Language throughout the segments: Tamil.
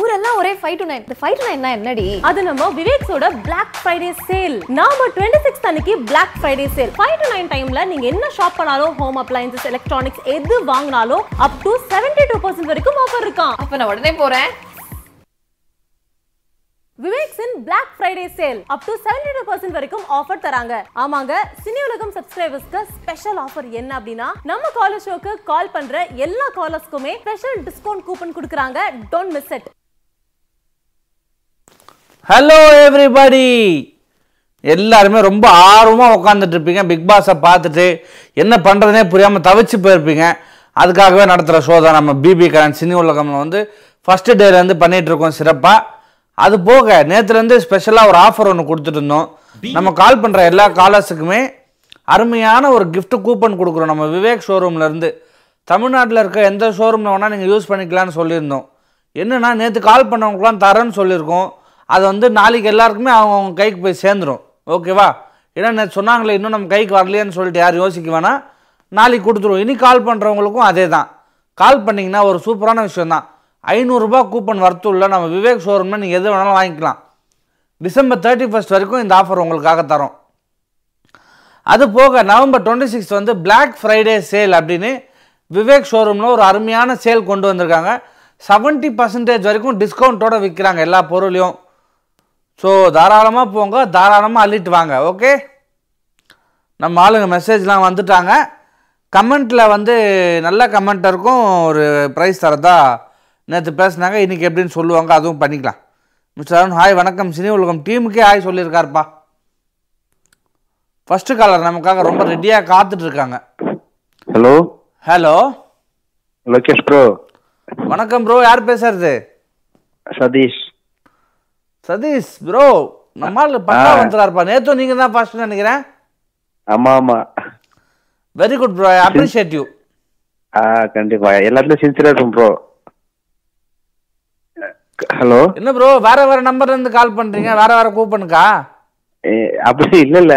ஊரெல்லாம் ஒரே five to nine five to nine என்னடி? அது நம்ம விவேக்ஸோட பிளாக் ஃப்ரைடே சேல் நாம டுவெண்ட்டி சிக்ஸ் அன்னைக்கு Black Friday sale five to nine டைம்ல நீங்க என்ன ஷாப் பண்ணாலும் ஹோம் அப்ளையன்சஸ் எலக்ட்ரானிக்ஸ் எது வாங்கினாலும் up to seventy two percent வரைக்கும் ஆஃபர் இருக்கான் அப்ப நான் உடனே போறேன். விவேக்ஸின் Black Friday sale up to seventy two percent வரைக்கும் ஆஃபர் தராங்க. ஆமாங்க சினி உலகம் சப்ஸ்கிரைபர்ஸ்க்கு ஸ்பெஷல் ஆஃபர் என்ன அப்படின்னா நம்ம காலர் ஷோக்கு கால் பண்ற எல்லா காலர்ஸ்க்குமே ஸ்பெஷல் டிஸ்கவுண்ட் கூப்பன் கொடுக்குறாங்க. Don't miss it hello everybody எல்லாருமே ரொம்ப ஆர்வமாக உட்காந்துட்டு இருப்பீங்க. பிக் பாஸை பார்த்துட்டு என்ன பண்ணுறதுனே புரியாமல் தவிச்சு போயிருப்பீங்க. அதுக்காகவே நடத்துகிற ஷோ தான் நம்ம பிபி கரன் சினி உலகம்ல வந்து ஃபஸ்ட்டு டேலேருந்து பண்ணிகிட்ருக்கோம் சிறப்பாக அது போக நேற்றுலேருந்து ஸ்பெஷலாக ஒரு ஆஃபர் ஒன்று கொடுத்துட்டு இருந்தோம் நம்ம கால் பண்ணுற எல்லா காலர்ஸுக்குமே அருமையான ஒரு gift கூப்பன் கொடுக்குறோம். நம்ம விவேக் ஷோரூம்லேருந்து தமிழ்நாட்டில் இருக்க எந்த ஷோரூமில் வேணால் நீங்கள் யூஸ் பண்ணிக்கலாம்னு சொல்லியிருந்தோம். என்னன்னா நேற்று கால் பண்ணவங்களுக்குலாம் தரேன்னு சொல்லியிருக்கோம். அது வந்து நாளைக்கு எல்லாருக்குமே அவங்க அவங்க கைக்கு போய் சேர்ந்துரும். ஓகேவா ஏன்னா நேற்று சொன்னாங்களே இன்னும் நம்ம கைக்கு வரலையேன்னு சொல்லிட்டு யாரும் யோசிக்க வேணாம். நாளைக்கு கொடுத்துருவோம். இனி கால் பண்ணுறவங்களுக்கும் அதே தான் கால் பண்ணிங்கன்னா ஒரு சூப்பரான விஷயம் தான் ஐநூறுரூபா கூப்பன் வரத்துள்ள நம்ம விவேக் ஷோரூமில் நீங்கள் எது வேணாலும் வாங்கிக்கலாம். டிசம்பர் தேர்ட்டி ஃபஸ்ட் வரைக்கும் இந்த ஆஃபர் உங்களுக்காக தரோம். அது போக நவம்பர் டுவெண்ட்டி சிக்ஸ் வந்து பிளாக் ஃப்ரைடே சேல் அப்படின்னு விவேக் ஷோரூமில் ஒரு அருமையான சேல் கொண்டு வந்திருக்காங்க. செவன்ட்டி பர்சன்டேஜ் வரைக்கும் டிஸ்கவுண்ட்டோட விற்கிறாங்க எல்லா பொருளையும். ஸோ தாராளமாக போங்க தாராளமாக அள்ளிட்டு வாங்க ஓகே நம்ம ஆளுங்க மெசேஜ்லாம் வந்துட்டாங்க. கமெண்ட்டில் வந்து நல்ல கமெண்ட்டருக்கும் ஒரு ப்ரைஸ் தரதா நேற்று பேசுனாங்க இன்றைக்கி எப்படின்னு சொல்லுவாங்க அதுவும் பண்ணிக்கலாம். மிஸ்டர் அருண் ஹாய் வணக்கம். சினி உலகம் டீமுக்கே ஹாய் சொல்லியிருக்காருப்பா. ஃபர்ஸ்ட் காலர் நமக்காக ரொம்ப ரெடியாக காத்துட்டு இருக்காங்க ஹலோ ஹலோ லோகேஷ் ப்ரோ வணக்கம் ப்ரோ யார் பேசுறது? சதீஷ். சதீஷ் ப்ரோ நம்மால் பக்கா. வந்துறாருப்பா. நேத்தும் நீங்க தான் ஃபர்ஸ்ட் நினைக்கிறேன். ஆமா ஆமா. Very good bro I appreciate you ஆ கண்டிப்பா. எல்லாத்துலயும் சின்சியரா இருக்கும் ப்ரோ ஹலோ? என்ன ப்ரோ வேற வேற நம்பர்ல இருந்து கால் பண்றீங்க? வேற வேற கூப்பனுக்கா? அப்படி இல்ல இல்ல.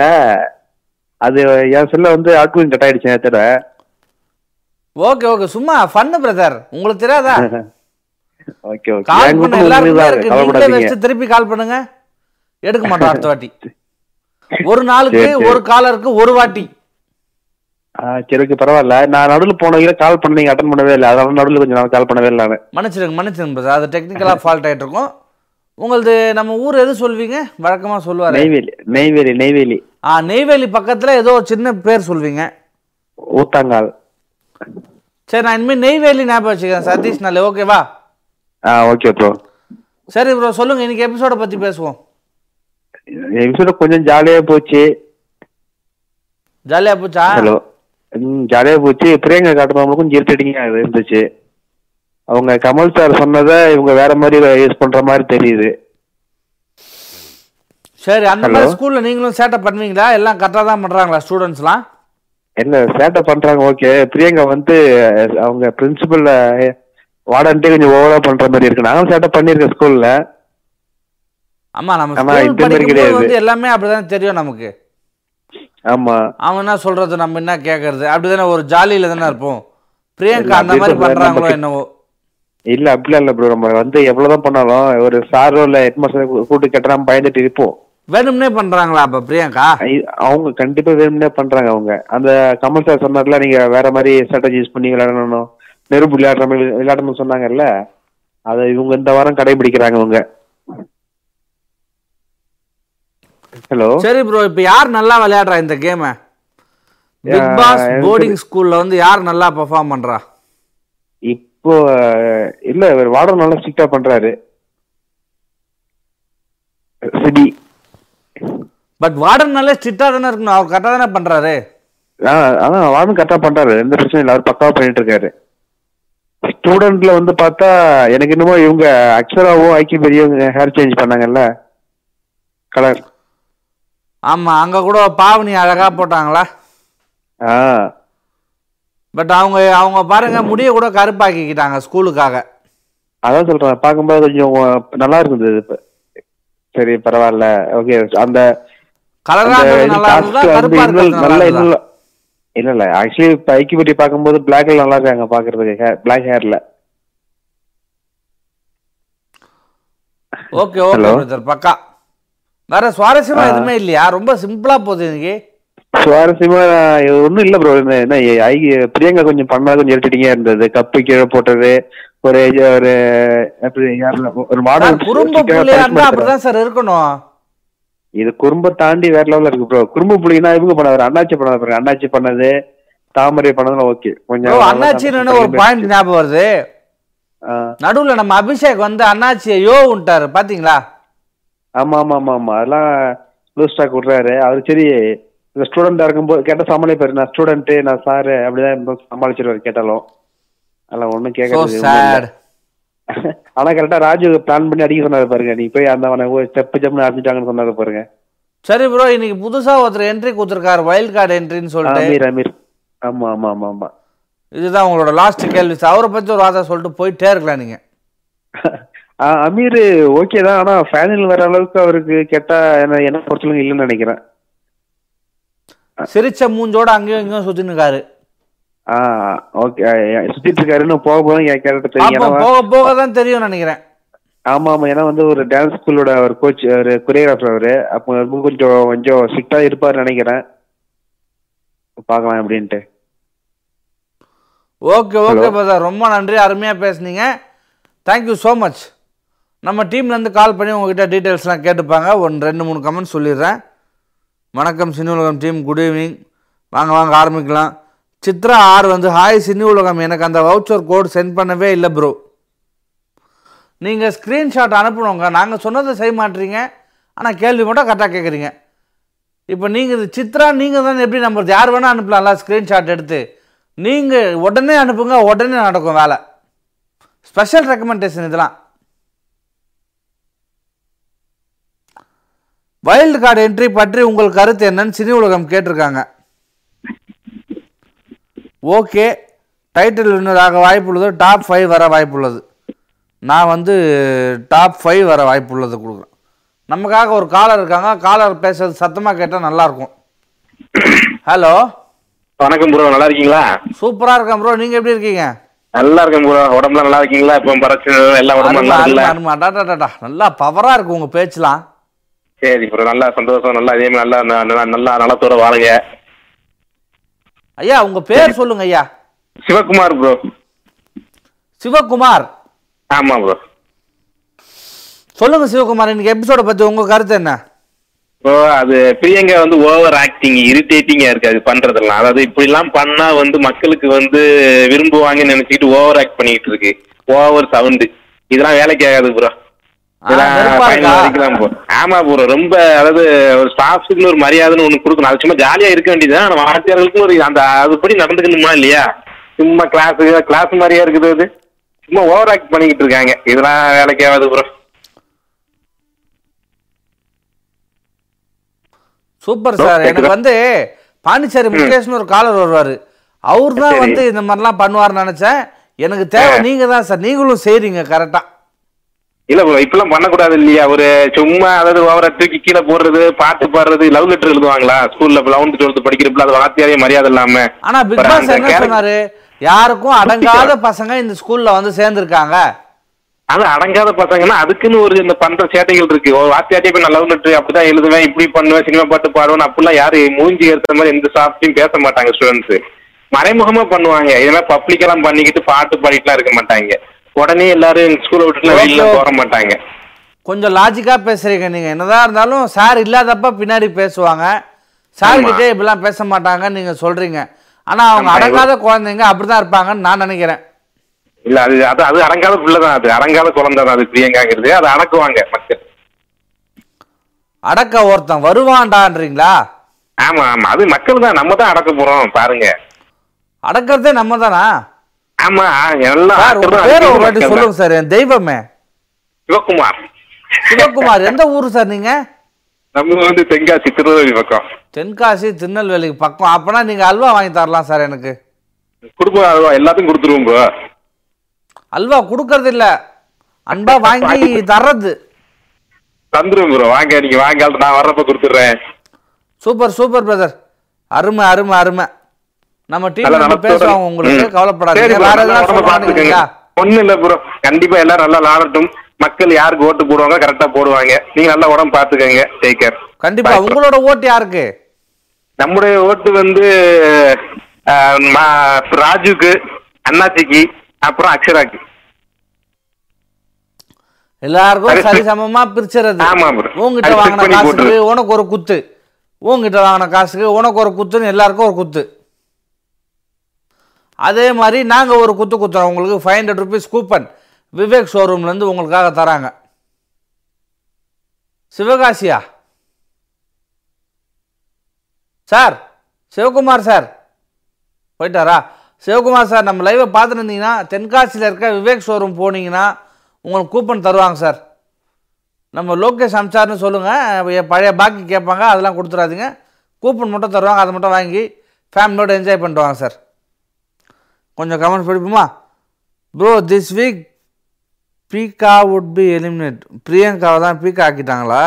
அது என் செல்ல வந்து ஆக்குவின் கட் ஆயிடுச்சு நேரத்தோட ஓகே ஓகே சும்மா ஃபன்னு பிரதர் உங்களுக்கு தெரியாதா? ஓகே ஓகே கால் பண்ண உங்களுக்கு இருக்கு. கவலைப்படாதீங்க. வச்சு திருப்பி கால் பண்ணுங்க. எடுக்க மாட்டோம் அடுத்த வாட்டி. ஒரு நாளுக்கு. ஒரு காலருக்கு ஒரு வாட்டி. சரி பரவாயில்ல. நான் நடுவில் போன கால் பண்ண நீங்க அட்டன் பண்ணவே இல்லை. அதனால நடுவில் கொஞ்சம் நான் கால் பண்ணவே இல்லை மன்னிச்சிருங்க மன்னிச்சிருங்க பிரதர் அது டெக்னிக்கலாக ஃபால்ட் ஆயிட்டு இருக்கும் உங்களது நம்ம ஊர் எது சொல்வீங்க? வழக்கமா சொல்லுவாரு நெய்வேலி நெய்வேலி நெய்வேலி. ஆ நெய்வேலி பக்கத்துல ஏதோ ஒரு சின்ன பேர் சொல்வீங்க. ஊத்தாங்கால். சரி நான் இனிமேல் நெய்வேலி ஞாபகம் வச்சுக்கிறேன் சதீஷ் நல்ல ஓகேவா ஆ ஓகே ப்ரோ சரி ப்ரோ சொல்லுங்க. இன்னைக்கு எபிசோட பத்தி பேசுவோம். எபிசோட கொஞ்சம் ஜாலியா போச்சு. ஜாலியா போச்சா? ஹலோ ம் ஜாலியா போச்சு. பிரியங்கா காட்டுறவங்களுக்கும் இரிட்டேட்டிங்கா இருந்துச்சு. அவங்க கமல் சார் சொன்னதை இவங்க வேற மாதிரி யூஸ் பண்ற மாதிரி தெரியுது. சரி அந்த மாதிரி? ஸ்கூல்ல நீங்களும் சேட்டை பண்ணுவீங்களா? எல்லாம் கரெக்டாக தான் பண்றாங்களா ஸ்டூடெண்ட்ஸ்லாம் என்ன சேட்டை பண்றாங்க ஓகே பிரியங்கா வந்து அவங்க பிரின்சிபல் வார்டன்ட்டே கொஞ்சம் ஓவரா பண்ற மாதிரி இருக்கு. நாங்களும் சேட்டை பண்ணியிருக்கேன் ஸ்கூல்ல ஆமா நம்ம ஸ்கூல். வந்து எல்லாமே அப்படிதான் தெரியும் நமக்கு. ஆமா. அவன் என்ன சொல்றது? நம்ம என்ன கேட்கறது அப்படிதானே ஒரு ஜாலியில தானே இருப்போம். பிரியங்கா அந்த அப்படி மாதிரி நமக்கு- என்னவோ. இல்ல அப்படிலாம் இல்ல ப்ரோ நம்ம வந்து எவ்வளவுதான் பண்ணாலும் ஒரு சாரோ இல்ல ஹெட்மாஸ்டர் கூட்டு கட்டுறாம பயந்துட்டு இருப்போம். வேணும்னே பண்றாங்களா அப்ப பிரியங்கா? அவங்க கண்டிப்பா வேணும்னே பண்றாங்க அவங்க. அந்த கமல் சார் சொன்னார்ல நீங்க வேற மாதிரி ஸ்ட்ராட்டஜி யூஸ் பண்ணி விளையாடணும். நெருப்பு விளையாடுற மாதிரி விளையாடணும்னு சொன்னாங்கல்ல? அதை இவங்க இந்த வாரம் கடைபிடிக்கிறாங்க இவங்க. ஹலோ சரி ப்ரோ இப்ப யார் நல்லா விளையாடுறா இந்த கேமை பிக் பாஸ் போர்டிங் ஸ்கூல்ல வந்து யார் நல்லா பெர்ஃபார்ம் பண்றா? இப்போ இல்ல இவர் வார்டன் நல்லா ஸ்ட்ரிக்டா பண்றாரு. சிடி பட் வார்டன் நல்லா ஸ்ட்ரிக்டா தானே இருக்கணும் அவர் கரெக்டா தானே பண்றாரு? அதான் வார்டன் கரெக்டா பண்றாரு. எந்த பிரச்சனையும் இல்ல அவர் பக்காவா பண்ணிட்டு இருக்காரு. ஸ்டூடெண்ட்ல வந்து பார்த்தா எனக்கு என்னமோ இவங்க அக்ஷராவும் ஐக்கிய பெரியவங்க ஹேர் சேஞ்ச் பண்ணாங்கல்ல? கலர் ஆமா அங்க கூட பாவனி அழகா போட்டாங்களா? ஆ. பட் அவங்க அவங்க பாருங்க முடிய கூட கருப்பாக்கிக்கிட்டாங்க ஸ்கூலுக்காக. அதான் சொல்றேன் பார்க்கும்போது கொஞ்சம் நல்லா இருந்தது இப்ப. சரி பரவாயில்ல ஓகே அந்த நல்லா இல்ல இல்ல ஆக்சுவலி இப்ப ஐக்கியபட்டி பார்க்கும்போது பிளாக்ல நல்லா இருக்காங்க பாக்குறதுக்கு பிளாக் ஹேர்ல ஓகே ஓகே பக்கா. வேற சுவாரஸ்யமா எதுவுமே இல்லையா? ரொம்ப சிம்பிளா போகுது இன்னைக்கு. சுவாரஸ்யமா ஒன்றும் இல்ல ப்ரோ என்ன பிரியங்கா கொஞ்சம் பண்ணா கொஞ்சம் இருட்டிட்டிங்கா இருந்தது. கப்பு கீழே போட்டது. ஒரு ஒரு ஒரு மாடல் குறும்பு அப்படிதான் சார் இருக்கணும். இது குறும்ப தாண்டி வேற லெவல்ல இருக்கு ப்ரோ குறும்பு புள்ளினா இவங்க பண்ணாரு அண்ணாச்சி பண்ணாரு பாருங்க. அண்ணாச்சி பண்ணது தாமரை பண்ணதுலாம் ஓகே கொஞ்சம் அண்ணாச்சின்னு ஒரு பாயிண்ட் ஞாபகம் வருது. நடுவுல நம்ம அபிஷேக் வந்து அண்ணாச்சியை யோ விட்டாரு பாத்தீங்களா? ஆமா ஆமா ஆமா ஆமா. அதெல்லாம் லூஸ் ஸ்டாக் விடுறாரு. அவரு சரி இந்த ஸ்டூடெண்டா இருக்கும்போது கேட்ட சமாளிப்பாரு. நான் ஸ்டூடெண்ட் நான் சாரு அப்படிதான் சமாளிச்சிருவாரு கேட்டாலும். அதெல்லாம் ஒண்ணும் கேட்கறது ஆனா கரெக்டா ராஜு பிளான் பண்ணி அடிக்க சொன்னாரு பாருங்க. நீ போய் அந்த அவனை ஸ்டெப் ஜம்னு அடிச்சிட்டாங்கன்னு சொன்னாரு பாருங்க. சரி ப்ரோ இன்னைக்கு புதுசா ஒருத்தர் என்ட்ரி கொடுத்துருக்காரு. வைல்ட் கார்டு என்ட்ரின்னு சொல்லிட்டு. அமீர் அமீர் ஆமா ஆமா ஆமா ஆமா. இதுதான் உங்களோட லாஸ்ட் கேள்வி. அவரை பத்தி ஒரு வார்த்தை சொல்லிட்டு போயிட்டே இருக்கலாம் நீங்க. அமீர் ஓகே தான் ஆனா ஃபைனல் வர அளவுக்கு அவருக்கு கேட்டா என்ன என்ன பொறுத்தவரைக்கும் இல்லைன்னு நினைக்கிறேன். சிரிச்ச மூஞ்சோட அங்கேயும் இங்கேயும் சுத்தின்னு இருக்காரு. ஆ ஓகே சுத்திட்டு இருக்காருன்னு போக போக என் கேரக்டர் தெரியும். போக போக தான் தெரியும் நினைக்கிறேன். ஆமா ஆமா ஏன்னா வந்து ஒரு டான்ஸ் ஸ்கூலோட ஒரு கோச் ஒரு கொரியோகிராஃபர் அவரு. அப்போ கொஞ்சம் கொஞ்சம் ஸ்ட்ரிக்டா இருப்பாருன்னு நினைக்கிறேன். பார்க்கலாம் அப்படின்ட்டு. ஓகே ஓகே பிரதர் ரொம்ப நன்றி அருமையாக பேசுனீங்க. தேங்க்யூ ஸோ மச் நம்ம டீம்லேருந்து கால் பண்ணி உங்ககிட்ட டீட்டெயில்ஸ்லாம் கேட்டுப்பாங்க. ஒன்று ரெண்டு மூணு கமெண்ட் சொல்லிடுறேன். வணக்கம் சினி உலகம் டீம் குட் ஈவினிங் வாங்க வாங்க ஆரம்பிக்கலாம். சித்ரா ஆர் வந்து ஹாய் சினி உலகம். எனக்கு அந்த வவுச்சர் கோட் சென்ட் பண்ணவே இல்லை ப்ரோ நீங்கள் ஸ்க்ரீன்ஷாட் அனுப்பணுங்க நாங்கள் சொன்னதை செய்ய மாட்டீங்க. ஆனால் கேள்வி மட்டும் கரெக்டாக கேட்குறீங்க இப்போ நீங்கள் இது சித்ரா நீங்கள் தான் எப்படி நம்புறது? யார் வேணால் அனுப்பலாம்ல ஸ்க்ரீன்ஷாட் எடுத்து. நீங்கள் உடனே அனுப்புங்க உடனே நடக்கும் வேலை. ஸ்பெஷல் ரெக்கமெண்டேஷன் இதெல்லாம். வைல்டு கார்டு என்ட்ரி பற்றி உங்கள் கருத்து என்னன்னு சினி உலகம் கேட்டிருக்காங்க. ஓகே டைட்டில் வின்னராக வாய்ப்புள்ளது டாப் ஃபைவ் வர வாய்ப்புள்ளது. நான் வந்து டாப் ஃபைவ் வர வாய்ப்புள்ளது கொடுக்குறேன். நமக்காக ஒரு காலர் இருக்காங்க காலர் பேசுறது சத்தமாக கேட்டால் நல்லாயிருக்கும். ஹலோ வணக்கம் ப்ரோ நல்லா இருக்கீங்களா? சூப்பராக இருக்கேன் ப்ரோ நீங்கள் எப்படி இருக்கீங்க? நல்லா இருக்கேன் ப்ரோ உடம்புலாம் நல்லா இருக்கீங்களா? இப்போ பிரச்சனை எல்லாம் உடம்பு நல்லா. நல்லா பவராக இருக்கு உங்கள் பேச்செலாம். சரி ப்ரோ நல்லா சந்தோஷம். நல்லா இதே மாதிரி நல்லா நல்லா நலத்தோட வாழுங்க. ஐயா உங்கள் பேர் சொல்லுங்க ஐயா. சிவகுமார் ப்ரோ. சிவகுமார். ஆமா ப்ரோ. சொல்லுங்க சிவகுமார் இன்னைக்கு எபிசோட பற்றி உங்கள் கருத்து என்ன? ப்ரோ அது பிரியங்கா வந்து ஓவர் ஆக்டிங் இரிட்டேட்டிங்கா இருக்கு அது பண்றதெல்லாம். அதாவது இப்படி எல்லாம் பண்ணா வந்து மக்களுக்கு வந்து விரும்புவாங்கன்னு நினைச்சிட்டு ஓவர் ஆக்ட் பண்ணிட்டு இருக்கு. ஓவர் சவுண்ட் இதெல்லாம் வேலைக்கு ஆகாது ப்ரோ. ஆமா ப்ரோ ரொம்ப அதாவது ஒரு ஸ்டாஃப்ஸுக்குன்னு ஒரு மரியாதைன்னு ஒண்ணு கொடுக்கணும். அது சும்மா ஜாலியா இருக்க வேண்டியது ஆனா வாத்தியார்களுக்கும் ஒரு அந்த அதுபடி நடந்துக்கணுமா இல்லையா? சும்மா கிளாஸ் கிளாஸ் மாதிரியா இருக்குது அது. சும்மா ஓவர் ஆக்ட் பண்ணிக்கிட்டு இருக்காங்க. இதெல்லாம் வேலைக்கு ஆகாது ப்ரோ. Super sir. எனக்கு? வந்து பாண்டிச்சேரி முகேஷ்னு ஒரு காலர் வருவார். அவர் தான். வந்து இந்த மாதிரிலாம் பண்ணுவார்னு நினச்சேன். எனக்கு தேவை. ஆ. நீங்கள் தான் சார். நீங்களும் செய்கிறீங்க கரெக்டாக இல்ல ப்ரோ இப்பெல்லாம் பண்ணக்கூடாது இல்லையா? ஒரு சும்மா அதாவது ஓவரா தூக்கி கீழே போடுறது பாட்டு பாடுறது லவ் லெட்டர் எழுதுவாங்களா? ஸ்கூல்ல லெவன்த் டுவெல்த் படிக்கிறப்ப அது வாத்தியாரே மரியாதை இல்லாம. ஆனா பிக் பாஸ் என்ன சொன்னாரு? யாருக்கும் அடங்காத பசங்க இந்த ஸ்கூல்ல வந்து சேர்ந்திருக்காங்க. அது அடங்காத பசங்கன்னா அதுக்குன்னு ஒரு இந்த பண்ற சேட்டைகள் இருக்கு. ஒரு வாத்தியாட்டே போய் நான் லவ் லெட்டர் அப்படிதான் எழுதுவேன் இப்படி பண்ணுவேன் சினிமா பாட்டு பாடுவேன் அப்படிலாம் யாரு மூஞ்சி ஏற்ற மாதிரி எந்த சாப்பிட்டையும் பேச மாட்டாங்க ஸ்டூடெண்ட்ஸ் மறைமுகமா பண்ணுவாங்க. இதெல்லாம் பப்ளிக்கெல்லாம் பண்ணிக்கிட்டு பாட்டு பாடிட்டுலாம் இருக்க மாட்டாங்க. உடனே எல்லாரும் ஸ்கூலை விட்டுலாம் வெளியில போற மாட்டாங்க கொஞ்சம் லாஜிக்கா பேசுறீங்க நீங்க. என்னதான் இருந்தாலும் சார் இல்லாதப்ப பின்னாடி பேசுவாங்க. சார். கிட்டே இப்படிலாம் பேச மாட்டாங்கன்னு நீங்க சொல்றீங்க. ஆனா அவங்க அடங்காத குழந்தைங்க அப்படிதான் இருப்பாங்கன்னு நான் நினைக்கிறேன். இல்ல அது அது அது அடங்காத பிள்ளை தான் அது. அடங்காத குழந்தை தான் அது பிரியங்காங்கிறது அதை அடக்குவாங்க மக்கள். அடக்க ஒருத்தன் வருவான்டான்றீங்களா? ஆமா ஆமா. அது மக்கள் தான் நம்ம தான் அடக்க போறோம் பாருங்க. அடக்கிறதே நம்ம தானா? ஆமா எல்லாம். சொல்லுங்க சார் என் தெய்வமே. சிவகுமார். சிவகுமார் எந்த ஊர் சார் நீங்க? நம்ம வந்து தென்காசி திருநெல்வேலி பக்கம். தென்காசி திருநெல்வேலிக்கு பக்கம். அப்பனா நீங்க அல்வா வாங்கி தரலாம் சார் எனக்கு. குடும்ப அல்வா எல்லாத்தையும் கொடுத்துருவோம் அல்வா கொடுக்கறது இல்ல. அன்பா வாங்கி தர்றது. தந்துருவோம் ப்ரோ வாங்க நீங்க வாங்க நான் வர்றப்ப கொடுத்துட்றேன். சூப்பர் சூப்பர் பிரதர் அருமை அருமை அருமை. நம்ம டீம் பேசுவாங்க உங்களுக்கு கவலைப்படாதீங்க. ஒண்ணு இல்ல ப்ரோ கண்டிப்பா எல்லாரும் நல்லா விளாடட்டும். மக்கள் யாருக்கு ஓட்டு போடுவாங்க கரெக்டா போடுவாங்க. நீங்க நல்லா உடம்பு பாத்துக்கங்க டேக் கேர் கண்டிப்பா உங்களோட ஓட்டு யாருக்கு? நம்முடைய ஓட்டு வந்து ராஜுக்கு அண்ணாச்சிக்கு அப்புறம் அக்ஷராக்கு. எல்லாருக்கும் சரி சமமா பிரிச்சுறது. உங்ககிட்ட வாங்கின காசுக்கு. உனக்கு ஒரு குத்து. உங்ககிட்ட வாங்கின காசுக்கு உனக்கு ஒரு குத்துன்னு எல்லாருக்கும் ஒரு குத்து. அதே மாதிரி நாங்கள் ஒரு குத்து குத்துறோம். உங்களுக்கு five hundred rupees coupon Vivek ஷோரூம்லேருந்து உங்களுக்காக தராங்க. சிவகாசியா? Sir Sivakumar sir. போயிட்டாரா? சிவகுமார் சார் நம்ம லைவை பார்த்துட்டு இருந்தீங்கன்னா தென்காசியில் இருக்க விவேக் ஷோரூம் போனீங்கன்னா உங்களுக்கு கூப்பன் தருவாங்க சார். நம்ம லோகேஷ் அம்சார்னு சொல்லுங்கள் பழைய பாக்கி கேட்பாங்க. அதெல்லாம் கொடுத்துறாதீங்க. கூப்பன் மட்டும் தருவாங்க. அதை மட்டும் வாங்கி ஃபேமிலியோடு என்ஜாய் பண்ணிட்டு வாங்க சார். கொஞ்சம் கமெண்ட் படிப்போமா? ப்ரோ திஸ் வீக் பீக்கா வுட் பி எலிமினேட் பிரியங்காவை தான் பீக்கா ஆக்கிட்டாங்களா?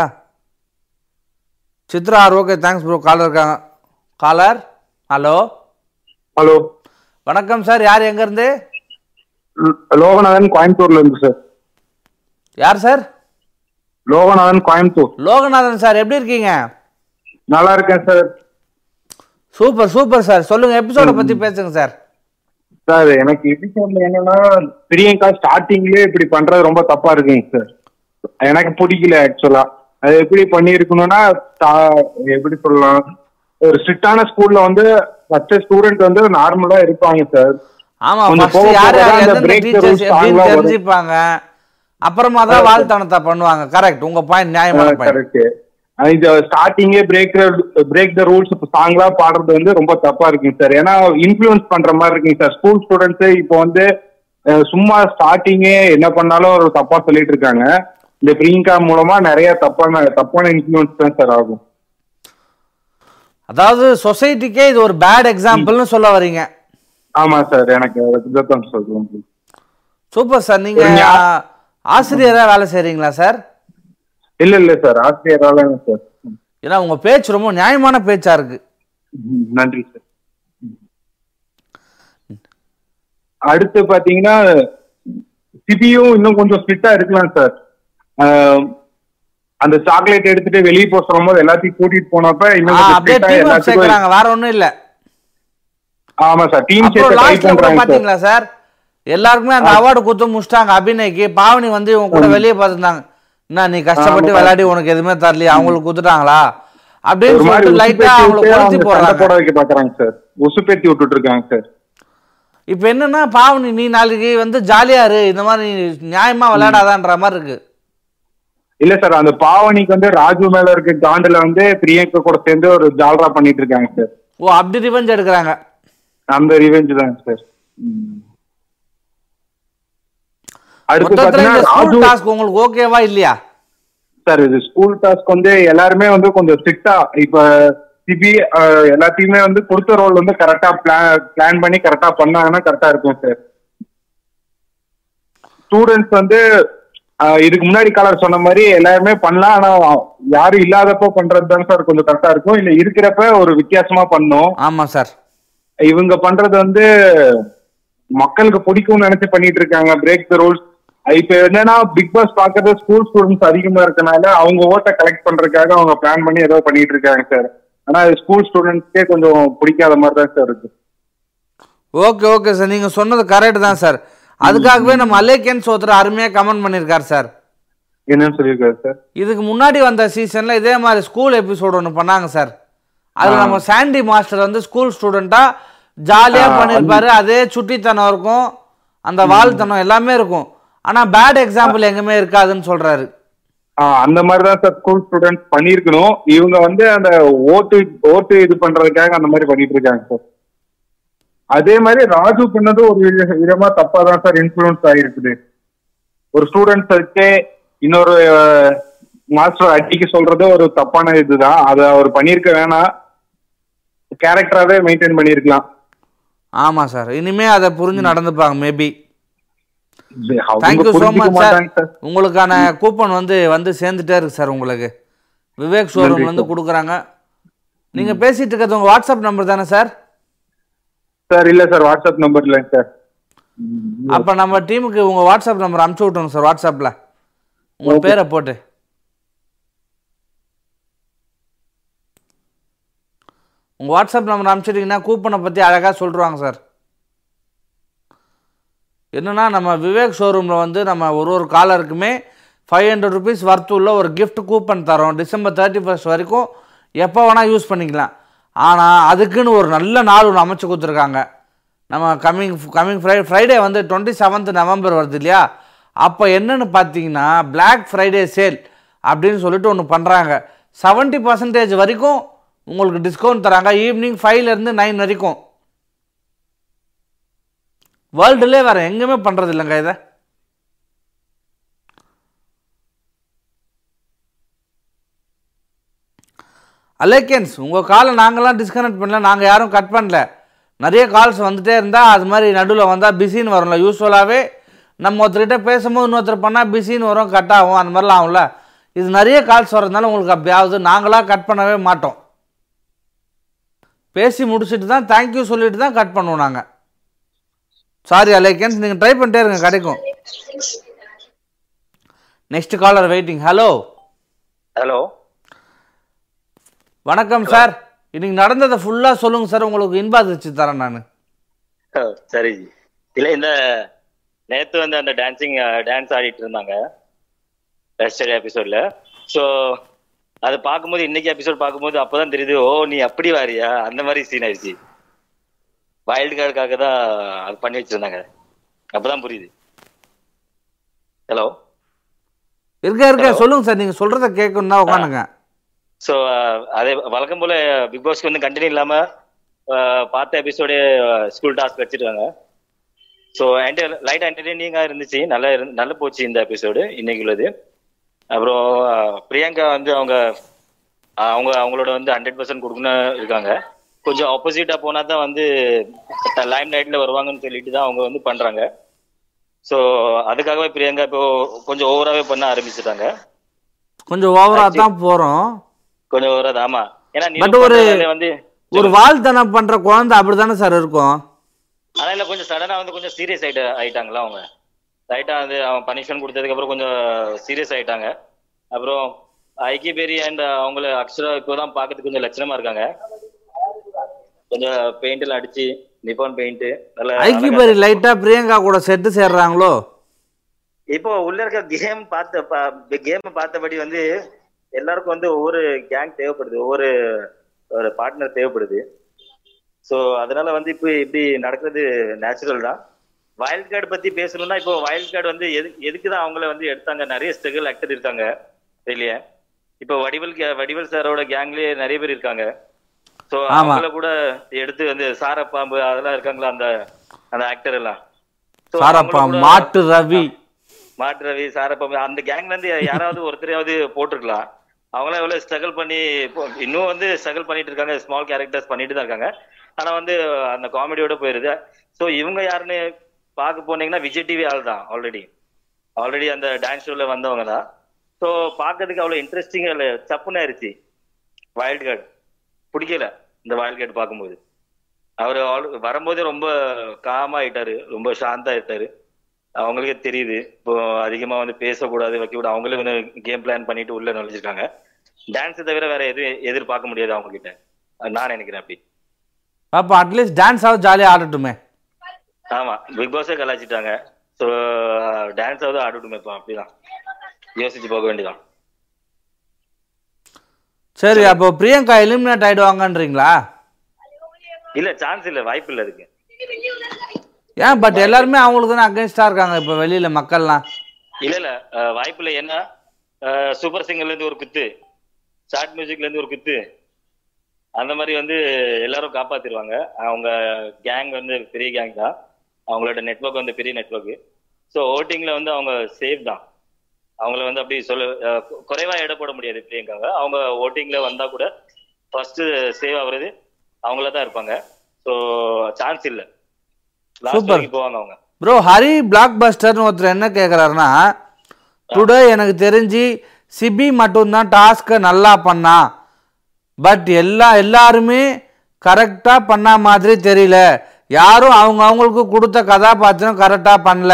Chitra R okay thanks bro caller இருக்காங்க. காலர் ஹலோ ஹலோ வணக்கம் சார் யார் எங்கேருந்து லோகநாதன் கோயம்புத்தூர்ல இருந்து சார் யார் சார் லோகநாதன் கோயம்புத்தூர். லோகநாதன் சார் எப்படி இருக்கீங்க? நல்லா இருக்கேன் சார் சூப்பர் சூப்பர் சார் சொல்லுங்க எபிசோட பத்தி பேசுங்க சார் சார் எனக்கு எபிசோட்ல என்னன்னா பிரியங்கா ஸ்டார்டிங்லயே இப்படி பண்றது ரொம்ப தப்பா இருக்குங்க சார். எனக்கு பிடிக்கல ஆக்சுவலா அது எப்படி பண்ணியிருக்கணும்னா ஸ்டா- எப்படி சொல்லலாம் ஒரு ஸ்ட்ரிக்டான ஸ்கூல்ல வந்து ஃபர்ஸ்ட் ஸ்டூடெண்ட் வந்து நார்மலா இருப்பாங்க சார். ஆமா. தெரிஞ்சுப்பாங்க. அப்புறமா தான் வாழ்த்தனத்தை பண்ணுவாங்க. கரெக்ட் உங்க பாயிண்ட் நியாயமான கரெக்ட் இது ஸ்டார்டிங்கே பிரேக் பிரேக் த ரூல்ஸ் இப்போ சாங்லா பாடுறது வந்து ரொம்ப தப்பா இருக்குங்க சார். ஏன்னா இன்ஃப்ளூயன்ஸ் பண்ற மாதிரி இருக்குங்க சார். ஸ்கூல் ஸ்டூடெண்ட்ஸ் இப்போ வந்து சும்மா ஸ்டார்டிங்கே என்ன பண்ணாலும் ஒரு தப்பா சொல்லிட்டு இருக்காங்க. இந்த பிரியங்கா மூலமா நிறைய தப்பான தப்பான இன்ஃப்ளூயன்ஸ் தான் சார் ஆகும். அதாவது சொசைட்டிக்கே இது ஒரு பேட் எக்ஸாம்பிள்னு சொல்ல வரீங்க ஆமா சார். எனக்கு சூப்பர் சார். நீங்க ஆசிரியரா வேலை செய்றீங்களா சார்? இல்ல இல்ல சார் ஆசிரியரால சார். ஏன்னா உங்க பேச்சு ரொம்ப நியாயமான பேச்சா இருக்கு. நன்றி சார் அடுத்து பாத்தீங்கன்னா சிபியும் இன்னும் கொஞ்சம் ஸ்ட்ரிக்டா இருக்கலாம் சார் அந்த சாக்லேட் எடுத்துட்டு வெளியே போக சொல்லும்போது எல்லாத்தையும் கூட்டிட்டு போனப்ப இன்னும் சேர்க்கறாங்க. வேற ஒண்ணும் இல்ல. ஆமா சார் டீம் பாத்தீங்களா சார் எல்லாருக்குமே அந்த அவார்டு கொடுத்து முடிச்சிட்டாங்க அபிநய்க்கு பாவனி வந்து இவங்க கூட வெளியே பார்த்துருந்தாங்க. என்ன நீ கஷ்டப்பட்டு. விளையாடி உனக்கு எதுவுமே தரலையா அவங்களுக்கு கொடுத்துட்டாங்களா அப்படின்னு சொல்லிட்டு லைட்டா அவங்களை அவங்க சண்டை போட போடுறாங்க வைக்க பாக்குறாங்க சார் உசுப்பேத்தி விட்டுட்டு இருக்காங்க சார் இப்ப என்னன்னா பாவனி நீ நாளைக்கு வந்து ஜாலியா இரு. இந்த மாதிரி நியாயமா விளையாடாதான்ற மாதிரி இருக்கு. இல்ல சார் அந்த பாவனிக்கு வந்து ராஜு மேல இருக்க காண்டுல வந்து பிரியங்கா கூட சேர்ந்து ஒரு ஜால்ரா பண்ணிட்டு இருக்காங்க சார் ஓ அப்படி ரிவெஞ்ச் எடுக்கிறாங்க. அந்த ரிவெஞ்ச் தாங்க சார் அடுத்து டாஸ்க் உங்களுக்கு ஓகேவா இல்லையா? சார் இது ஸ்கூல் டாஸ்க் வந்து எல்லாருமே வந்து கொஞ்சம் ஸ்ட்ரிக்டா இப்ப சிபி எல்லாத்தையுமே வந்து கொடுத்த ரோல் வந்து கரெக்டா பிளான் பிளான் பண்ணி கரெக்டா பண்ணாங்கன்னா கரெக்டா இருக்கும் சார். ஸ்டூடெண்ட்ஸ் வந்து இதுக்கு முன்னாடி காலர் சொன்ன மாதிரி எல்லாருமே பண்ணலாம் ஆனா யாரும் இல்லாதப்போ பண்றது தான் சார் கொஞ்சம் கரெக்டா இருக்கும். இல்ல இருக்கிறப்ப ஒரு வித்தியாசமா பண்ணும் ஆமா சார். இவங்க பண்றது வந்து மக்களுக்கு பிடிக்கும்னு நினைச்சு பண்ணிட்டு இருக்காங்க. பிரேக் த ரூல்ஸ் இப்ப என்னன்னா பிக் பாஸ் பாக்குறது ஸ்கூல் ஸ்டூடெண்ட்ஸ் அதிகமா இருக்கனால அவங்க ஓட்டை கலெக்ட் பண்றதுக்காக அவங்க பிளான் பண்ணி ஏதோ பண்ணிட்டு இருக்காங்க சார் ஆனா ஸ்கூல் ஸ்டூடெண்ட்ஸ்க்கே கொஞ்சம் பிடிக்காத மாதிரி தான் சார் இருக்கு. ஓகே ஓகே சார் நீங்க சொன்னது கரெக்ட் தான் சார் அதுக்காகவே நம்ம அலேக்கன் சோத்ரா அருமையா கமெண்ட் பண்ணியிருக்காரு சார் என்னன்னு சொல்லியிருக்காரு சார் இதுக்கு முன்னாடி வந்த சீசன்ல இதே மாதிரி ஸ்கூல் எபிசோடு ஒன்று பண்ணாங்க சார் அதுல நம்ம சாண்டி மாஸ்டர் வந்து ஸ்கூல் ஸ்டூடெண்டா ஜாலியா ஆ, பண்ணியிருப்பாரு அதே சுட்டித்தனம் இருக்கும். அந்த வாழ்த்தனம் எல்லாமே இருக்கும். ஆனா பேட் எக்ஸாம்பிள் எங்குமே இருக்காதுன்னு சொல்றாரு. அந்த மாதிரி தான் சார் ஸ்கூல் ஸ்டூடெண்ட்ஸ் பண்ணியிருக்கணும். இவங்க வந்து அந்த ஓட்டு ஓட்டு இது பண்றதுக்காக அந்த மாதிரி பண்ணிட்டு இருக்காங்க சார் அதே மாதிரி ராஜு பண்ணது ஒரு வித- விதமா தப்பா தான் சார் இன்ஃபுளுன்ஸ் ஆகிருக்குது ஒரு ஸ்டூடெண்ட்ஸ் வச்சே இன்னொரு மாஸ்டர் அடிக்க சொல்றது ஒரு தப்பான இதுதான். அதை அவர் பண்ணியிருக்க வேணாம். கேரக்டராகவே மெயின்டைன் பண்ணியிருக்கலாம். ஆமா சார் இனிமே அதை புரிஞ்சு நடந்துப்பாங்க maybe thank you so much sir. உங்களுக்கான கூப்பன் வந்து வந்து சேர்ந்துட்டே இருக்கு சார் உங்களுக்கு. விவேக் ஷோரூம்ல இருந்து கொடுக்குறாங்க. நீங்க பேசிட்டு இருக்கிறது உங்க வாட்ஸ்அப் நம்பர் தானே சார் சார் இல்ல சார் வாட்ஸ்அப் நம்பர் இல்லைங்க சார். அப்போ நம்ம டீமுக்கு உங்கள் வாட்ஸ்அப் நம்பர் அனுப்பிச்சி விட்ருங்க சார் வாட்ஸ்அப்பில் உங்கள் பேரை போட்டு. உங்கள் வாட்ஸ்அப் நம்பர் அனுப்பிச்சிட்டிங்கன்னா கூப்பனை பற்றி அழகாக சொல்லிடுவாங்க சார் என்னென்னா நம்ம விவேக் ஷோரூமில் வந்து நம்ம ஒரு ஒரு காலருக்குமே ஃபைவ் ஹண்ட்ரட் ருபீஸ் ஒர்த்து உள்ள ஒரு கிஃப்ட் கூப்பன் தரோம். டிசம்பர் தேர்ட்டி ஃபஸ்ட் வரைக்கும் எப்போ வேணால் யூஸ் பண்ணிக்கலாம். ஆனால் அதுக்குன்னு ஒரு நல்ல நாள் ஒன்று அமைச்சு கொடுத்துருக்காங்க. நம்ம கம்மிங் கம்மிங் ஃப்ரை ஃப்ரைடே வந்து டுவெண்ட்டி செவன்த் நவம்பர் வருது இல்லையா? அப்போ என்னென்னு பார்த்தீங்கன்னா பிளாக் ஃப்ரைடே சேல் அப்படின்னு சொல்லிட்டு ஒன்று பண்ணுறாங்க 70% பர்சன்டேஜ் வரைக்கும் உங்களுக்கு டிஸ்கவுண்ட் தராங்க. ஈவினிங் ஃபைவ்லேருந்து நைன் வரைக்கும். வேர்ல்டுலேயே வேறு எங்கேயுமே பண்ணுறது இல்லைங்க இதை. அலேக்கன்ஸ் உங்கள் காலை நாங்களாம் டிஸ்கனெக்ட் பண்ணல நாங்கள் யாரும் கட் பண்ணல. நிறைய கால்ஸ் வந்துட்டே இருந்தால் அது மாதிரி நடுவில் வந்தால் பிஸின்னு வரும்ல யூஸ்வலாகவே நம்ம ஒருத்தர்கிட்ட பேசும்போது இன்னொருத்தர் பண்ணால் பிஸின்னு வரும் கட் ஆகும் அந்த மாதிரிலாம் ஆகும்ல. இது நிறைய கால்ஸ் வரதுனால உங்களுக்கு அப்படி ஆகுது நாங்களாக கட் பண்ணவே மாட்டோம். பேசி முடிச்சுட்டு தான் தேங்க்யூ சொல்லிட்டு தான் கட் பண்ணுவோம் நாங்கள் சாரி அலேக்கன்ஸ் நீங்கள் ட்ரை பண்ணிட்டே இருங்க கிடைக்கும். Next caller waiting hello hello வணக்கம் சார் இன்னைக்கு நடந்ததை ஃபுல்லாக சொல்லுங்கள் சார் உங்களுக்கு இன்பாதிச்சு தரேன் நான். சரி. இல்ல இந்த நேத்து வந்து அந்த டான்சிங் டான்ஸ் ஆடிட்டு இருந்தாங்க. எஸ்டர்டே எபிசோட்ல ஸோ அது பார்க்கும்போது இன்னைக்கு எபிசோட் பார்க்கும்போது அப்பதான் தெரியுது ஓ நீ அப்படி வாரியா? அந்த மாதிரி சீன் ஆயிடுச்சு. வைல்டு கார்டுக்காக தான் அது பண்ணி வச்சிருந்தாங்க. அப்பதான் புரியுது. ஹலோ இருக்க இருக்க. சொல்லுங்க சார். நீங்க சொல்றத கேட்கணும் தான் உட்காந்துங்க ஸோ அதே வழக்கம் போல பிக் பாஸ்க்கு வந்து கண்டினியூ இல்லாம பார்த்த எபிசோடே ஸ்கூல் டாஸ்க் வச்சிருக்காங்க. ஸோ லைட் என்டர்டெய்னிங்காக இருந்துச்சு. நல்லா இருந்து நல்லா போச்சு இந்த எபிசோடு இன்னைக்கு உள்ளது. அப்புறம் பிரியங்கா வந்து அவங்க அவங்க அவங்களோட வந்து ஹண்ட்ரட் பர்சன்ட் கொடுக்கணும் இருக்காங்க. கொஞ்சம் ஆப்போசிட்டா போனா தான் வந்து லைம் லைட்ல வருவாங்கன்னு சொல்லிட்டு தான் அவங்க வந்து பண்றாங்க. ஸோ அதுக்காகவே பிரியங்கா இப்போ கொஞ்சம் ஓவராகவே பண்ண ஆரம்பிச்சிட்டாங்க. கொஞ்சம் ஓவரா தான் போறோம். கொஞ்சம் ஓவரா ஆமா. ஏன்னா ஒரு- வந்து ஒரு வாழ்த்தனம் பண்ற குழந்தை அப்படிதானே சார் இருக்கும்? ஆனா இல்ல கொஞ்சம் சடனா வந்து கொஞ்சம் சீரியஸ் ஆயிட்டு ஆயிட்டாங்களா அவங்க? ரைட்டா வந்து அவன் பனிஷ்மெண்ட் கொடுத்ததுக்கு அப்புறம் கொஞ்சம் சீரியஸ் ஆயிட்டாங்க. அப்புறம் ஐக்கி பேரி அண்ட் அவங்கள அக்ஷரா இப்போதான் பார்க்கறதுக்கு கொஞ்சம் லட்சணமா இருக்காங்க. கொஞ்சம் பெயிண்ட் எல்லாம் அடிச்சு நிப்பான் பெயிண்ட் நல்ல ஐக்கி அழகா- பேரி லைட்டா பிரியங்கா கூட செட்டு சேர்றாங்களோ? இப்போ உள்ள இருக்க கேம் பார்த்த கேம் பார்த்தபடி வந்து எல்லாருக்கும் வந்து ஒவ்வொரு கேங் தேவைப்படுது ஒவ்வொரு ஒரு பார்ட்னர் தேவைப்படுது. ஸோ அதனால வந்து இப்போ இப்படி நடக்கிறது நேச்சுரல் தான். வைல்ட் கார்டு பத்தி பேசணும்னா இப்போ வைல்ட் கார்டு வந்து எது எதுக்கு தான் அவங்கள வந்து எடுத்தாங்க? நிறைய ஸ்ட்ரகிள் ஆக்டர் இருக்காங்க வெளியே இப்போ வடிவல் கே- வடிவல் சாரோட கேங்லயே நிறைய பேர் இருக்காங்க. ஆமா. அவங்கள கூட எடுத்து வந்து சாரப்பாம்பு அதெல்லாம் இருக்காங்களா அந்த அந்த ஆக்டர் எல்லாம்? So சாரப்பா அவங்கள கூட- மாட்டு ரவி. மாட்டு ரவி சாரப்பா அந்த கேங்ல இருந்து யாராவது ஒருத்தரையாவது போட்டிருக்கலாம். அவங்களாம் எவ்வளவு ஸ்ட்ரகிள் பண்ணி இன்னும் வந்து ஸ்ட்ரகிள் பண்ணிட்டு இருக்காங்க ஸ்மால் கேரக்டர்ஸ் பண்ணிட்டு தான் இருக்காங்க. ஆனா வந்து அந்த காமெடியோட போயிருது. சோ இவங்க யாருன்னு பார்க்க போனீங்கன்னா விஜய் டிவி ஆள் தான் ஆல்ரெடி ஆல்ரெடி அந்த டான்ஸ் ஷோல வந்தவங்க தான். ஸோ பார்க்கறதுக்கு அவ்வளவு இன்ட்ரெஸ்டிங்கா இல்லை சப்புன்னு ஆயிருச்சு. வைல்ட் கார்டு பிடிக்கல இந்த வைல்ட் கார்டு பார்க்கும்போது. அவர் வரும்போதே ரொம்ப காமா ஆயிட்டாரு ரொம்ப சாந்தா ஆயிட்டாரு அவங்களுக்கே தெரியுது இப்போ அதிகமா வந்து பேசக்கூடாது வைக்கக்கூடாது. அவங்களே வந்து கேம் பிளான் பண்ணிட்டு உள்ள நுழைஞ்சிருக்காங்க. டான்ஸ் தவிர வேற எதுவும் எதிர்பார்க்க முடியாது அவங்க கிட்ட நான் நினைக்கிறேன் அப்படி. பாப்பா அட்லீஸ்ட் டான்ஸ் ஆகுது ஜாலியா ஆடட்டுமே? ஆமா பிக் பாஸே கலாச்சிட்டாங்க ஸோ டான்ஸ் ஆகுது ஆடட்டுமே இப்போ அப்படிதான். யோசிச்சு போக வேண்டியதான் சரி அப்போ பிரியங்கா எலிமினேட் ஆயிடுவாங்கன்றீங்களா? இல்ல சான்ஸ் இல்ல வாய்ப்பு இல்ல அதுக்கு. ஏன் பட் எல்லாருமே அவங்களுக்கு தானே அகேன்ஸ்டா இருக்காங்க இப்போ வெளியில மக்கள்லாம்? இல்ல இல்ல வாய்ப்பு இல்ல. என்ன சூப்பர் சிங்கர்ல இருந்து ஒரு குத்து. ஷார்ட் மியூசிக்ல இருந்து ஒரு குத்து. அந்த மாதிரி வந்து எல்லாரும் காப்பாத்திடுவாங்க. அவங்க கேங் வந்து பெரிய கேங் தான். அவங்களோட நெட்வொர்க் வந்து பெரிய நெட்வொர்க் ஸோ ஓட்டிங்ல வந்து அவங்க சேஃப் தான். அவங்கள வந்து அப்படி சொல்ல குறைவா எடை போட முடியாது பிரியங்காங்க அவங்க ஓட்டிங்ல வந்தா கூட ஃபர்ஸ்ட் சேவ் ஆகுறது அவங்கள தான் இருப்பாங்க. ஸோ சான்ஸ் இல்ல. லாஸ்ட் போவாங்க அவங்க. ப்ரோ ஹரி பிளாக் பஸ்டர்னு ஒருத்தர் என்ன கேட்குறாருன்னா டுடே எனக்கு தெரிஞ்சு சிபி மட்டும்தான் டாஸ்க்கை நல்லா பண்ணா. பட் எல்லா எல்லாருமே கரெக்டாக பண்ண மாதிரி தெரியல. யாரும் அவங்க அவங்களுக்கு கொடுத்த கதாபாத்திரம் கரெக்டாக பண்ணல.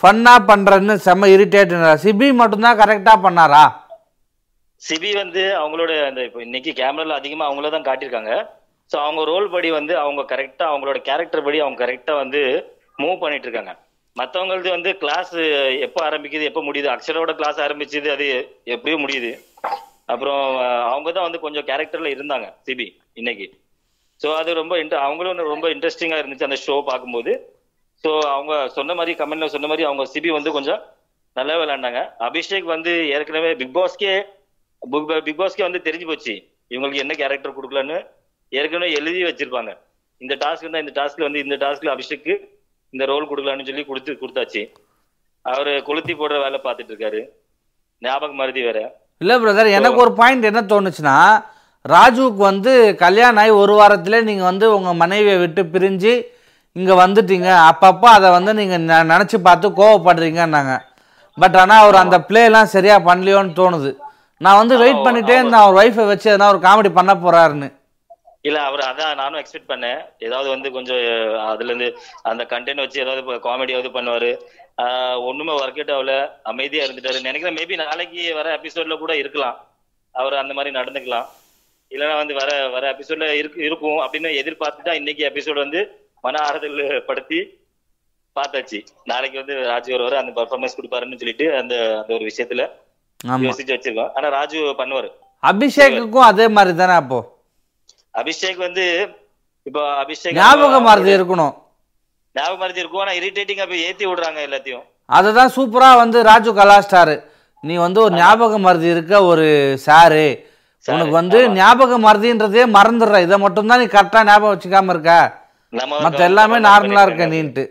ஃபன்னாக பண்ணுறன்னு செம்ம இரிட்டேட் சிபி மட்டும்தான் கரெக்டாக பண்ணாரா? சிபி வந்து அவங்களோட அந்த இப்போ இன்னைக்கு கேமரால அதிகமா அவங்கள தான் காட்டியிருக்காங்க. ஸோ அவங்க ரோல் படி வந்து அவங்க கரெக்டா அவங்களோட கேரக்டர் படி அவங்க கரெக்டா வந்து மூவ் பண்ணிட்டு இருக்காங்க மற்றவங்களது வந்து கிளாஸ் எப்போ ஆரம்பிக்குது எப்போ முடியுது? அக்ஷரோட கிளாஸ் ஆரம்பிச்சது அது எப்படியும் முடியுது. அப்புறம் அவங்க தான் வந்து கொஞ்சம் கேரக்டர்ல இருந்தாங்க சிபி இன்னைக்கு. ஸோ அது ரொம்ப இன்ட்ரெ அவங்களும் ரொம்ப இன்ட்ரெஸ்டிங்காக இருந்துச்சு அந்த ஷோ பார்க்கும்போது. ஸோ அவங்க சொன்ன மாதிரி கமெண்ட்ல சொன்ன மாதிரி அவங்க சிபி வந்து கொஞ்சம் நல்லா விளையாண்டாங்க. அபிஷேக் வந்து ஏற்கனவே பிக் பாஸ்க்கே பிக் பாஸ்க்கே வந்து தெரிஞ்சு போச்சு. இவங்களுக்கு என்ன கேரக்டர் கொடுக்கலன்னு ஏற்கனவே எழுதி வச்சிருப்பாங்க. இந்த டாஸ்க் தான் இந்த டாஸ்க்ல வந்து இந்த டாஸ்க்ல அபிஷேக்கு இந்த ரோல் கொடுக்கலான்னு சொல்லி கொடுத்து கொடுத்தாச்சு. அவரு கொளுத்தி போடுற வேலை பார்த்துட்டு இருக்காரு. ஞாபகம் மருதி வேற. இல்லை பிரதர் எனக்கு ஒரு பாயிண்ட் என்ன தோணுச்சுன்னா ராஜுவுக்கு வந்து கல்யாணம் ஆகி ஒரு வாரத்திலே நீங்கள் வந்து உங்கள் மனைவியை விட்டு பிரிஞ்சு இங்கே வந்துட்டீங்க. அப்பப்போ அதை வந்து நீங்கள் நினச்சி பார்த்து கோவப்படுறீங்கன்னாங்க. பட் ஆனால் அவர் அந்த பிளேலாம் சரியாக பண்ணலையோன்னு தோணுது. நான் வந்து வெயிட் பண்ணிட்டே இருந்தேன் அவர் ஒய்ஃபை வச்சு எதனா ஒரு காமெடி பண்ண போறாருன்னு. இல்ல அவர் அதான் நானும் எக்ஸ்பெக்ட் பண்ணேன். ஏதாவது வந்து கொஞ்சம் அதுல இருந்து அந்த கண்டென்ட் வச்சு ஏதாவது காமெடியாவது பண்ணுவாரு. ஒண்ணுமே ஒர்க் அவுட் ஆகல. அமைதியா இருந்துட்டாரு. நினைக்கிறேன் மேபி நாளைக்கு வர எபிசோட்ல கூட இருக்கலாம். அவர் அந்த மாதிரி நடந்துக்கலாம். இல்லைன்னா வந்து வர வர எபிசோட்ல இருக்கு இருக்கும் அப்படின்னு எதிர்பார்த்துட்டா இன்னைக்கு எபிசோட் வந்து மன ஆறுதல் படுத்தி பார்த்தாச்சு. நாளைக்கு வந்து ராஜு வருவாரு அந்த பர்ஃபார்மன்ஸ் கொடுப்பாருன்னு சொல்லிட்டு அந்த அந்த ஒரு விஷயத்துல யோசிச்சு வச்சிருக்கோம். ஆனா ராஜு பண்ணுவாரு. அபிஷேக்குக்கும் அதே மாதிரி தானே அப்போ? அபிஷேக் வந்து இப்போ அபிஷேக் ஞாபகம் மறதி இருக்கணும். ஞாபகம் மறதி இருக்கும். ஆனா இரிட்டேட்டிங்கா போய் ஏத்தி விடுறாங்க எல்லாத்தையும். அதை தான் சூப்பராக வந்து ராஜு கலாஸ்டாரு நீ வந்து ஒரு ஞாபக மருதி இருக்க ஒரு சாரு. உனக்கு வந்து ஞாபக மருதின்றதே மறந்துடுற. இதை மட்டும்தான் நீ கரெக்டாக ஞாபகம் வச்சுக்காம இருக்க. நம்ம மற்ற எல்லாமே நார்மலாக இருக்க நீன்ட்டு.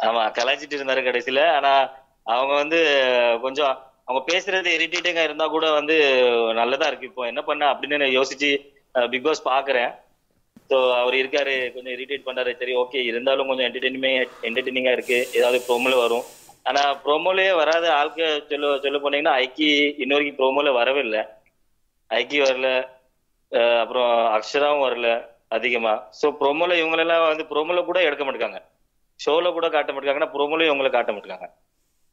ஆமா கலாய்ச்சிட்டு இருந்தாரு கடைசியில. ஆனா அவங்க வந்து கொஞ்சம் அவங்க பேசுறது இரிட்டேட்டிங்கா இருந்தா கூட வந்து நல்லதா இருக்கு. இப்போ என்ன பண்ண அப்படின்னு நான் யோசிச்சு பிக் பாஸ் பாக்குறேன். ஸோ அவர் இருக்காரு கொஞ்சம் இரிட்டேட் பண்றாரு. சரி ஓகே இருந்தாலும் கொஞ்சம் என்டர்டெயின்மெண்ட் என்டர்டெய்னிங்கா இருக்கு. ஏதாவது ப்ரோமோல வரும். ஆனா ப்ரோமோலயே வராத ஆளுக்கு சொல்ல சொல்ல போனீங்கன்னா ஐக்கி இன்ன வரைக்கும் ப்ரோமோல வரவே இல்லை. ஐக்கி வரல. அப்புறம் அக்ஷராவும் வரல. அதிகமா. ஸோ ப்ரோமோல இவங்களெல்லாம் வந்து ப்ரோமோல கூட எடுக்க மாட்டாங்க ஷோல கூட காட்ட மாட்டாங்கன்னா ப்ரோமோலயும் இவங்களை காட்ட மாட்டாங்க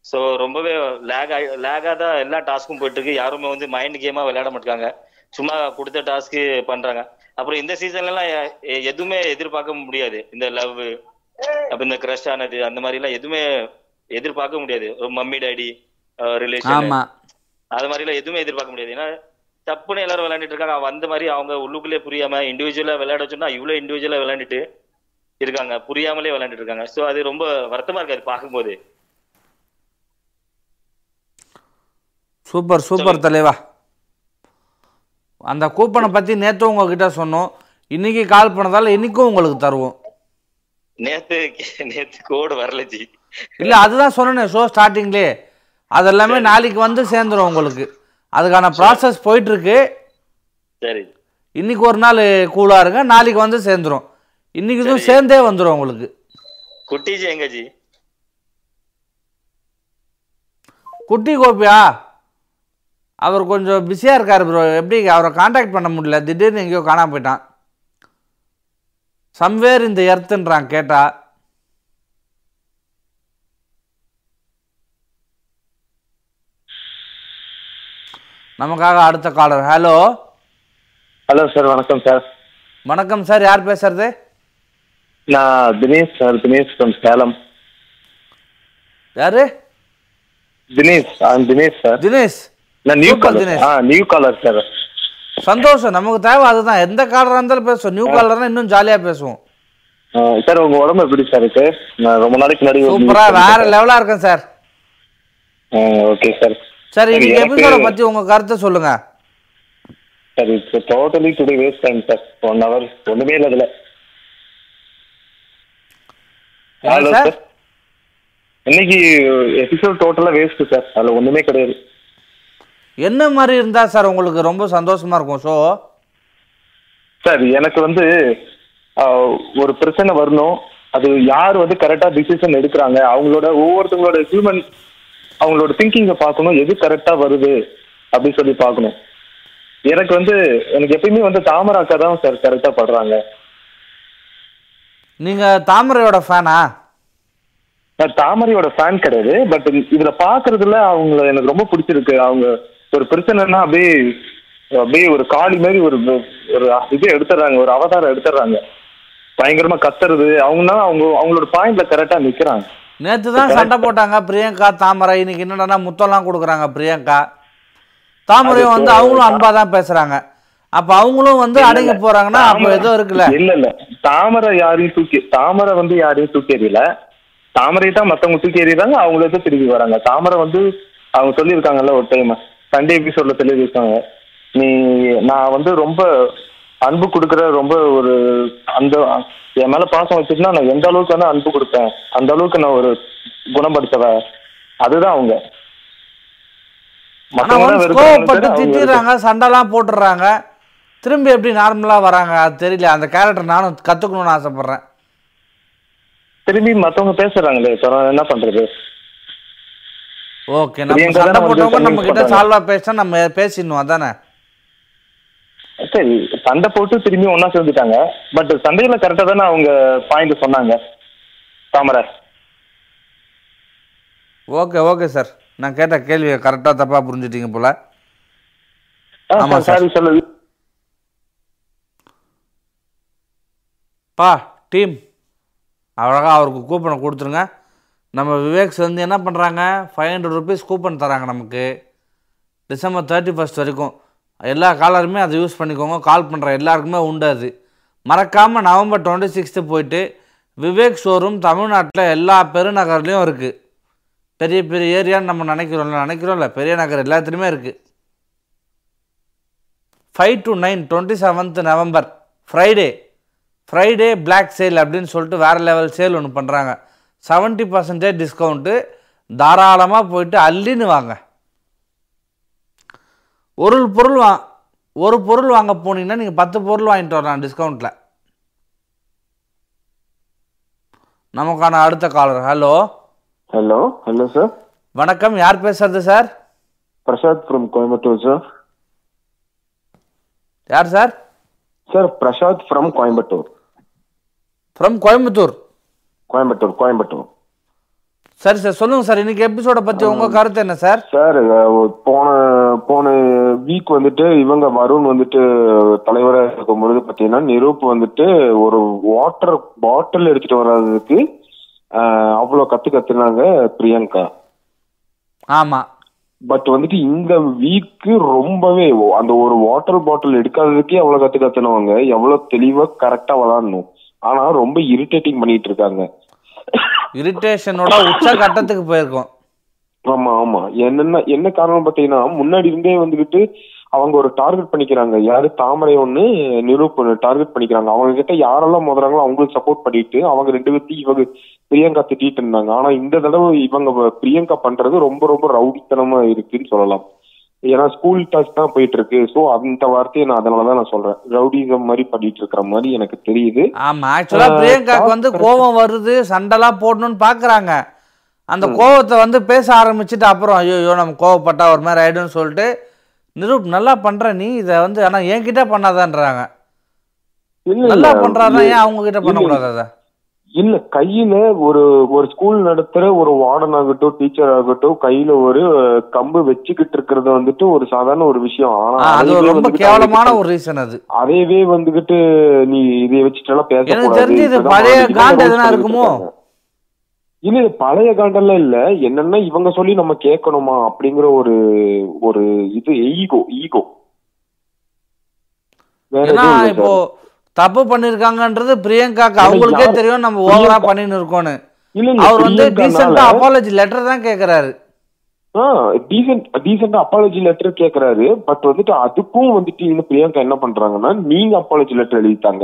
ஸோ ரொம்பவே லேக் லேகாக தான் எல்லா டாஸ்க்கும் போயிட்டு இருக்கு யாருமே வந்து மைண்ட் கேமா விளையாட மாட்டாங்க சும்மா கொடுத்த டாஸ்க்கு பண்றாங்க. அப்புறம் இந்த சீசன்ல எல்லாம் எதுவுமே எதிர்பார்க்க முடியாது. இந்த லவ் அப்ப இந்த கிரஷ் ஆனது அந்த மாதிரி எல்லாம் எதுவுமே எதிர்பார்க்க முடியாது. ஒரு மம்மி டாடி ரிலேஷன் அது மாதிரி எல்லாம் எதுவுமே எதிர்பார்க்க முடியாது. ஏன்னா தப்புன்னு எல்லாரும் விளையாண்டுட்டு இருக்காங்க. வந்த மாதிரி அவங்க உள்ளுக்குள்ளே புரியாம இண்டிவிஜுவலா விளையாட சொன்னா இவ்வளவு இண்டிவிஜுவலா விளையாண்டுட்டு இருக்காங்க. புரியாமலே விளையாண்டுட்டு இருக்காங்க. சோ அது ரொம்ப வருத்தமா இருக்காது பார்க்கும்போது. சூப்பர் சூப்பர் தலைவா. அந்த கூப்பனை பற்றி நேற்று உங்ககிட்ட சொன்னோம். இன்னைக்கு கால் பண்ணதால இன்னைக்கும் உங்களுக்கு தருவோம். நேத்து நேத்து கோடு வரல ஜி. இல்லை அதுதான் சொன்னேன் ஷோ ஸ்டார்டிங்லே அது எல்லாமே நாளைக்கு வந்து சேர்ந்துரும் உங்களுக்கு. அதுக்கான ப்ராசஸ் போயிட்டுருக்கு. சரி. இன்னைக்கு ஒரு நாள் கூலாக இருங்க. நாளைக்கு வந்து சேர்ந்துரும். இன்னைக்கு இதுவும் சேர்ந்தே வந்துடும் உங்களுக்கு. குட்டி ஜி எங்க ஜி குட்டி கோபியா? அவர் கொஞ்சம் பிஸியாக இருக்கார் ப்ரோ எப்படி அவரை காண்டாக்ட் பண்ண முடியல? திடீர்னு எங்கேயோ காணாம போயிட்டான். சம்வேர் இந்த எர்த்துன்றான் கேட்டா. நமக்காக அடுத்த காலர் ஹலோ ஹலோ சார் வணக்கம் சார் வணக்கம் சார் யார் பேசுறது? நான் தினேஷ் சார் தினேஷ் ஃப்ரம் சேலம். யாரு? தினேஷ். ஆ தினேஷ் சார் தினேஷ். நான் நியூ காலர் தினேஷ். ஆ நியூ காலர் சார் சந்தோஷம். நமக்கு தேவை அதுதான். எந்த காலராக இருந்தாலும் பேசுவோம். நியூ காலர்னா இன்னும் ஜாலியாக பேசுவோம். சார் உங்க உடம்பு எப்படி சார் இருக்கு? நான் ரொம்ப நாளைக்கு முன்னாடி சூப்பரா. வேற. லெவலா இருக்கேன் சார் ஓகே சார் சரி எனக்கு- எபிசோட பத்தி உங்க கருத்தை சொல்லுங்க. Sir it's totally today waste time sir one hour ஒண்ணுமே இல்லை அதுல ஹலோ சார் இன்னைக்கு எபிசோட் டோட்டலா வேஸ்ட் சார் அதுல ஒண்ணுமே கிடையாது. என்ன மாதிரி இருந்தா சார் உங்களுக்கு ரொம்ப சந்தோஷமா இருக்கும் ஷோ சார் எனக்கு வந்து ஒரு பிரச்சனை வரணும். அது யார் வந்து கரெக்டா டிசிஷன் எடுக்கிறாங்க அவங்களோட ஒவ்வொருத்தவங்களோட ஹியூமன் அவங்களோட திங்கிங்கை பார்க்கணும். எது கரெக்டா வருது? அப்படின்னு சொல்லி பார்க்கணும். எனக்கு வந்து எனக்கு எப்பயுமே வந்து தாமராக்கா தான் சார் கரெக்டா படுறாங்க. நீங்க தாமரையோட ஃபேனா நான் தாமரையோட ஃபேன் கிடையாது. பட் இதுல பாக்குறதுல அவங்கள எனக்கு ரொம்ப பிடிச்சிருக்கு. அவங்க ஒரு பிரச்சனைனா அப்படியே அப்படியே ஒரு காளி மாதிரி ஒரு ஒரு இது எடுத்துடுறாங்க. ஒரு அவதாரம் எடுத்துடுறாங்க. பயங்கரமா கத்துறது. அவங்கன்னா அவங்க அவங்களோட பாயிண்ட்ல கரெக்டா நிக்கிறாங்க. நேத்து தான் சண்டை போட்டாங்க. பிரியங்கா தாமரை இன்னைக்கு என்னடா முத்தம்லாம் கொடுக்குறாங்க பிரியங்கா. தாமரையும் வந்து அவங்களும் அன்பா தான் பேசுறாங்க. அப்ப அவங்களும் வந்து அடங்கி போறாங்கன்னா அப்ப ஏதோ இருக்குல்ல. இல்ல இல்ல. தாமரை யாரையும் தூக்கி தாமரை வந்து யாரையும் தூக்கி எறியல தாமரை தான் மத்தவங்க தூக்கி எறியறாங்க அவங்கள தான் திரும்பி வராங்க. தாமரை வந்து அவங்க சொல்லியிருக்காங்கல்ல ஒரு டைம் சண்டே எபிசோட்ல சொல்லியிருக்காங்க நீ நான் வந்து ரொம்ப அன்பு கொடுக்குற ரொம்ப ஒரு அந்த என் மேல பாசம் வச்சுட்டுனா நான் எந்த அளவுக்கு வேணா அன்பு கொடுப்பேன். அந்த அளவுக்கு நான் ஒரு குணப்படுத்தவ அதுதான் அவங்க. கோவப்பட்டு. திட்டிடுறாங்க சண்டைலாம் போட்டுடுறாங்க. திரும்பி எப்படி நார்மலா வராங்க அது தெரியல. அந்த கேரக்டர் நானும் கத்துக்கணும்னு ஆசைப்படுறேன். திரும்பி மத்தவங்க பேசுறாங்களே இப்ப என்ன பண்றது? ஓகே நம்ம சண்டை வந்து போட்டவங்க நம்ம கிட்ட சால்வா பேசினா நம்ம பேசிடணும் அதானே? சரி சண்டை போட்டு திரும்பி ஒண்ணா சேர்ந்துட்டாங்க. பட் சண்டையில கரெக்டா தானே அவங்க பாயிண்ட் சொன்னாங்க தாமரை ஓகே ஓகே சார். நான் கேட்ட கேள்வியை கரெக்டாக தப்பாக புரிஞ்சுட்டீங்க போல. ஆமா ஆமா சார். சாரி. சொல்லு பா டீம். அழகாக அவருக்கு கூப்பனை கொடுத்துருங்க. நம்ம விவேக்ஸ் வந்து என்ன பண்ணுறாங்க ஃபைவ் ஹண்ட்ரட் ருபீஸ் கூப்பன் தராங்க நமக்கு. டிசம்பர் தேர்ட்டி ஃபஸ்ட் வரைக்கும். எல்லா காலருமே அதை யூஸ் பண்ணிக்கோங்க. கால் பண்ணுற எல்லாருக்குமே உண்டு அது மறக்காமல் நவம்பர் டுவெண்ட்டி சிக்ஸ்த்து போயிட்டு விவேக் ஷோரூம் தமிழ்நாட்டில் எல்லா பெருநகர்லேயும் இருக்குது பெரிய பெரிய ஏரியான்னு நம்ம நினைக்கிறோம்ல நினைக்கிறோம்ல. பெரிய நகர் எல்லாத்துலேயுமே இருக்குது five to nine twenty seventh November Friday Friday black sale அப்படின்னு சொல்லிட்டு வேறு லெவல் சேல் ஒன்று பண்ணுறாங்க செவன்ட்டி பர்சன்டேஜ் டிஸ்கவுண்ட்டு தாராளமாக போயிட்டு அள்ளின்னு வாங்க. ஒரு பொருள் வா ஒரு பொருள் வாங்க போனீங்கன்னா நீங்கள் பத்து பொருள் வாங்கிட்டு வரலாம் டிஸ்கவுண்ட்டில் நமக்கான அடுத்த caller hello hello hello sir வணக்கம். யார் பேசுறது sir Prasad from Coimbatore sir யார் sir sir Prasad from Coimbatore. From Coimbatore? Coimbatore Coimbatore. சரி சார் சொல்லுங்கள் சார். இன்னைக்கு எபிசோடை பற்றி உங்கள் கருத்து என்ன சார்? சார் போன போன வீக் வந்துட்டு இவங்க வருண் வந்துட்டு தலைவராக இருக்கும் பொழுது பார்த்தீங்கன்னா நிரூப் வந்துட்டு ஒரு வாட்டர் பாட்டில் எடுத்துட்டு வர்றதுக்கு அஹ், அவ்வளோ கத்து கத்துனாங்க பிரியங்கா. ஆமாம் பட் வந்துட்டு இந்த வீக்கு ரொம்பவே அந்த ஒரு வாட்டர் பாட்டில் எடுக்காததுக்கே அவ்வளவு கத்து கத்துனவங்க எவ்வளவு தெளிவா கரெக்டா விளாடணும் ஆனா ரொம்ப இரிட்டேட்டிங் பண்ணிட்டு இருக்காங்க. இரிட்டேஷனோட உச்ச கட்டத்துக்கு போயிருக்கோம். ஆமா ஆமா. என்னென்ன என்ன காரணம் பாத்தீங்கன்னா முன்னாடி இருந்தே வந்துகிட்டு அவங்க ஒரு டார்கெட் பண்ணிக்கிறாங்க. யாரு? தாமரை ஒண்ணு நிரூப் டார்கெட் பண்ணிக்கிறாங்க. அவங்க கிட்ட யாரெல்லாம் முதறாங்களோ அவங்களுக்கு சப்போர்ட் பண்ணிட்டு அவங்க ரெண்டு பேர்த்தையும் இவங்க பிரியங்கா திட்டிட்டு இருந்தாங்க. ஆனா இந்த தடவை இவங்க பிரியங்கா பண்றது ரொம்ப ரொம்ப ரவுடித்தனமா இருக்குன்னு சொல்லலாம். ஏன்னா ஸ்கூல் டாஸ் தான் போயிட்டு இருக்கு சோ அந்த வார்த்தையை நான் அதனாலதான் நான் சொல்றேன். ரவுடிசம் மாதிரி பண்ணிட்டு இருக்கிற மாதிரி எனக்கு தெரியுது. ஆமா ஆக்சுவலா பிரியங்காக்கு வந்து கோவம் வருது சண்டைலாம் போடணும்னு பாக்குறாங்க. அந்த கோவத்தை வந்து பேச ஆரம்பிச்சுட்டு அப்புறம் ஐயோ ஐயோ நம்ம கோவப்பட்டா ஒரு மாதிரி ஆயிடும்னு சொல்லிட்டு நிரூப் நல்லா பண்ற நீ இதை வந்து ஆனா என்கிட்ட பண்ணாதான்றாங்க. நல்லா. பண்றாருன்னா ஏன் அவங்க கிட்ட பண்ணக்கூடாது அதை? இல்ல கையில ஒரு ஒரு ஸ்கூல் நடத்துற ஒரு வார்டன் ஆகட்டும் டீச்சர் ஆகட்டும் கையில ஒரு கம்பு வச்சுக்கிட்டு இருக்கிறது வந்துட்டு ஒரு சாதாரண ஒரு விஷயம். ஆனா ரொம்ப கேவலமான ஒரு ரீசன் அது. அதையவே வந்துகிட்டு நீ இதை பேச எனக்கு தெரிஞ்சு இது பழைய காண்டு எதுனா இருக்குமோ? இல்ல பழைய காண்டெல்லாம் இல்ல. என்னன்னா இவங்க சொல்லி நம்ம கேட்கணுமா அப்படிங்கிற ஒரு ஒரு இது ஈகோ ஈகோ வேற இப்போ. தப்பு பண்ணிருக்காங்கன்றது பிரியங்காக்கு அவங்களுக்கே தெரியும் நம்ம ஓவரா பண்ணின்னு இருக்கோம்னு அவர் வந்து டீசெண்டா அப்பாலஜி லெட்டர் தான் கேக்குறாரு. டீசென்ட் டீசெண்டா அப்பாலஜி லெட்டர் கேக்குறாரு. பட் வந்துட்டு அதுக்கும் வந்துட்டு இந்த பிரியங்கா என்ன பண்றாங்கன்னா நீங்க அப்பாலஜி லெட்டர் நான்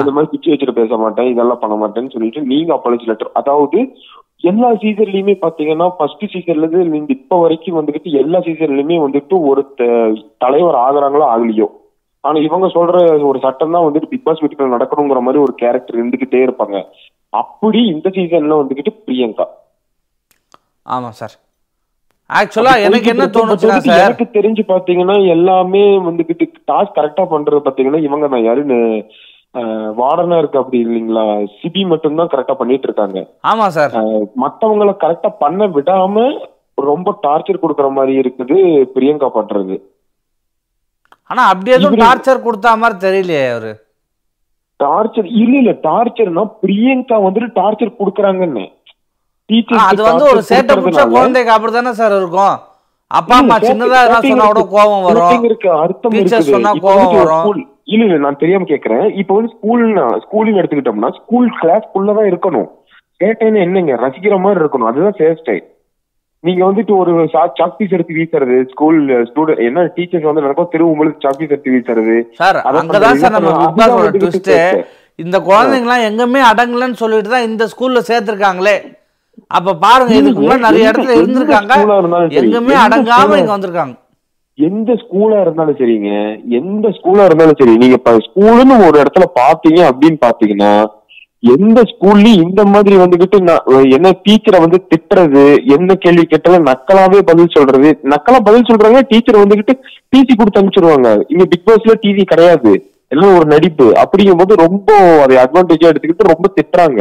இந்த மாதிரி பிச்சு வச்சுட்டு பேச மாட்டேன் இதெல்லாம் பண்ண மாட்டேன்னு சொல்லிட்டு நீங்க அப்பாலஜி லெட்டர் அதாவது எல்லா சீசன்லயுமே பாத்தீங்கன்னா ஃபர்ஸ்ட் சீசன்ல இருந்து இப்ப வரைக்கும் வந்துட்டு எல்லா சீசன்லயுமே வந்துட்டு ஒரு தலைவர் ஆகுறாங்களோ ஆகலையோ. ஆனா இவங்க சொல்ற ஒரு சட்டம் தான் வந்துட்டு பிக் பாஸ் வீட்டுக்குள்ள நடக்கணுங்கிற மாதிரி ஒரு கேரக்டர் இருந்துகிட்டே இருப்பாங்க. அப்படி இந்த சீசன்ல வந்துகிட்டு பிரியங்கா. ஆமா சார் ஆக்சுவலா எனக்கு என்ன. தோணுச்சுன்னா சார் எனக்கு தெரிஞ்சு பாத்தீங்கன்னா எல்லாமே வந்துகிட்டு டாஸ்க் கரெக்டா பண்றது பாத்தீங்கன்னா இவங்க தான். யாருன்னு வார்டனா இருக்கு அப்படி இல்லைங்களா? சிபி மட்டும்தான் கரெக்டா பண்ணிட்டு இருக்காங்க. ஆமா சார் மத்தவங்கள கரெக்டா பண்ண விடாம ரொம்ப டார்ச்சர் கொடுக்கற மாதிரி இருக்குது பிரியங்கா பண்றது. ஆனா அப்படி எதுவும் டார்ச்சர் கொடுத்தா மாதிரி தெரியலையே அவரு. டார்ச்சர் இல்ல இல்ல டார்ச்சர்னா பிரியங்கா வந்துட்டு டார்ச்சர் கொடுக்கறாங்கன்னு. அது வந்து ஒரு சேட்டை பிடிச்ச குழந்தைக்கு அப்படிதானே சார் இருக்கும். அப்பா அம்மா சின்னதா சொன்னா கூட கோபம் வரும். அர்த்தம். சொன்னா ஒரு வரும். இல்ல இல்ல நான் தெரியாம கேக்குறேன். இப்போ வந்து ஸ்கூல்னா ஸ்கூலிங் எடுத்துக்கிட்டோம்னா ஸ்கூல் கிளாஸ் தான் இருக்கணும். சேட்டைன்னு என்னங்க? ரசிக்கிற மாதிரி இருக்கணும். அதுதான் சேஃப் ஸ்டைல் நீங்க வந்துட்டு ஒரு சாக் பீஸ் எடுத்து வீசுறது ஸ்கூல் ஸ்டூடெண்ட் என்ன டீச்சர்ஸ் வந்து நடக்கும் தெரு உங்களுக்கு சாக் பீஸ் எடுத்து வீசுறது. சார் அதை அங்கதான் சார் நம்ம. Big twist. இந்த குழந்தைங்கலாம் எங்குமே அடங்கலன்னு சொல்லிட்டு தான் இந்த ஸ்கூல்ல சேர்த்திருக்காங்களே. அப்ப பாருங்க இதுக்கு முன்னாடி நிறைய இடத்துல இருந்திருக்காங்க. எந்த அடங்காம இங்க வந்திருக்காங்க. எந்த ஸ்கூலா இருந்தாலும் சரிங்க எந்த ஸ்கூலா இருந்தாலும் சரி நீங்க ஸ்கூலுன்னு ஒரு இடத்துல பாத்தீங்க அப்படின்னு பாத்தீங்கன்னா எந்த ஸ்கூல்லயும் இந்த மாதிரி வந்துகிட்டு என்ன டீச்சரை வந்து திட்டுறது என்ன கேள்வி கேட்டாலும் நக்கலாவே பதில் சொல்றது. நக்கலா பதில் சொல்றாங்க டீச்சர் வந்துகிட்டு டிசி கொடுத்து அனுப்பிச்சிருவாங்க. இங்க பிக் பாஸ்ல டிவி கிடையாது. எல்லாம் ஒரு நடிப்பு. அப்படிங்கும்போது ரொம்ப அதை அட்வான்டேஜா எடுத்துக்கிட்டு ரொம்ப திட்டுறாங்க.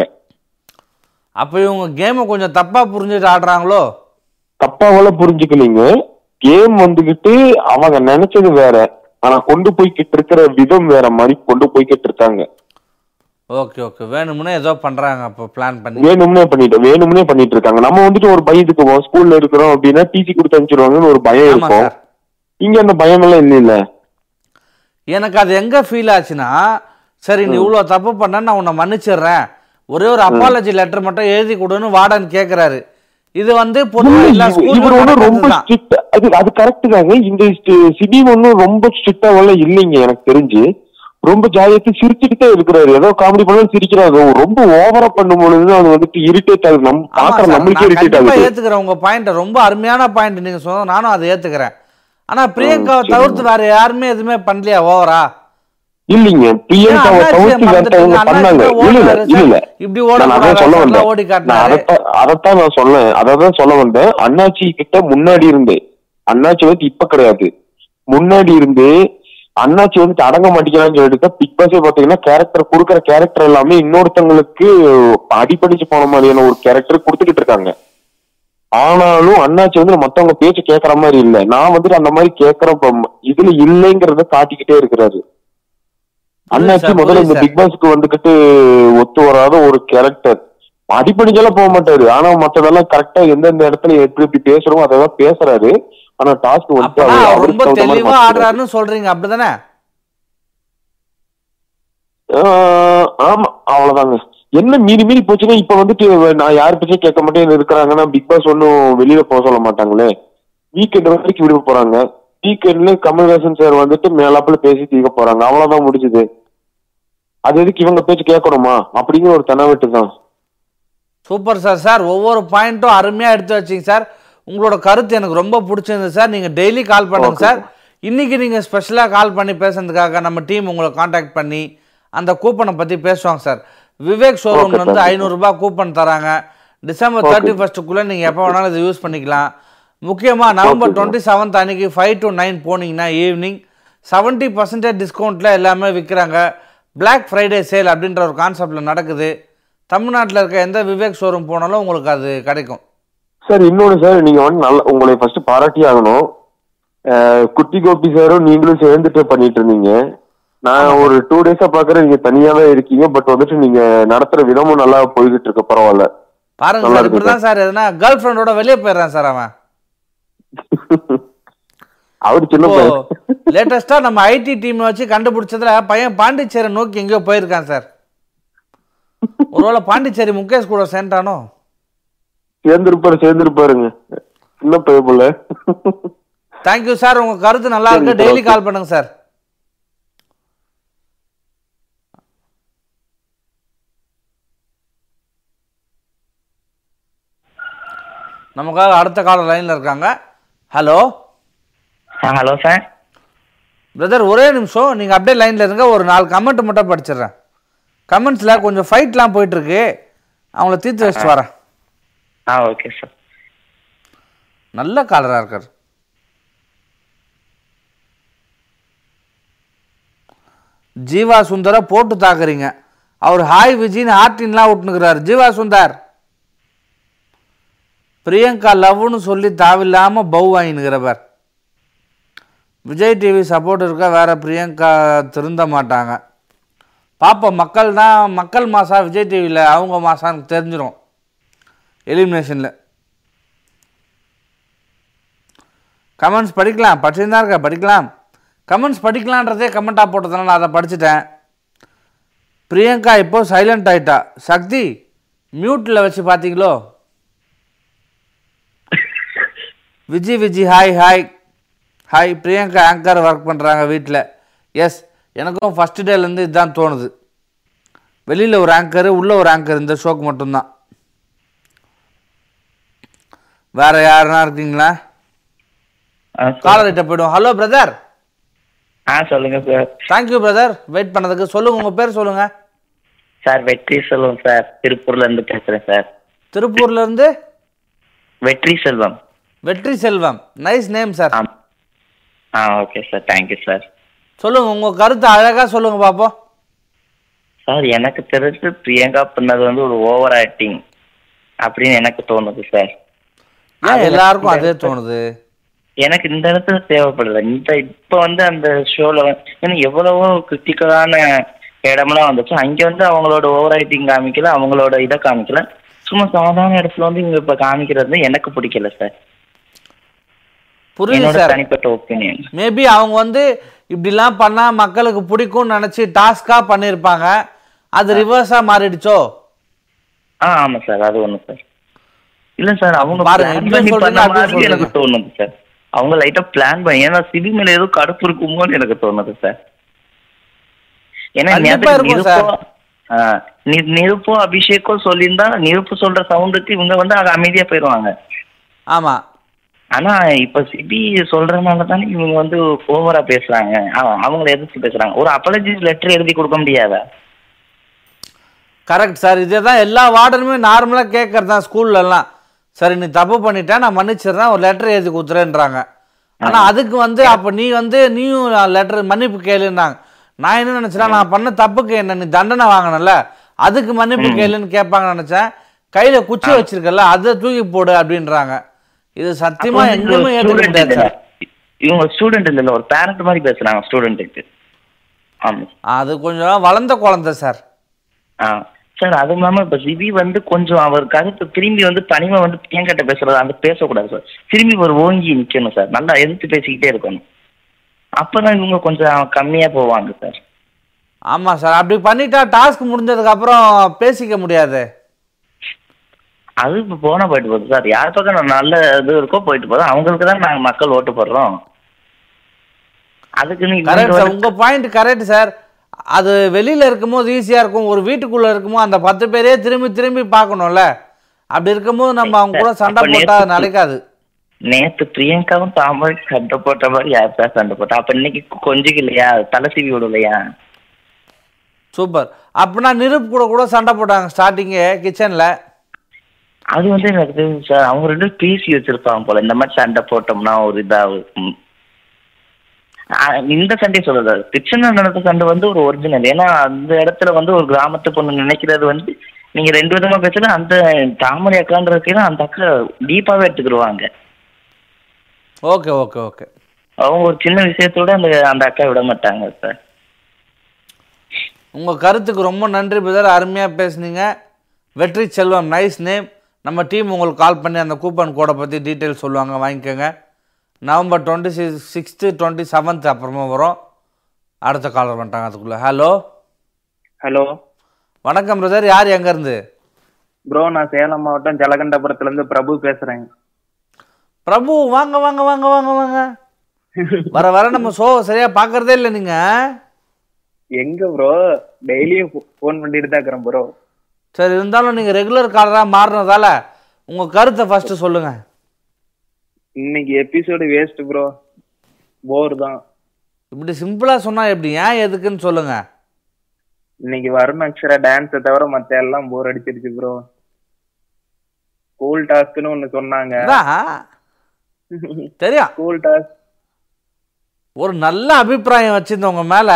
அப்ப இவங்க கேமை கொஞ்சம் தப்பா புரிஞ்சுட்டு ஆடுறாங்களோ? தப்பாவெல்லாம் புரிஞ்சுக்கலீங்க. கேம் வந்துகிட்டு அவங்க நினைச்சது வேற. ஆனா கொண்டு போய்கிட்டு இருக்கிற விதம் வேற மாதிரி கொண்டு போய்கிட்டு இருக்காங்க ஓகே ஓகே வேணும்னே ஏதோ பண்றாங்க அப்ப பிளான் பண்ணி. வேணும்னே பண்ணிட்டு வேணும்னே பண்ணிட்டு இருக்காங்க நம்ம வந்துட்டு ஒரு பயத்துக்கு ஸ்கூல்ல இருக்கிறோம் அப்படின்னா டிசி கொடுத்து அனுப்பிச்சிருவாங்கன்னு ஒரு பயம் இருக்கும். இங்க அந்த பயம் எல்லாம் இல்ல இல்ல எனக்கு அது எங்க ஃபீல் ஆச்சுன்னா சரி நீ இவ்வளவு தப்பு பண்ண நான் உன்னை மன்னிச்சிடுறேன். ஒரே ஒரு அப்பாலஜி லெட்டர் மட்டும் எழுதி கொடுன்னு வார்டன் கேக்குறாரு. இது வந்து ரொம்ப அது அது கரெக்ட் தாங்க. இந்த சிபி ஒன்றும் ரொம்ப ஸ்ட்ரிக்டாவெல்லாம் இல்லைங்க எனக்கு தெரிஞ்சு. ரொம்ப ஜாலியத்து சிரிச்சுக்கிட்டே இருக்கிறாரு. ஏதோ காமெடி பண்ணாலும் சிரிக்கிறாரு. ரொம்ப ஓவரா பண்ணும் பொழுது அது வந்துட்டு இரிட்டேட் ஆகுது. நம்ம பாக்குற நம்மளுக்கே இரிட்டேட் ஆகுது. ஏத்துக்கிறேன். உங்க பாயிண்ட் ரொம்ப அருமையான பாயிண்ட் நீங்க சொன்னது நானும் அதை ஏத்துக்கிறேன். ஆனா பிரியங்காவை சரி. தவிர்த்து வேற யாருமே எதுவுமே பண்ணலையா? ஓவரா இல்லைங்க. பிரியங்காவை தவிர்த்து வேற அவங்க பண்ணாங்க. இல்ல இல்ல. இப்படி சொல்ல வந்தேன். அதைத்தான் நான் சொன்னேன். அதான் சொல்ல வந்தேன். அண்ணாச்சி கிட்ட முன்னாடி இருந்து அண்ணாச்சி வந்து இப்ப கிடையாது. முன்னாடி இருந்து அண்ணாச்சி வந்து அடங்க மாட்டேங்கிறான்னு சொல்லிட்டு பிக் பாஸே பாத்தீங்கன்னா கேரக்டர் கொடுக்குற கேரக்டர் எல்லாமே இன்னொருத்தவங்களுக்கு அடிபடிச்சு போன மாதிரியான ஒரு கேரக்டர் கொடுத்துக்கிட்டு இருக்காங்க. ஆனாலும் அண்ணாச்சி வந்து மத்தவங்க பேச்சு கேட்கற மாதிரி இல்ல. நான் வந்துட்டு அந்த மாதிரி கேட்கற இதுல இல்லைங்கிறத காட்டிக்கிட்டே இருக்கிறாரு. அண்ணாச்சி முதல்ல இந்த பிக் பாஸ்க்கு வந்துகிட்டு ஒத்து வராத ஒரு கேரக்டர் அடிப்படைக்கெல்லாம் போக மாட்டாரு. ஆனா மத்ததெல்லாம் கரெக்டா எந்தெந்த இடத்துல எப்படி எப்படி பேசுறோமோ அதெல்லாம் பேசுறாரு. ஆனா டாஸ்க் வந்து ரொம்ப தெளிவா. ஆடுறாருன்னு சொல்றீங்க. அப்படிதானே? ஆமா அவ்வளவுதாங்க. என்ன மீறி மீறி போச்சுன்னா இப்ப வந்துட்டு நான் யார் பேச்சும் கேட்க மாட்டேன் இருக்கிறாங்கன்னா பிக் பாஸ் ஒன்னும் வெளியில போக சொல்ல மாட்டாங்களே. வீக்கெண்ட் வரைக்கும் விடுக்க போறாங்க. வீக்கெண்ட்ல கமல்ஹாசன் சார் வந்துட்டு மேலாப்புல பேசி தீர்க்க போறாங்க. அவ்வளவுதான் முடிஞ்சது. அது எதுக்கு இவங்க பேச்சு கேட்கணுமா? அப்படிங்கிற ஒரு தெனாவெட்டு தான். Super sir. சார் ஒவ்வொரு பாயிண்ட்டும் அருமையா எடுத்து வச்சீங்க சார். உங்களோட கருத்து எனக்கு ரொம்ப பிடிச்சிருந்தது சார். நீங்க டெய்லி கால் பண்ணுங்க சார். இன்னைக்கு நீங்க ஸ்பெஷலா கால் பண்ணி பேசுறதுக்காக நம்ம டீம் உங்களை காண்டாக்ட் பண்ணி அந்த கூப்பனை பத்தி பேசுவாங்க சார். விவேக் ஷோரூம்ல Okay, இருந்து thank you. ஐநூறு ரூபாய் கூப்பன் தராங்க. டிசம்பர். தேர்ட்டி ஃபர்ஸ்ட்டுக்குள்ள நீங்க எப்போ வேணாலும் இதை யூஸ் பண்ணிக்கலாம். முக்கியமா நவம்பர் டுவெண்ட்டி செவன்த் அன்னைக்கு ஃபைவ் டு நைன் போனீங்கன்னா ஈவினிங் செவன்ட்டி பர்சன்டேஜ் டிஸ்கவுண்ட்ல எல்லாமே விற்கிறாங்க Black ஃப்ரைடே சேல் அப்படின்ற ஒரு கான்செப்ட்ல நடக்குது. தமிழ்நாட்டில் இருக்க எந்த விவேக் ஷோரூம் போனாலும் உங்களுக்கு அது கிடைக்கும். சார் இன்னொன்னு சார் நீங்க வந்து நல்ல உங்களை ஃபர்ஸ்ட் பாராட்டி ஆகணும். குட்டி கோபி சாரும் நீங்களும் சேர்ந்துட்டு பண்ணிட்டு இருந்தீங்க. நான் ஒரு டூ டேஸா பாக்குறேன் நீங்க தனியா தான் இருக்கீங்க பட் வந்துட்டு நீங்க நடத்துற விதமும் நல்லா போய்கிட்டு இருக்கு பரவாயில்ல. பாருங்க சார் இப்படிதான் சார். எதுனா கேர்ள் ஃப்ரெண்டோட வெளியே போயிடுறான் சார் அவன். அவரு சின்ன லேட்டஸ்டா நம்ம ஐடி டீம் வச்சு கண்டுபிடிச்சதுல பையன் பாண்டிச்சேரி நோக்கி எங்கேயோ போயிருக்கான் சார். ஒருவேளை பாண்டிச்சேரி முகேஷ் கூட சேர்ந்தானோ? சேர்ந்திருப்பாரு சேர்ந்திருப்பாருங்க. சின்ன பையன் போல தேங்க்யூ சார் உங்க கருத்து நல்லா இருக்கு. டெய்லி. கால் பண்ணுங்க சார் நமக்காக அடுத்த கால லைன்ல இருக்காங்க. ஹலோ ஹலோ சார் பிரதர் ஒரே நிமிஷம். நீங்க அப்படியே லைன்ல இருங்க. ஒரு நாலு கமெண்ட் மட்டும் படிச்சிடுறேன். கமெண்ட்ஸ்ல கொஞ்சம் ஃபைட்லாம் போயிட்டு இருக்கு அவங்கள தீர்த்து வச்சுட்டு வரேன். ஆ ஓகே சார் நல்ல காலரா இருக்கார். ஜீவா சுந்தரை போட்டு தாக்குறீங்க. அவர் ஹாய் விஜின்னு ஆர்டின்லாம் விட்டுனுக்குறாரு. ஜீவா சுந்தர். பிரியங்கா லவ்னு சொல்லி தாவில்லாம பவ் வாங்கினுக்கிறவர் விஜய் டிவி சப்போர்ட் இருக்கா? வேற பிரியங்கா திருந்த மாட்டாங்க. பார்ப்போம் மக்கள் தான் மக்கள் மாசா விஜய் டிவியில் அவங்க மாசான்னு தெரிஞ்சிடும் எலிமினேஷனில் கமெண்ட்ஸ் படிக்கலாம் படிச்சுருந்தா இருக்க இருக்கேன் படிக்கலாம். கமெண்ட்ஸ் படிக்கலான்றதே கமெண்ட்டாக போட்டதுனால நான் அதை படிச்சுட்டேன். பிரியங்கா இப்போ சைலண்ட் ஆகிட்டா சக்தி மியூட்டில் வச்சு பார்த்தீங்களோ Viji Viji hi hi hi Priyanka anchor work பண்ணுறாங்க வீட்டில் எஸ் எனக்கும் ஃபஸ்ட் டேலேருந்து இதுதான் தோணுது. வெளியில் ஒரு ஆங்கர் உள்ள ஒரு ஆங்கர் இந்த ஷோக்கு மட்டும்தான். வேற யாருன்னா இருக்கீங்களா? காலர்கிட்ட போயிடும் ஹலோ பிரதர் ஆ சொல்லுங்க சார் தேங்க்யூ பிரதர் வெயிட் பண்ணதுக்கு சொல்லுங்க உங்க பேர் சொல்லுங்க. சார் வெற்றி செல்வம் சார். திருப்பூர்ல இருந்து பேசுறேன் சார். திருப்பூர்ல இருந்து? Vetri Selvam. Vetri Selvam. Nice name sir ah okay sir thank you sir சொல்லுங்க உங்க கருத்து அழகா சொல்லுங்க பாப்போம் சார் எனக்கு தெரிஞ்சு பிரியங்கா பண்ணது வந்து ஒரு ஓவர் ஆக்டிங் அப்படின்னு எனக்கு தோணுது சார். எல்லாருக்கும் அதே தோணுது. எனக்கு இந்த இடத்துல தேவைப்படல. இந்த இப்ப வந்து அந்த ஷோல ஏன்னா எவ்வளவோ கிரிட்டிக்கலான இடம்லாம் வந்துச்சு. அங்க வந்து அவங்களோட ஓவர் ஆக்டிங் காமிக்கல அவங்களோட இதை காமிக்கல. சும்மா சாதாரண இடத்துல வந்து இவங்க இப்ப காமிக்கிறது எனக்கு பிடிக்கல சார். புரியுது சார். தனிப்பட்ட ஒப்பீனியன் மேபி அவங்க வந்து இப்படிலாம் பண்ணா மக்களுக்கு பிடிக்கும்னு நினைச்சு டாஸ்கா பண்ணியிருப்பாங்க அது ரிவர்ஸா மாறிடுச்சோ? ஆ ஆமா சார். அது ஒண்ணு சார். இல்ல சார் அவங்க பாருங்க, எனக்கு. தோணுது சார். அவங்க லைட்டா பிளான் பண்ணி ஏன்னா சிவி மேல ஏதோ கடுப்பு இருக்குமோன்னு எனக்கு தோணுது சார். ஏன்னா கண்டிப்பா நேத்து இருக்கும் சார். நிருப்போ ஆ, நி- நிருப்போ அபிஷேக்கோ சொல்லியிருந்தா நிருப்பு சொல்ற சவுண்டுக்கு இவங்க வந்து அமைதியா போயிடுவாங்க ஆமா. ஆனா இப்ப சிபி சொல்றதுனால தானே இவங்க வந்து ஓவரா பேசுறாங்க. அவ- அவங்கள எதிர்த்து பேசுறாங்க. ஒரு அப்பாலஜி லெட்டர் எழுதி கொடுக்க முடியாதா? கரெக்ட் சார் இதே தான் எல்லா வார்டனுமே நார்மலாக கேட்கறது தான் ஸ்கூல்லலாம். சரி நீ தப்பு பண்ணிட்டேன் நான் மன்னிச்சிடுறேன் ஒரு லெட்டர் எழுதி கொடுத்துறேன்றாங்க. ஆனால் அதுக்கு வந்து அப்போ நீ வந்து நீயும் லெட்டர் மன்னிப்பு கேளுன்னாங்க. நான் என்ன நினச்சேன்னா நான் பண்ண தப்புக்கு என்ன நீ தண்டனை வாங்கினல அதுக்கு மன்னிப்பு கேளுன்னு கேட்பாங்கன்னு நினச்சேன். கையில் குச்சி வச்சிருக்கல அதை தூக்கி போடு அப்படின்றாங்க. இது சத்தியமா அப்ப எங்கேயுமே ஏற்றுக்க முடியாது. சார் இவங்க ஸ்டூடெண்ட் இல்ல ஒரு பேரண்ட் மாதிரி பேசுறாங்க ஸ்டூடெண்ட்டுக்கு ஆமா. அது கொஞ்சம் வளர்ந்த குழந்தை சார் ஆ. சார் அது இல்லாம இப்ப சிபி வந்து கொஞ்சம் அவர் கருத்து திரும்பி வந்து தனிமை வந்து பிரியங்கிட்ட பேசுறது அந்த பேசக்கூடாது சார் திரும்பி ஒரு ஓங்கி நிக்கணும் சார் நல்லா எதிர்த்து பேசிக்கிட்டே இருக்கணும். அப்பதான் இவங்க கொஞ்சம் கம்மியா போவாங்க சார் ஆமாம் சார் அப்படி பண்ணிட்டா டாஸ்க் முடிஞ்சதுக்கப்புறம் பேசிக்க முடியாது. அது இப்ப போனா போயிட்டு போகுது சார். யார் பக்கம் நல்ல இது இருக்கோ போயிட்டு போதும் அவங்களுக்கு தான் நாங்க மக்கள் ஓட்டு போடுறோம். அதுக்கு நீங்க கரெக்ட் சார். வந்து- உங்க பாயிண்ட் கரெக்ட் சார். அது வெளியில இருக்கும்போது ஈஸியா இருக்கும். ஒரு வீட்டுக்குள்ள இருக்கும்போது அந்த பத்து பேரே திரும்பி திரும்பி பார்க்கணும்ல. அப்படி இருக்கும்போது நம்ம அவங்க கூட சண்டை அப்ப போட்டா நேத்து- நடக்காது. நேத்து பிரியங்காவும் தாமரை சண்டை போட்ட மாதிரி யார் சார் சண்டை போட்டா? அப்ப இன்னைக்கு கொஞ்சம் இல்லையா? தலை சீவி விடலையா? சூப்பர். அப்படின்னா நிருப் கூட கூட சண்டை போட்டாங்க ஸ்டார்டிங்கே கிச்சன்ல அது வந்து எனக்கு தெரிஞ்சு சார் அவங்க ரெண்டு பேசி வச்சிருப்பாங்க போல. இந்த மாதிரி சண்டை போட்டோம்னா ஒரு இதாகும் இந்த சண்டை சொல்லுது கிச்சன்ல நடந்த சண்டை வந்து ஒரு ஒரிஜினல் ஏன்னா அந்த இடத்துல வந்து ஒரு கிராமத்து பொண்ணு நினைக்கிறது வந்து நீங்க ரெண்டு விதமா பேசுறது அந்த தாமரை அக்கான்றதுக்கு அந்த அக்கா டீப்பாவே எடுத்துக்கிடுவாங்க. Okay okay okay. அவங்க ஒரு சின்ன விஷயத்தோட அந்த அந்த அக்கா விட மாட்டாங்க சார். உங்க கருத்துக்கு ரொம்ப நன்றி பிரதர். அருமையா பேசுனீங்க. வெற்றி செல்வம். நைஸ் நேம் நம்ம டீம் உங்களுக்கு கால் பண்ணி அந்த கூப்பன் கோடை பற்றி டீட்டெயில் சொல்லுவாங்க வாங்கிக்கோங்க. November twenty six sixth twenty seventh அப்புறமா வரும். அடுத்த காலர் வந்துட்டாங்க அதுக்குள்ளே. ஹலோ ஹலோ வணக்கம் பிரதர் யார் எங்கேருந்து ப்ரோ நான் சேலம் மாவட்டம் ஜலகண்டபுரத்துல இருந்து பிரபு பேசுறேன். பிரபு வாங்க வாங்க வாங்க வாங்க வாங்க. வர வர நம்ம ஷோ சரியாக பார்க்கறதே இல்லை நீங்கள் எங்க ப்ரோ டெய்லியும் ஃபோன் பண்ணிட்டு தான் இருக்கிறேன் ப்ரோ சரி இருந்தாலும் நீங்கள் ரெகுலர் காலராக மாறினதால உங்கள் கருத்தை ஃபஸ்ட்டு சொல்லுங்கள் இன்னைக்கு எபிசோடு வேஸ்ட் ப்ரோ போர் தான். இப்படி சிம்பிளாக சொன்னால் எப்படி? ஏன் எதுக்குன்னு சொல்லுங்கள் இன்னைக்கு வருண் அக்ஷரா டான்ஸை தவிர மத்த எல்லாம் போர் அடிச்சிருச்சு ப்ரோ ஸ்கூல் டாஸ்க்னு ஒன்னு சொன்னாங்க. தெரியும். ஸ்கூல் டாஸ்க் ஒரு நல்ல அபிப்பிராயம் வச்சிருந்தவங்க மேல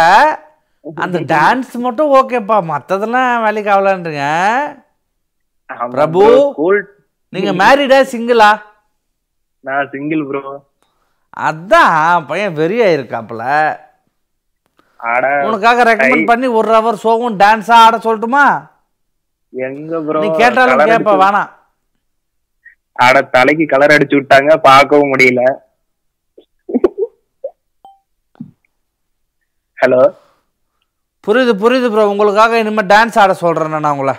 அந்த டான்ஸ் மட்டும் ஓகேப்பா மத்ததெல்லாம் வேலைக்கு ஆகலான்றீங்க பிரபு நீங்க மேரிடா சிங்கிளா நான் சிங்கிள் ப்ரோ அதான் பையன் வெறியா இருக்காப்புல ஆட உனக்காக ரெக்கமெண்ட் பண்ணி ஒரு ஹவர் சோகம் டான்ஸா ஆட சொல்லட்டுமா? எங்க ப்ரோ நீ கேட்டாலும் கேப்ப வேணாம். ஆட தலைக்கு கலர் அடிச்சு விட்டாங்க பார்க்கவும் முடியல. ஹலோ புரியுது புரியுது ப்ரோ உங்களுக்காக இனிமே டான்ஸ் ஆட சொல்றேன் நான் உங்களை.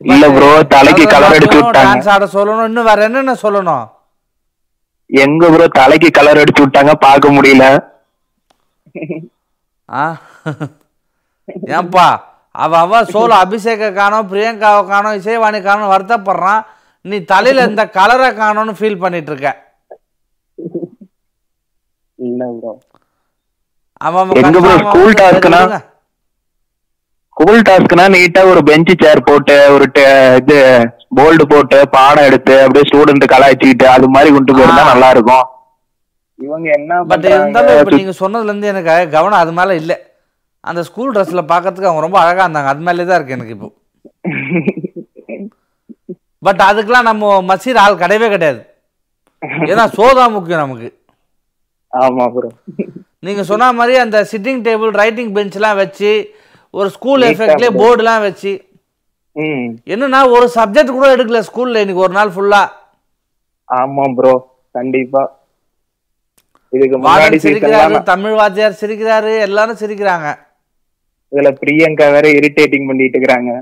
இல்ல ப்ரோ தலைக்கு கலர் அடிச்சு விட்டாங்க. டான்ஸ் ஆட சொல்லணும். இன்னும் வேற என்னென்ன சொல்லணும்? எங்க ப்ரோ தலைக்கு கலர் அடிச்சு விட்டாங்க பார்க்க முடியல. ஆ? ஏன்பா அவ அவ சோல அபிஷேக காணோம் பிரியங்காவை காணோம் இசைவாணி காணோம் வருத்தப்படுறான். நீ தலையில இந்த கலரை காணோம்னு ஃபீல் பண்ணிட்டு இருக்க இல்ல ப்ரோ அவன் அவன் எங்க bro, confirm school அவன் task னா? விடுங்க. ஸ்கூல் டாஸ்க்னா நீட்டா ஒரு பெஞ்ச் சேர் போட்டு ஒரு ட- இது போல்டு போட்டு பாடம் எடுத்து அப்படியே ஸ்டூடெண்ட் கலாய்ச்சிக்கிட்டு அது மாதிரி கொண்டு போயிருந்தா நல்லா இருக்கும் இவங்க என்ன பட் இருந்தாலும் இப்ப நீங்க சொன்னதுல இருந்து எனக்கு கவனம் அது மேல இல்ல. அந்த ஸ்கூல் ட்ரெஸ்ல பார்க்கறதுக்கு அவங்க ரொம்ப அழகா இருந்தாங்க. அது மேலே தான் இருக்கு எனக்கு இப்போ. பட் அதுக்கெல்லாம் நம்ம மசீர் ஆள் கிடையவே கிடையாது. ஏன்னா சோதா முக்கியம் நமக்கு. ஆமா ப்ரோ நீங்க சொன்ன மாதிரி அந்த சிட்டிங் டேபிள் ரைட்டிங் பெஞ்ச்லாம் வச்சு ஒரு ஸ்கூல் எஃபெக்ட்லேயே. போர்டுலாம் வச்சு. என்னன்னா ஒரு சப்ஜெக்ட் கூட எடுக்கல ஸ்கூல்ல இன்னைக்கு ஒரு நாள் ஃபுல்லா ஆமா ப்ரோ கண்டிப்பா. இதுக்கு சிரிக்கிறாரு தமிழ் வாத்தியார் சிரிக்கிறாரு எல்லாரும் சிரிக்கிறாங்க. இதுல பிரியங்கா வேற இரிட்டேட்டிங் பண்ணிட்டு இருக்காங்க.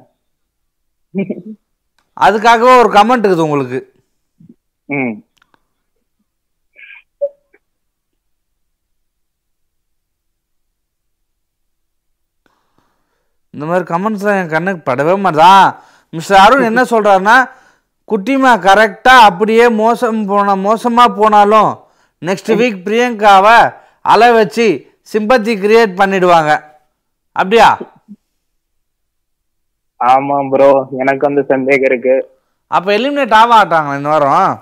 அதுக்காகவே ஒரு கமெண்ட் இருக்குது உங்களுக்கு. ம். இந்த மாதிரி கமெண்ட்ஸ்லாம் என் கண்ணுக்கு படவே மாட்டான் மிஸ்டர் அருண் என்ன சொல்றாருன்னா குட்டிமா கரெக்டா அப்படியே மோசம் போன மோசமா போனாலும் நெக்ஸ்ட் வீக் பிரியங்காவை அலை வச்சு சிம்பத்தி கிரியேட் பண்ணிடுவாங்க. அப்படியா? ஆமா ப்ரோ எனக்கு வந்து சந்தேகம் இருக்கு. அப்ப எலிமினேட் ஆக மாட்டாங்க இந்த வாரம்?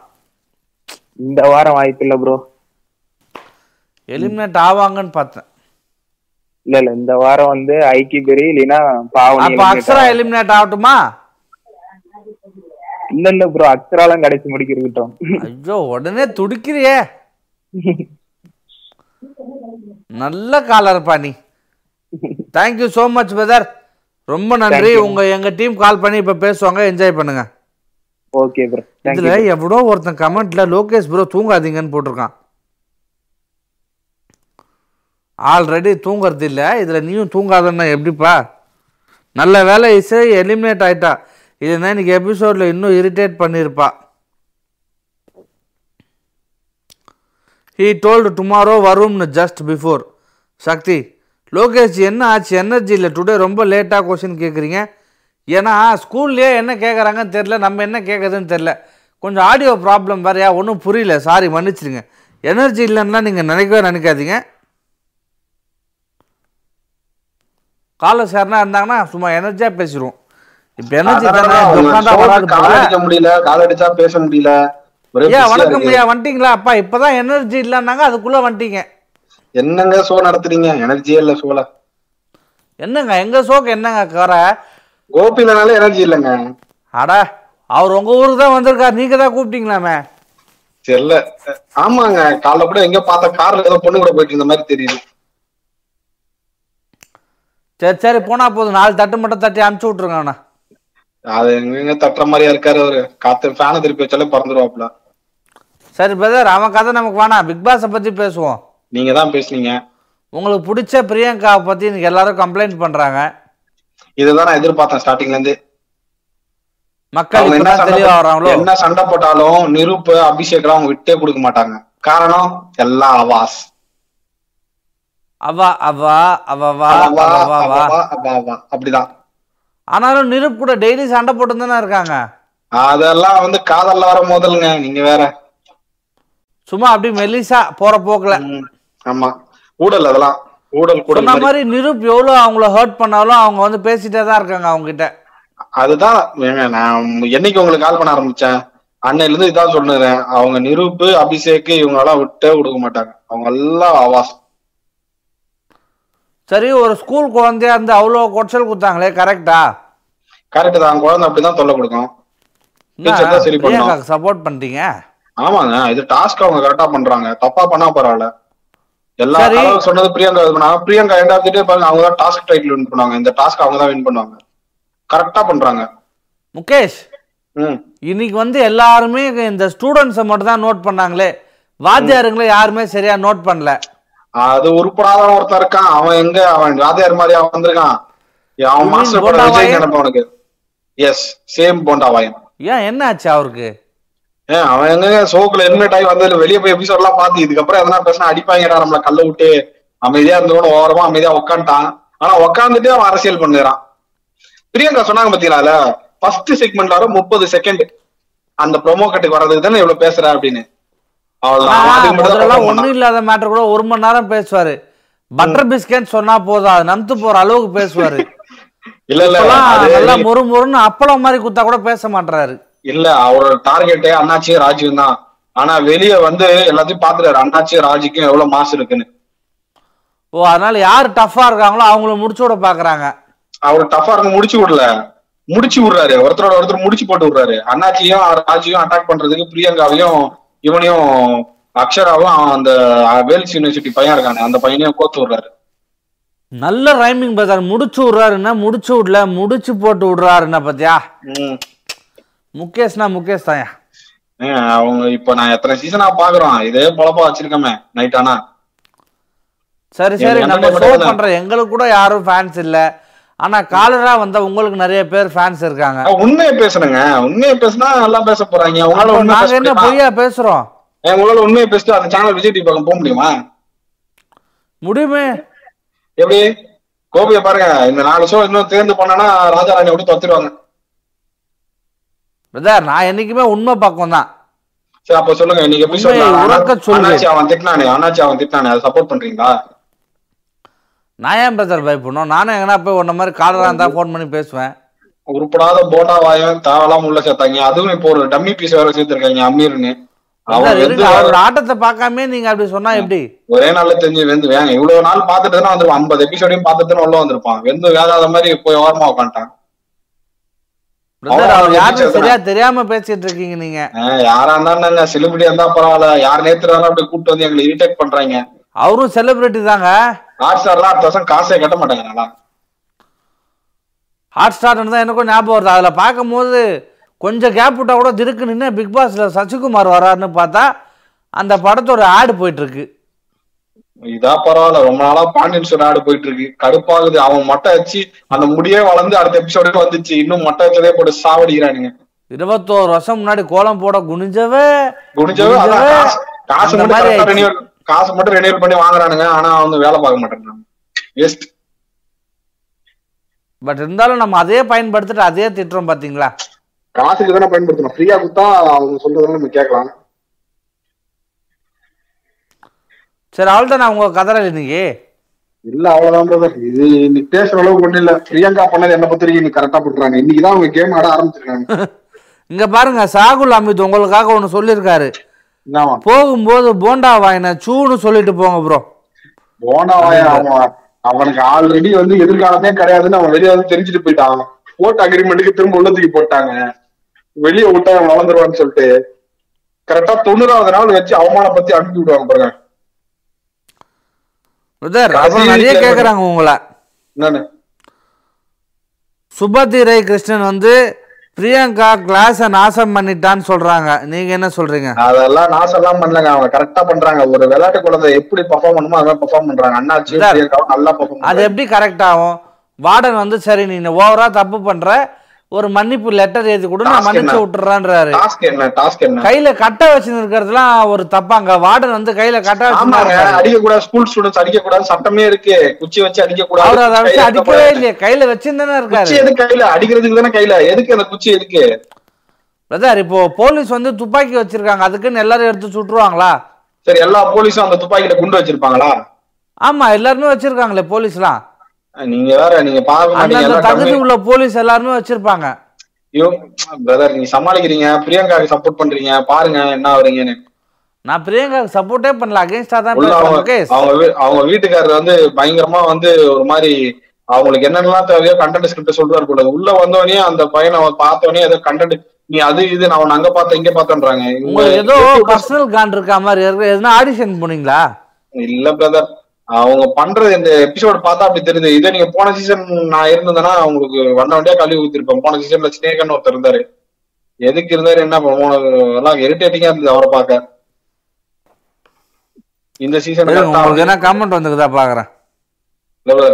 இந்த வாரம் வாய்ப்பு இல்ல ப்ரோ எலிமினேட் ஆவாங்கன்னு பார்த்தேன். இல்ல இல்ல. இந்த வாரம் வந்து ஐக்கி பெரி இல்லைன்னா பாவனி அப்ப அக்ஷரா எலிமினேட் ஆகட்டுமா? இல்ல இல்ல ப்ரோ அக்ஷராலாம் கடைசி முடிக்கிறதுட்டோம் ஐயோ உடனே துடிக்கிறியே. நல்ல காலர்ப்பா நீ. தேங்க்யூ ஸோ மச் பிரதர் ரொம்ப நன்றி. உங்க எங்க டீம் கால் பண்ணி இப்ப பேசுவாங்க என்ஜாய் பண்ணுங்க. ஓகே ப்ரோ இதுல எவ்வளோ ஒருத்தன் கமெண்ட்ல லோகேஷ் ப்ரோ தூங்காதீங்கன்னு போட்டிருக்கான். ஆல்ரெடி தூங்குறது இல்லை. இதில் நீயும் தூங்காதன்னா எப்படிப்பா? நல்ல வேலை இசை எலிமினேட் ஆகிட்டா இதுனா இன்னைக்கு எபிசோட்ல இன்னும் இரிட்டேட் பண்ணியிருப்பா ஹீ டோல்டு டுமாரோ வரும்னு ஜஸ்ட் பிஃபோர் சக்தி லோகேஷ் என்ன ஆச்சு? எனர்ஜி இல்லை. டுடே ரொம்ப லேட்டாக கொஷின் கேட்குறீங்க ஏன்னா ஸ்கூல்லேயே என்ன கேட்குறாங்கன்னு தெரில நம்ம என்ன கேட்குறதுன்னு தெரில கொஞ்சம் ஆடியோ ப்ராப்ளம் வேறையா? ஒன்றும் புரியல. சாரி மன்னிச்சிடுங்க. எனர்ஜி இல்லைன்னா நீங்கள் நினைக்கவே நினைக்காதீங்க. காலர் சார்னா இருந்தாங்கன்னா சும்மா எனர்ஜியாக பேசிடுவோம் இப்போ எனர்ஜி தானே முடியல கால் அடிச்சா பேச முடியல. ஐயா வணக்கம். ஐயா வந்துட்டீங்களா? அப்பா இப்பதான் எனர்ஜி இல்லைன்னாங்க அதுக்குள்ள வந்துட்டீங்க. என்னங்க ஷோ நடத்துறீங்க? எனர்ஜியே இல்ல ஷோல என்னங்க எங்க சோக்கு என்னங்க கரை கோபிலனால எனர்ஜி இல்லைங்க. அட அவர் உங்க ஊருக்கு தான் வந்திருக்காரு நீங்க தான் கூப்பிட்டீங்களாமே? தெரியல. ஆமாங்க காலைல கூட எங்க பார்த்த கார்ல ஏதோ பொண்ணு கூட போயிட்டு இருந்த மாதிரி தெரியுது. சரி சரி போனா போதும். நாலு தட்டு மட்டும் தட்டி அனுப்பிச்சு விட்டுருங்க அவனை. அது எங்க தட்டுற மாதிரியா இருக்காரு அவரு. காத்து ஃபேனை திருப்பி வச்சாலே பறந்துருவாப்ல சரி பிரதர் அவன் கதை நமக்கு வேணாம் பிக் பாஸை பத்தி பேசுவோம். நீங்க தான் பேசுனீங்க. உங்களுக்கு பிடிச்ச பிரியங்காவை பத்தி இன்னைக்கு எல்லாரும் கம்ப்ளைண்ட் பண்றாங்க. இதுதான் நான் எதிர்பார்த்தேன் ஸ்டார்டிங்ல இருந்து. மக்கள் என்ன தெளிவா வராங்களோ? என்ன சண்டை போட்டாலும் நிரூப் அபிஷேக் அவங்க விட்டே கொடுக்க மாட்டாங்க. காரணம் எல்லாம் அவாஸ் அவா அவா அவவா அவா, அவவா அவா, அவா, அவா. அப்படிதான். ஆனாலும் நிருப் கூட டெய்லி சண்டை போட்டு தானே இருக்காங்க. அதெல்லாம் வந்து காதல்ல வர முதலுங்க நீங்க வேற. சும்மா அப்படி மெல்லிசா போற போக்குல. ஆமா. ஊடல் அதெல்லாம். ஊடல் கூட சொன்ன மாதிரி. நிருப் எவ்வளவு அவங்கள ஹர்ட் பண்ணாலும் அவங்க வந்து பேசிட்டே தான் இருக்காங்க அவங்க கிட்ட அதுதான் நான் என்னைக்கு உங்களுக்கு கால் பண்ண ஆரம்பிச்சேன்? அன்னையில இருந்து இதான் சொல்லுறேன். அவங்க நிரூப் அபிஷேக் இவங்க எல்லாம் விட்டே கொடுக்க மாட்டாங்க. அவங்க எல்லாம் அவாஸ் சரி ஒரு ஸ்கூல் குழந்தையா இருந்து அவ்வளோ கொச்சல் கொடுத்தாங்களே கரெக்டா கரெக்ட் தான். குழந்தை அப்படிதான் தொல்லை கொடுக்கும். சப்போர்ட் பண்ணிட்டீங்க ஆமாங்க இது டாஸ்க் அவங்க கரெக்டா பண்றாங்க. தப்பா பண்ணா பரவாயில்ல. எல்லா சொன்னது பிரியங்கா இது பண்ணாங்க. பிரியங்கா எண்ட் ஆஃப் டே பாருங்க அவங்க தான் டாஸ்க் டைட்டில் வின் பண்ணுவாங்க இந்த டாஸ்க் அவங்க தான் வின் பண்ணுவாங்க. கரெக்டா பண்றாங்க. முகேஷ் ம். இன்னைக்கு வந்து எல்லாருமே இந்த ஸ்டூடெண்ட்ஸை மட்டும் தான் நோட் பண்ணாங்களே. வாத்தியாருங்களே யாருமே சரியா நோட் பண்ணல. அது உருப்படாதவன் ஒருத்தன் இருக்கான். அவன் எங்க? அவன் ராதையார் மாதிரி அவன் வந்திருக்கான். அவன் மாஸ்டர் படம் போண்டா விஜய் வாயன்? நினைப்பான் உனக்கு. எஸ் சேம் போண்டாவாயன். ஏன் என்ன ஆச்சு அவருக்கு? ஏன் அவன் எங்க? ஷோக்குல எலிமினேட் ஆகி வந்து வெளியே போய் எபிசோட் எல்லாம் பார்த்து இதுக்கப்புறம் எதனா பேசினா அடிப்பாங்கடா நம்மள கல்ல விட்டு. அமைதியா இருந்தவன ஓரமா அமைதியா உட்காந்துட்டான் ஆனா உட்காந்துட்டே அவன் அரசியல் பண்ணுறான். பிரியங்கா சொன்னாங்க பாத்தீங்களா ஃபர்ஸ்ட் செக்மெண்ட்ல வர முப்பது செகண்ட் அந்த ப்ரோமோ கட்டுக்கு வர்றதுக்கு தானே இவ்வளவு பேசுற அப்படின்னு. ஒண்ணும் இல்லாத மேட்டர் கூட ஒரு மணி நேரம் பேசுவாரு. பட்டர் பிஸ்கட் சொன்னா போதும். அது நம்பு போற அளவுக்கு பேசுவாரு. இல்ல இல்ல நல்லா மொறு மொறுன்னு அப்பளம் மாதிரி குத்தா கூட பேச மாட்டாரு இல்ல அவரோட டார்கெட்டே அண்ணாச்சி ராஜுவும் தான். ஆனா வெளிய வந்து எல்லாத்தையும் பாத்துட்டாரு. அண்ணாச்சி ராஜுக்கும் எவ்வளவு மாசு இருக்குன்னு. ஓ அதனால யார் டஃப்பா இருக்காங்களோ அவங்கள முடிச்சு விட பாக்குறாங்க. அவர் டஃபா இருக்க முடிச்சு விடல. முடிச்சு விடுறாரு. ஒருத்தரோட ஒருத்தர் முடிச்சு போட்டு விடுறாரு. அண்ணாச்சியும் ராஜியும் அட்டாக் பண்றதுக்கு பிரியங்காவையும் இவனையும் அக்ஷராவும் அந்த வேல்ஸ் யூனிவர்சிட்டி பையன் இருக்கானே அந்த பையனையும் கோத்து விடுறாரு நல்ல ரைமிங் பேசாரு முடிச்சு விடுறாருன்னா முடிச்சு விடல முடிச்சு போட்டு விடுறாருன்னா பாத்தியா. முகேஷ்னா முகேஷ் தாயா அவங்க இப்ப நான் எத்தனை சீசனா பாக்குறோம் இதே பொழப்பா வச்சிருக்கமே நைட் ஆனா சரி சரி நம்ம ஷோ. பண்ற எங்களுக்கு கூட யாரும் ஃபேன்ஸ் இல்ல ஆனா காலரா வந்தா உங்களுக்கு நிறைய பேர் ஃபேன்ஸ் இருக்காங்க. உண்மையை பேசுறேங்க. உண்மையை பேசினா நல்லா பேச போறாங்க. உங்களால நாங்க என்ன? பொய்யா பேசுறோம்? உங்களால உண்மையை பேசிட்டு அந்த சேனல் விஜய் டிவி பக்கம் போக முடியுமா? முடியுமே. எப்படி? கோபியை பாருங்க. இந்த நாலு ஷோ இன்னும் தேர்ந்து பண்ணனா ராஜா ராணி விட்டு தொத்துருவாங்க பிரதர் நான் என்னைக்குமே உண்மை பக்கம் தான். சரி அப்ப சொல்லுங்க. இன்னைக்கு எபிசோட் சொல்லுங்க. அவன் திட்டினானே அண்ணாச்சி அவன் திட்டினானே. அதை சப்போர்ட் பண்றீங்களா? நான் ஏன் பிரதர் பயப்படணும்? நானும் எங்கன்னா போய் உன்ன மாதிரி காலரா இருந்தா ஃபோன் பண்ணி பேசுவேன். உருப்படாத போட்டா வாயம் தேவலாம் உள்ள சேர்த்தாங்க. அதுவும் இப்போ ஒரு டம்மி பீஸ் வேற சேர்த்திருக்காங்க அமீர்னு. அவரோட ஆட்டத்தை பார்க்காம நீங்க அப்படி சொன்னா எப்படி? ஒரே நாள்ல தெரிஞ்சு வெந்து வேங்க இவ்வளவு நாள் பார்த்துட்டு தானே வந்துருப்பான். ஐம்பது எபிசோடையும் பார்த்துட்டு தானே உள்ள வந்திருப்பான். வெந்து வேகாத மாதிரி போய் ஓரமா உட்காந்துட்டான். சரியா தெரியாம பேசிட்டு இருக்கீங்க நீங்க. யாரா இருந்தா செலிபிரிட்டியா இருந்தா பரவாயில்ல. யார் நேத்து இருந்தாலும் அப்படி கூப்பிட்டு வந்து எங்களை இரிட்டேட் பண்றாங்க. அவரும் செலிபிரிட்டி தாங்க. ஹாட் ஸ்டார்லாம் அடுத்த வருஷம் காசே கட்ட மாட்டாங்க ஹாட் ஸ்டார்னு தான் எனக்கும் ஞாபகம் வருது. அதில் பார்க்கும்போது கொஞ்சம் கேப் விட்டா கூட திருக்கு நின்று பிக் பாஸ்ல சசிகுமார் வராருன்னு பார்த்தா அந்த படத்தோட ஆடு போயிட்டு இருக்கு இதா பரவாயில்ல. ரொம்ப நாளா பாண்டியன் ஸ்டோர் ஆடு போயிட்டு இருக்கு கடுப்பாகுது. அவன் மொட்டை வச்சு அந்த முடியே வளர்ந்து அடுத்த எபிசோடுக்கு வந்துச்சு. இன்னும் மொட்டை வச்சதே போட்டு சாவடிக்கிறானுங்க. இருபத்தோரு வருஷம் முன்னாடி கோலம் போட குனிஞ்சவ அதான் காசு காசு மட்டும் ரெனியூல் பண்ணி வாங்குறானுங்க. ஆனா அவங்க வேலை பார்க்க மாட்டேங்கிறாங்க வேஸ்ட் பட் இருந்தாலும் நம்ம அதே பயன்படுத்திட்டு அதே திட்டுறோம் பாத்தீங்களா? காசுக்கு தானே பயன்படுத்தணும். ஃப்ரீயா கொடுத்தா அவங்க சொல்றதெல்லாம் நம்ம கேட்கலாம். சரி அவள் தான் உங்க கதறல் இன்னைக்கு. இல்ல அவ்வளவுதான் பிரதர் இது இன்னைக்கு பேசுற அளவுக்கு ஒண்ணு இல்ல. பிரியங்கா பண்ணது என்ன பொறுத்த வரைக்கும் இன்னைக்கு கரெக்டா பண்றாங்க இன்னைக்குதான் அவங்க கேம் ஆட ஆரம்பிச்சிருக்காங்க. இங்க பாருங்க சாகுல் அமித் உங்களுக்காக ஒண்ணு சொல்லியிருக்காரு. என்னவா போகும்போது போண்டா வாயின சூன்னு சொல்லிட்டு போங்க ப்ரோ போனாவாயா அவன் அவனுக்கு ஆல்ரெடி வந்து எதிர்காலமே கிடையாதுன்னு அவன் வெளியே வந்து தெரிஞ்சுட்டு போயிட்டான். ஓட் அக்ரிமெண்ட்டுக்கு திரும்ப உள்ள தூக்கி போட்டாங்க. வெளியே விட்டா அவன் வளர்ந்துருவான்னு சொல்லிட்டு. கரெக்டா தொண்ணூறாவது நாள் வச்சு அவமானப்படுத்தி அனுப்பி விடுவாங்க பாருங்க. நிறைய கேக்குறாங்க உங்களை. என்னன்னு? சுபதி ரை கிருஷ்ணன் வந்து பிரியங்கா கிளாஸ நாசம் பண்ணிட்டான்னு சொல்றாங்க. நீங்க என்ன சொல்றீங்க? அதெல்லாம் நாசம் எல்லாம் பண்ணலங்க. அவங்க கரெக்டா பண்றாங்க. ஒரு விளையாட்டு குழந்தை எப்படி பெர்ஃபார்ம் பண்ணுமோ அதான் பெர்ஃபார்ம் பண்றாங்க. அண்ணாச்சி நல்லா பெர்ஃபார்ம் அது எப்படி கரெக்ட் ஆகும்? வார்டன் வந்து சரி நீ ஓவரா தப்பு பண்ற. ஒரு மன்னிப்பு லெட்டர் எழுதி கூட நான் மன்னிச்சு? விட்டுறான்றாரு. கையில கட்ட வச்சு இருக்கிறதுலாம் ஒரு தப்பாங்க. வார்டன் வந்து கையில கட்ட ஆமாங்க வச்சு அடிக்க கூடாது ஸ்கூல் ஸ்டூடெண்ட்ஸ் அடிக்க கூடாது சட்டமே இருக்கு. குச்சி வச்சு அடிக்க கூடாது அவர் அதை வச்சு அடிக்கவே. இல்லையே. கையில குச்சி இருக்காரு. எதுக்கு கையில? அடிக்கிறதுக்கு தானே கையில? எதுக்கு அந்த குச்சி எதுக்கு? பிரதர் இப்போ போலீஸ் வந்து துப்பாக்கி வச்சிருக்காங்க. அதுக்குன்னு எல்லாரும் எடுத்து சுட்டுருவாங்களா? சரி எல்லா போலீஸும் அந்த துப்பாக்கியில குண்டு வச்சிருப்பாங்களா? ஆமா எல்லாருமே வச்சிருக்காங்களே போலீஸ்லாம் நீங்க வேற நீங்க பார்க்க மாட்டீங்க. தகுதி உள்ள போலீஸ் எல்லாருமே வச்சிருப்பாங்க. ஐயோ பிரதர் நீங்க சமாளிக்கிறீங்க. பிரியங்காக்கு சப்போர்ட் பண்றீங்க. பாருங்க என்ன ஆகுறீங்கன்னு. நான் பிரியங்காவுக்கு சப்போர்ட்டே பண்ணல. அகேன்ஸ்டா தான் அவங்க அவங்க வீட்டுக்காரர் வந்து பயங்கரமா வந்து ஒரு மாதிரி அவங்களுக்கு என்னென்னலாம் தேவையோ கண்டென்ட் ஸ்கிரிப்ட் சொல்றாரு கூட உள்ள வந்தோடனே அந்த பையனை பார்த்தோடனே ஏதோ கண்டென்ட் நீ அது இது நான் அவனை அங்க பார்த்தேன் இங்க பார்த்தேன்றாங்க. ஏதோ பர்சனல் கான் இருக்கா மாதிரி இருக்கு எதுனா ஆடிஷன் போனீங்களா? இல்ல பிரதர் அவங்க பண்றது இந்த எபிசோட் பார்த்தா அப்படி தெரியுது இதே நீங்க போன சீசன் நான் இருந்தேன்னா அவங்களுக்கு வண்ட வண்டியா கழுவி ஊத்திருப்பேன். போன சீசன்ல ஸ்னேகன் ஒருத்தர் இருந்தாரு. எதுக்கு இருந்தாரு என்ன எல்லாம் இரிட்டேட்டிங்கா இருந்தது அவரை பார்க்க. இந்த சீசன் உங்களுக்கு என்ன கமெண்ட் வந்துக்குதா பாக்குறேன்.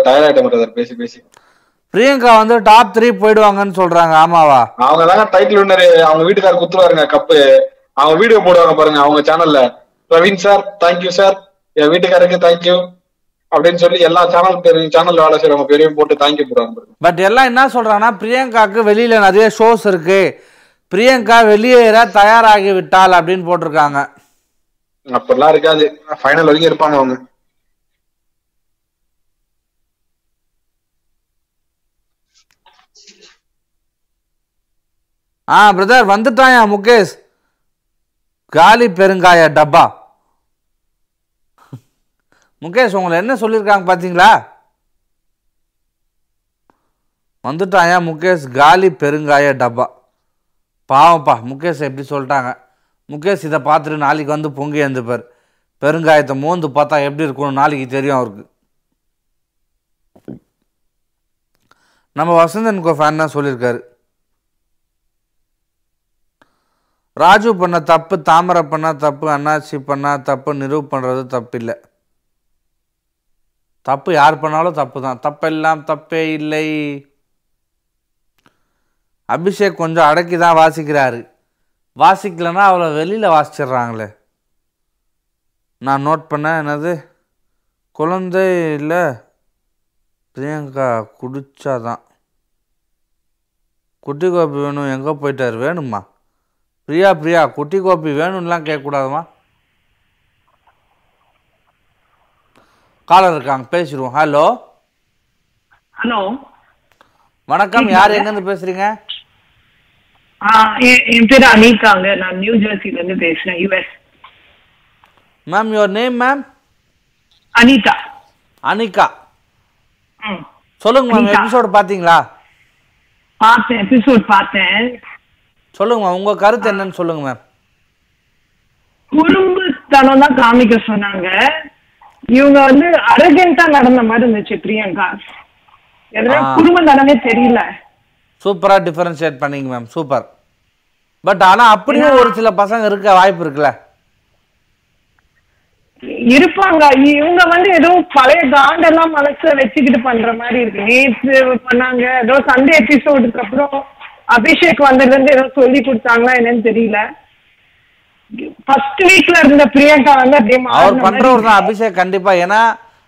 டயர் ஆயிட்டேன் பேசி பேசி. பிரியங்கா வந்து டாப் த்ரீ போயிடுவாங்கன்னு சொல்றாங்க ஆமாவா? அவங்க தாங்க டைட்டில் வின்னரு அவங்க வீட்டுக்காரர் குத்துருவாருங்க கப்பு அவங்க வீடியோ போடுவாங்க பாருங்க அவங்க சேனல்ல Praveen sir thank you sir என் வீட்டுக்காரருக்கு தேங்க்யூ அப்படின்னு சொல்லி எல்லா சேனல் பேரையும் சேனல் வேலை செய்யறவங்க பேரையும் போட்டு தேங்க்யூ போடுவாங்க பாருங்க. பட் எல்லாம் என்ன சொல்றாங்கன்னா பிரியங்காக்கு வெளியில நிறைய ஷோஸ் இருக்கு. பிரியங்கா வெளியேற தயாராகி விட்டால் அப்படின்னு போட்டிருக்காங்க. அப்படிலாம் இருக்காது. ஃபைனல் வரைக்கும் இருப்பாங்க அவங்க. ஆ பிரதர் வந்துட்டாயா முகேஷ்? காலி பெருங்காய டப்பா. முகேஷ் உங்களை என்ன சொல்லியிருக்காங்க பாத்தீங்களா வந்துட்டாயா முகேஷ்? காலி பெருங்காய டப்பா. பாவம்ப்பா முகேஷ் எப்படி சொல்லிட்டாங்க? முகேஷ் இதை பார்த்துட்டு நாளைக்கு வந்து பொங்கி எழுந்துப்பார். பெருங்காயத்தை மோந்து பார்த்தா எப்படி இருக்கும்னு நாளைக்கு தெரியும் அவருக்கு. நம்ம வசந்தனுக்கு ஃபேன் தான் சொல்லியிருக்காரு. ராஜு பண்ண தப்பு தாமரை பண்ணால் தப்பு அண்ணாச்சி பண்ணா தப்பு நிரூப் பண்ணுறது தப்பு இல்லை தப்பு யார் பண்ணாலும் தப்பு தான் தப்பெல்லாம் தப்பே இல்லை. அபிஷேக் கொஞ்சம் அடக்கி தான் வாசிக்கிறாரு. வாசிக்கலைன்னா அவளை வெளியில் வாசிச்சிடுறாங்களே. நான் நோட் பண்ணேன் என்னது? குழந்தை இல்லை? பிரியங்கா குடிச்சாதான். குட்டி கோபி வேணும் எங்கே போயிட்டார்? வேணுமா? பிரியா பிரியா குட்டி கோபி வேணும்லாம் கேட்கக்கூடாதுமா? காலர் இருக்காங்க பேசிடுவோம். ஹலோ ஹலோ வணக்கம் யார் எங்கேருந்து பேசுறீங்க? என் பேர் அனிதாங்க. நான் நியூ ஜெர்சில இருந்து பேசுறேன் US ma'am your name ma'am Anitha. Anika. சொல்லுங்க மேம். எபிசோடு பார்த்தீங்களா? பார்த்தேன் எபிசோட் பார்த்தேன். சொல்லுங்க மேம் உங்க கருத்து என்னன்னு சொல்லுங்க மேம் குடும்பத்தனம் தான் காமிக்க சொன்னாங்க. இவங்க வந்து அரகண்டா நடந்த மாதிரி இருந்துச்சு பிரியங்கா. எதுனா ஆ. குடும்பத்தனமே தெரியல. சூப்பரா டிஃபரன்ஷியேட் பண்ணீங்க மேம் சூப்பர் பட் ஆனா அப்படியும் ஒரு சில பசங்க இருக்க வாய்ப்பு இருக்குல்ல? இருப்பாங்க. இவங்க வந்து ஏதோ பழைய காண்டெல்லாம் மனசுல வச்சுக்கிட்டு பண்ற மாதிரி இருக்கு. நேற்று பண்ணாங்க. ஏதோ சண்டே எபிசோடுக்கு அப்புறம் அபிஷேக் வந்ததுல இருந்து ஏதோ சொல்லி கொடுத்தாங்களா என்னன்னு தெரியல. ஃபர்ஸ்ட் வீக்ல இருந்த பிரியங்கா வந்து அவர் பண்றவர் தான் அபிஷேக் கண்டிப்பா. ஏன்னா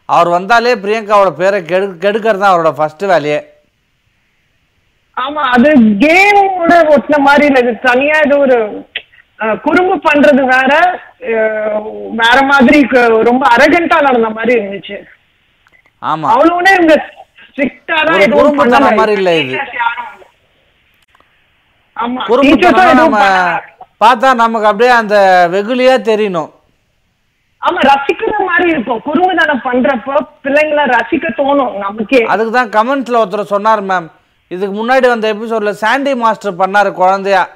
அவர் வந்தாலே பிரியங்காவோட பேரை கெடு கெடுக்கிறது தான் அவரோட ஃபர்ஸ்ட் வேலையே. ஆமா அது கேமோட ஒட்டின மாதிரி இல்ல. இது தனியா ஏதோ ஒரு குறும்பு பண்றது வேற வேற மாதிரி ரொம்ப அரகண்டா நடந்த மாதிரி இருந்துச்சு. ஆமா. அவ்வளவுனே இவங்க ஸ்ட்ரிக்டா தான் எதுவும் பண்ணல. மாதிரி இல்ல இது. ஆமா பார்த்தா நமக்கு அப்படியே அந்த வெகுலியா தெரியணும். ஆமா ரசிக்கிற மாதிரி இருக்கும். குறும்புத்தனம் பண்றப்போ பிள்ளைங்களை ரசிக்க தோணும் நமக்கே. அதுக்கு தான் கமெண்ட்ஸ்ல ஒருத்தர் சொன்னார் மேம் இதுக்கு முன்னாடி வந்த எபிசோட்ல சாண்டி மாஸ்டர் பண்ணாரு குழந்தையா.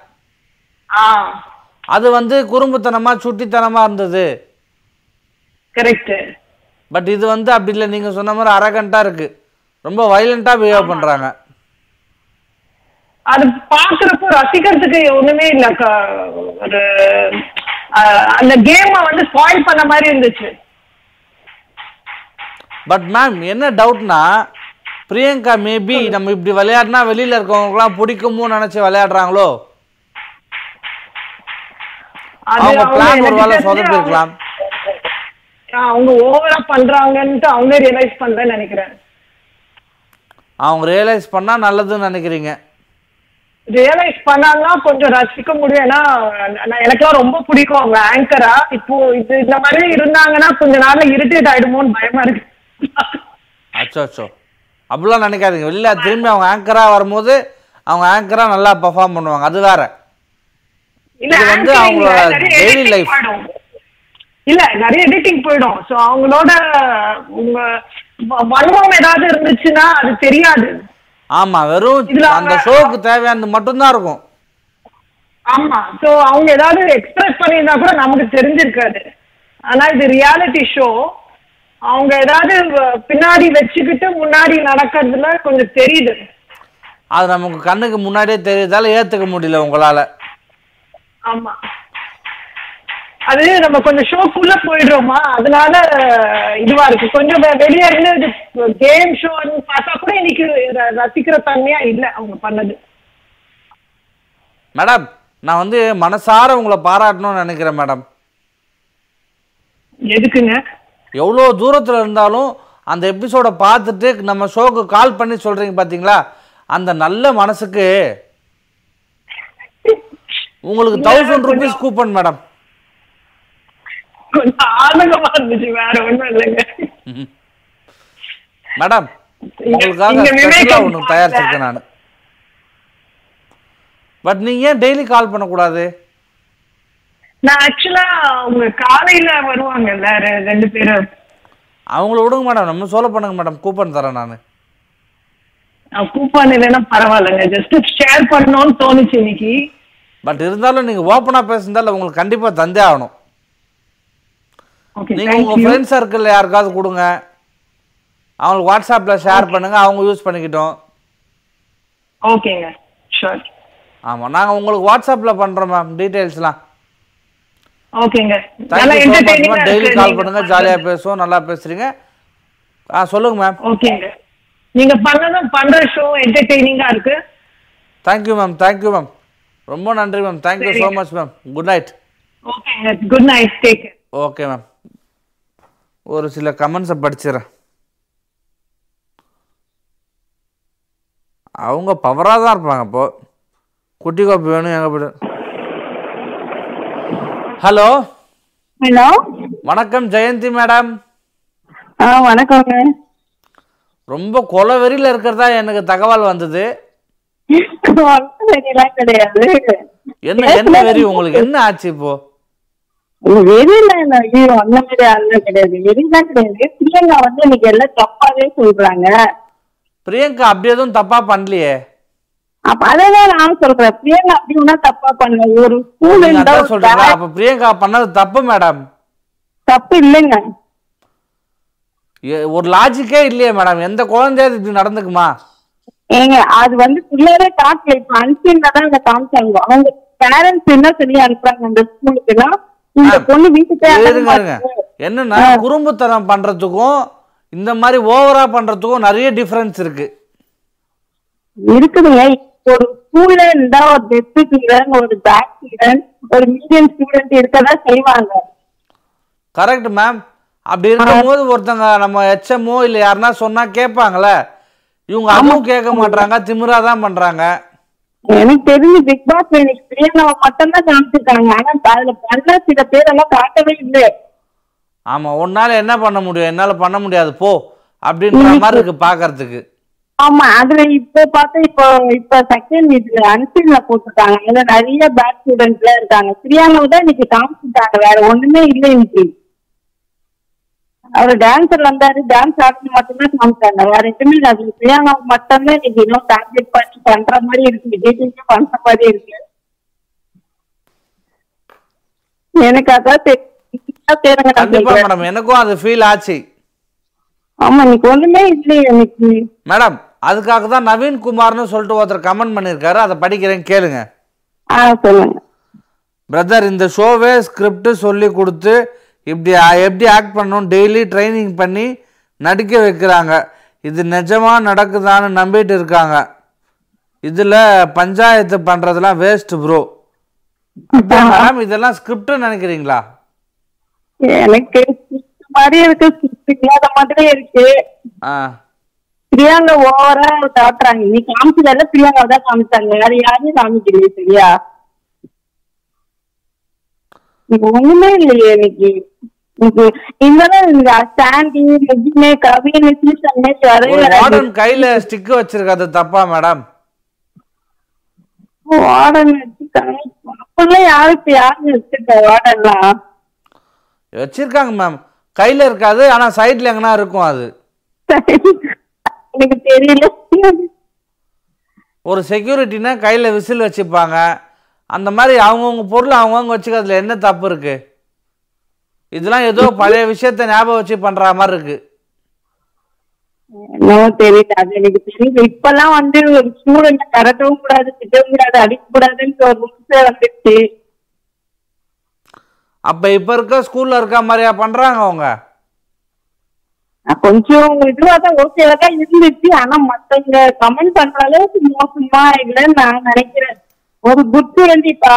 ஆ. அது வந்து குறும்புத்தனமா சுட்டித்தனமா இருந்தது. கரெக்ட் பட் இது வந்து அப்படி இல்லை. நீங்க சொன்ன மாதிரி அரகண்டா இருக்கு. ரொம்ப வைலண்டா பிஹேவ் பண்றாங்க. அது பாக்குறப்போ ரசிக்கிறதுக்கு ஒண்ணுமே இல்ல ஒரு அந்த கேம வந்து ஸ்பாயில் பண்ண மாதிரி இருந்துச்சு. பட் மேம் என்ன டவுட்னா பிரியங்கா மேபி நம்ம இப்படி விளையாடினா வெளியில இருக்கவங்களுக்குலாம் பிடிக்குமோ நினைச்சு விளையாடுறாங்களோ? அவங்க பிளான் ஒரு வேலை சொதப்பிருக்கலாம். அவங்க ஓவரா பண்றாங்கன்ட்டு அவங்க ரியலைஸ் பண்றேன்னு நினைக்கிறேன். அவங்க ரியலைஸ் பண்ணா நல்லதுன்னு நினைக்கிறீங்க. ரியலைஸ் பண்ணாங்கன்னா கொஞ்சம் ரசிக்க முடியும். ஏன்னா எனக்கெல்லாம் ரொம்ப பிடிக்கும் அவங்க ஆங்கரா இப்போ இது இந்த மாதிரி இருந்தாங்கன்னா கொஞ்ச நாள்ல இரிட்டேட் ஆயிடுமோன்னு பயமா இருக்கு. அச்சோ அச்சோ அப்படிலாம் நினைக்காதீங்க. வெளியில திரும்பி அவங்க ஆங்கரா வரும்போது அவங்க ஆங்கரா நல்லா பெர்ஃபார்ம் பண்ணுவாங்க. அது வேற. இல்ல இது வந்து அவங்களோட life. ஆயிடும். இல்ல நிறைய எடிட்டிங் போயிடும். சோ அவங்களோட உங்க வ- வன்மம் ஏதாவது இருந்துச்சுன்னா அது தெரியாது. ஆமா வெறும் அந்த ஷோக்கு தேவையானது மட்டும்தான் இருக்கும். ஆமா சோ அவங்க ஏதாவது எக்ஸ்பிரஸ் பண்ணியிருந்தா கூட நமக்கு தெரிஞ்சிருக்காது. ஆனா இது ரியாலிட்டி ஷோ அவங்க ஏதாவது பின்னாடி வச்சுக்கிட்டு முன்னாடி நடக்கிறதுல கொஞ்சம் தெரியுது. அது நமக்கு கண்ணுக்கு முன்னாடியே தெரியுதால ஏத்துக்க முடியல உங்களால. ஆமா. அது நம்ம கொஞ்சம் ஷோக்குள்ள போயிடுறோமா? அதனால இதுவா இருக்கு. கொஞ்சம் வெளியே இருந்து கேம் ஷோன்னு பார்த்தா கூட இன்னைக்கு ரசிக்கிற தன்மையா இல்ல அவங்க பண்ணது. மேடம் நான் வந்து மனசார உங்களை பாராட்டணும்னு நினைக்கிறேன் மேடம். எதுக்குங்க? எவ்வளோ தூரத்தில் இருந்தாலும் அந்த எபிசோடை பார்த்துட்டு நம்ம ஷோக்கு கால் பண்ணி சொல்றீங்க பார்த்தீங்களா அந்த நல்ல மனசுக்கு உங்களுக்கு தௌசண்ட் ருபீஸ் கூப்பன் மேடம். கொஞ்சம் ஆதங்கமா இருந்துச்சு வேற ஒண்ணும் இல்லைங்க. மேடம் உங்களுக்காக ஒன்று தயாரிச்சிருக்கேன் நான். பட் நீங்க ஏன் டெய்லி கால் பண்ணக்கூடாது? நான் ஆக்சுவலா அவங்க காலையில வருவாங்கல்ல ரெண்டு பேரும் அவங்கள விடுங்க மேடம் நம்ம சொல்ல பண்ணுங்க மேடம் கூப்பன் தரேன் நான். கூப்பான் இல்லைன்னா பரவாயில்லைங்க ஜஸ்ட் ஷேர் பண்ணணும்னு தோணுச்சு இன்னைக்கு. பட் இருந்தாலும் நீங்க ஓப்பனாக பேசுனதால உங்களுக்கு கண்டிப்பா தந்தே ஆகணும். ஓகே நீங்க உங்க ஃப்ரெண்ட்ஸ் சர்க்கிளில் யாருக்காவது கொடுங்க. அவங்களுக்கு வாட்ஸ்அப்ல ஷேர் பண்ணுங்க. அவங்க யூஸ் பண்ணிக்கிட்டோம். ஓகேங்க ஷூர் ஆமா நாங்க உங்களுக்கு வாட்ஸ்அப்ல பண்றோம் மேம் டீடைல்ஸ்லாம் ஓகேங்க டெய்லி கால் பண்ணுங்க. ஜாலியா பேசுவோம். நல்லா பேசுறீங்க. ஆ சொல்லுங்க மேம் ஓகேங்க நீங்க பண்ணதும் பண்ற ஷோ என்டர்டெய்னிங்கா இருக்கு. தேங்க்யூ மேம் தேங்க்யூ மேம் ரொம்ப நன்றி மேம் தேங்க்யூ ஸோ சரிங்க. மச் மேம் குட் நைட் ஓகேங்க good night take okay ma'am ஒரு சில கமெண்ட்ஸை படிச்சிடறேன் அவங்க பவராக தான் இருப்பாங்க இப்போ. குட்டி கோப்பி வேணும் எங்க போய்ட்டு? ஹலோ ஹலோ வணக்கம் ஜெயந்தி மேடம் ஆ வணக்கங்க. ரொம்ப கொலவெறியில் இருக்கிறதா எனக்கு தகவல் வந்தது. என்ன என்ன வெறி உங்களுக்கு? என்ன ஆச்சு இப்போ? வெறியில ஐயோ அந்த மாதிரி அதெல்லாம் கிடையாது. வெறிலாம் கிடையாது. பிரியங்கா வந்து இன்னைக்கு எல்லாம் தப்பாவே சொல்றாங்க. பிரியங்கா அப்படி எதுவும் தப்பா பண்ணலையே. அப்ப அததான் நான் சொல்றேன். பிரியங்கா அப்படி ஒண்ணா தப்பா பண்ணல. ஒரு ஸ்கூல் இருந்தா அதான் bag அப்ப பிரியங்கா பண்ணது தப்பு மேடம் தப்பு இல்லைங்க. ஒரு லாஜிக்கே இல்லையே மேடம் எந்த குழந்தையாவது இப்படி நடந்துக்குமா? ஏங்க அது வந்து பிள்ளையரே காட்டல. இப்ப அன்சீன்ல தான் காமிச்சாங்க. அவங்க பேரண்ட்ஸ் என்ன சொல்லி அனுப்புறாங்க அந்த ஸ்கூலுக்கு எல்லாம் இந்த பொண்ணு வீட்டுக்கு என்னன்னா குறும்புத்தனம் பண்றதுக்கும் இந்த மாதிரி ஓவரா பண்றதுக்கும் நிறைய டிஃபரன்ஸ் இருக்கு. இருக்குதுங்க. ஒரு ஸ்கூல்ல இருந்தா ஒரு டெஸ்ட் ஸ்டூடெண்ட் ஒரு பேக் ஸ்டூடெண்ட் ஒரு மீடியம் ஸ்டூடெண்ட் இருக்கதான் செய்வாங்க. கரெக்ட் மேம் அப்படி இருக்கும்போது ஒருத்தங்க நம்ம எச்எம்ஓ இல்ல யாருன்னா சொன்னா கேட்பாங்களே இவங்க அதுவும் கேட்க மாட்டாங்க திமிரா தான் பண்றாங்க. எனக்கு தெரிஞ்சு பிக் பாஸ் எனக்கு பிரியங்காவை மட்டும் தான் காமிச்சிருக்காங்க. ஆனா அதுல பண்ண சில பேரெல்லாம் காட்டவே இல்லை. ஆமா உன்னால என்ன பண்ண முடியும்? என்னால பண்ண முடியாது. போ அப்படின்ற மாதிரி இருக்கு பாக்குறதுக்கு ஆமா அதுல இப்போ பார்த்தா இப்போ இப்ப செகண்ட் இதுல அன்சீன்ல போட்டுருக்காங்க. அதுல நிறைய ஸ்டூடெண்ட்ஸ் எல்லாம் இருக்காங்க. பிரியாங்காவை தான் இன்னைக்கு காமிச்சிட்டாங்க வேற ஒண்ணுமே இல்லை இன்னைக்கு. அவர் டான்சர் வந்தாரு டான்ஸ் ஆடுறது மட்டும்தான் காமிச்சாங்க வேற எதுவுமே அது பிரியாங்கா மட்டும்தான் இன்னைக்கு இன்னும் டார்கெட் பண்ணி பண்ற மாதிரி இருக்கு. விஜய் பண்ற மாதிரி இருக்கு. எனக்கு அதான் தெரி- தேடுங்க நான் கண்டிப்பா சொல்றேன். மேடம் எனக்கும் அது ஃபீல் ஆச்சு. ஆமா இன்னைக்கு ஒண்ணுமே இல்லையே இன்னைக்கு மேடம் அதுக்காக தான் நவீன் குமார்னு சொல்லிட்டு ஒருத்தர் கமெண்ட் பண்ணியிருக்காரு அதை படிக்கிறேன் கேளுங்க. சொல்லுங்க. பிரதர் இந்த ஷோவே ஸ்கிரிப்ட் சொல்லி கொடுத்து இப்படி எப்படி ஆக்ட் பண்ணணும்? டெய்லி ட்ரைனிங் பண்ணி நடிக்க வைக்கிறாங்க. இது நிஜமா நடக்குதான்னு நம்பிட்டு இருக்காங்க. இதுல பஞ்சாயத்து பண்றதெல்லாம் வேஸ்ட் ப்ரோ மேடம் இதெல்லாம் ஸ்கிரிப்ட் நினைக்கிறீங்களா? எனக்கு மாதிரி இருக்கு. script இல்லாத மாதிரி இருக்கு. ஆ. பிரியாங்க ஓவரா காட்டுறாங்க. நீ காமிச்சதெல்லாம் பிரியாங்க தான் காமிச்சாங்க. வேற யாரையும் காமிக்கலையே சரியா? ஒண்ணுமே இல்லையே இன்னைக்கு. கையில ஸ்டிக் வச்சிருக்கிறது தப்பா மேடம் வார்டன் வச்சிருக்காங்க மேம் கையில் இருக்காது ஆனால் சைடில் எங்கன்னா இருக்கும் அது. எனக்கு தெரியல. ஒரு செக்யூரிட்டினா கையில் விசில் வச்சுப்பாங்க. அந்த மாதிரி அவங்கவுங்க பொருள் அவங்கவுங்க வச்சுக்கிறதுல என்ன தப்பு இருக்கு? இதெல்லாம் ஏதோ பழைய விஷயத்த ஞாபகம் வச்சு பண்ற மாதிரி இருக்கு. தெரியல. அது எனக்கு தெரியல. இப்பெல்லாம் வந்து ஒரு ஸ்டூடெண்ட் கரட்டவும் கூடாது திட்டவும் கூடாது அடிக்க கூடாதுன்னு ஒரு ரூல்ஸே வந்துடுச்சு அப்ப இப்ப இருக்க ஸ்கூல்ல இருக்க மாதிரியா பண்றாங்க அவங்க? கொஞ்சம் இதுவா தான் ஓகேவா தான் இருந்துச்சு. ஆனா மத்தவங்க கமெண்ட் பண்ற அளவுக்கு மோசமா இல்லைன்னு நான் நினைக்கிறேன். ஒரு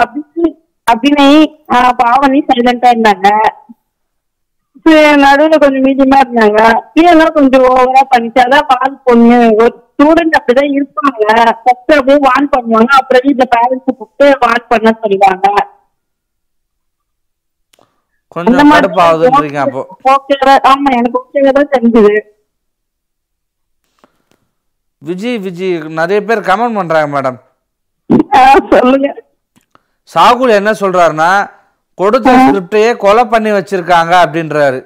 அபிஷி அபிநய் ஆஹ் பாவனி சைலண்டா இருந்தாங்க. நடுவுல கொஞ்சம் மீடியமா இருந்தாங்க. இதெல்லாம் கொஞ்சம் ஓவரா பண்ணிச்சாதான் பால் பொண்ணு. ஒரு ஸ்டூடெண்ட் அப்படிதான் இருப்பாங்க. ஃபர்ஸ்ட் அப்படியே வான் பண்ணுவாங்க. அப்புறம் வீட்டுல பேரண்ட்ஸ் கூப்பிட்டு வான் பண்ண சொல்லுவாங்க. கொஞ்சம் கடுப்பாகுதுன்றீங்க அப்போ. ஆமா எனக்கு ஓகேவா தான் தெரிஞ்சது. விஜய் விஜய் நிறைய பேர் கமெண்ட் பண்றாங்க மேடம் சொல்லுங்க. சாகுல் என்ன சொல்றாருன்னா கொடுத்த ஸ்கிரிப்டையே கொலை பண்ணி வச்சிருக்காங்க அப்படின்றாரு.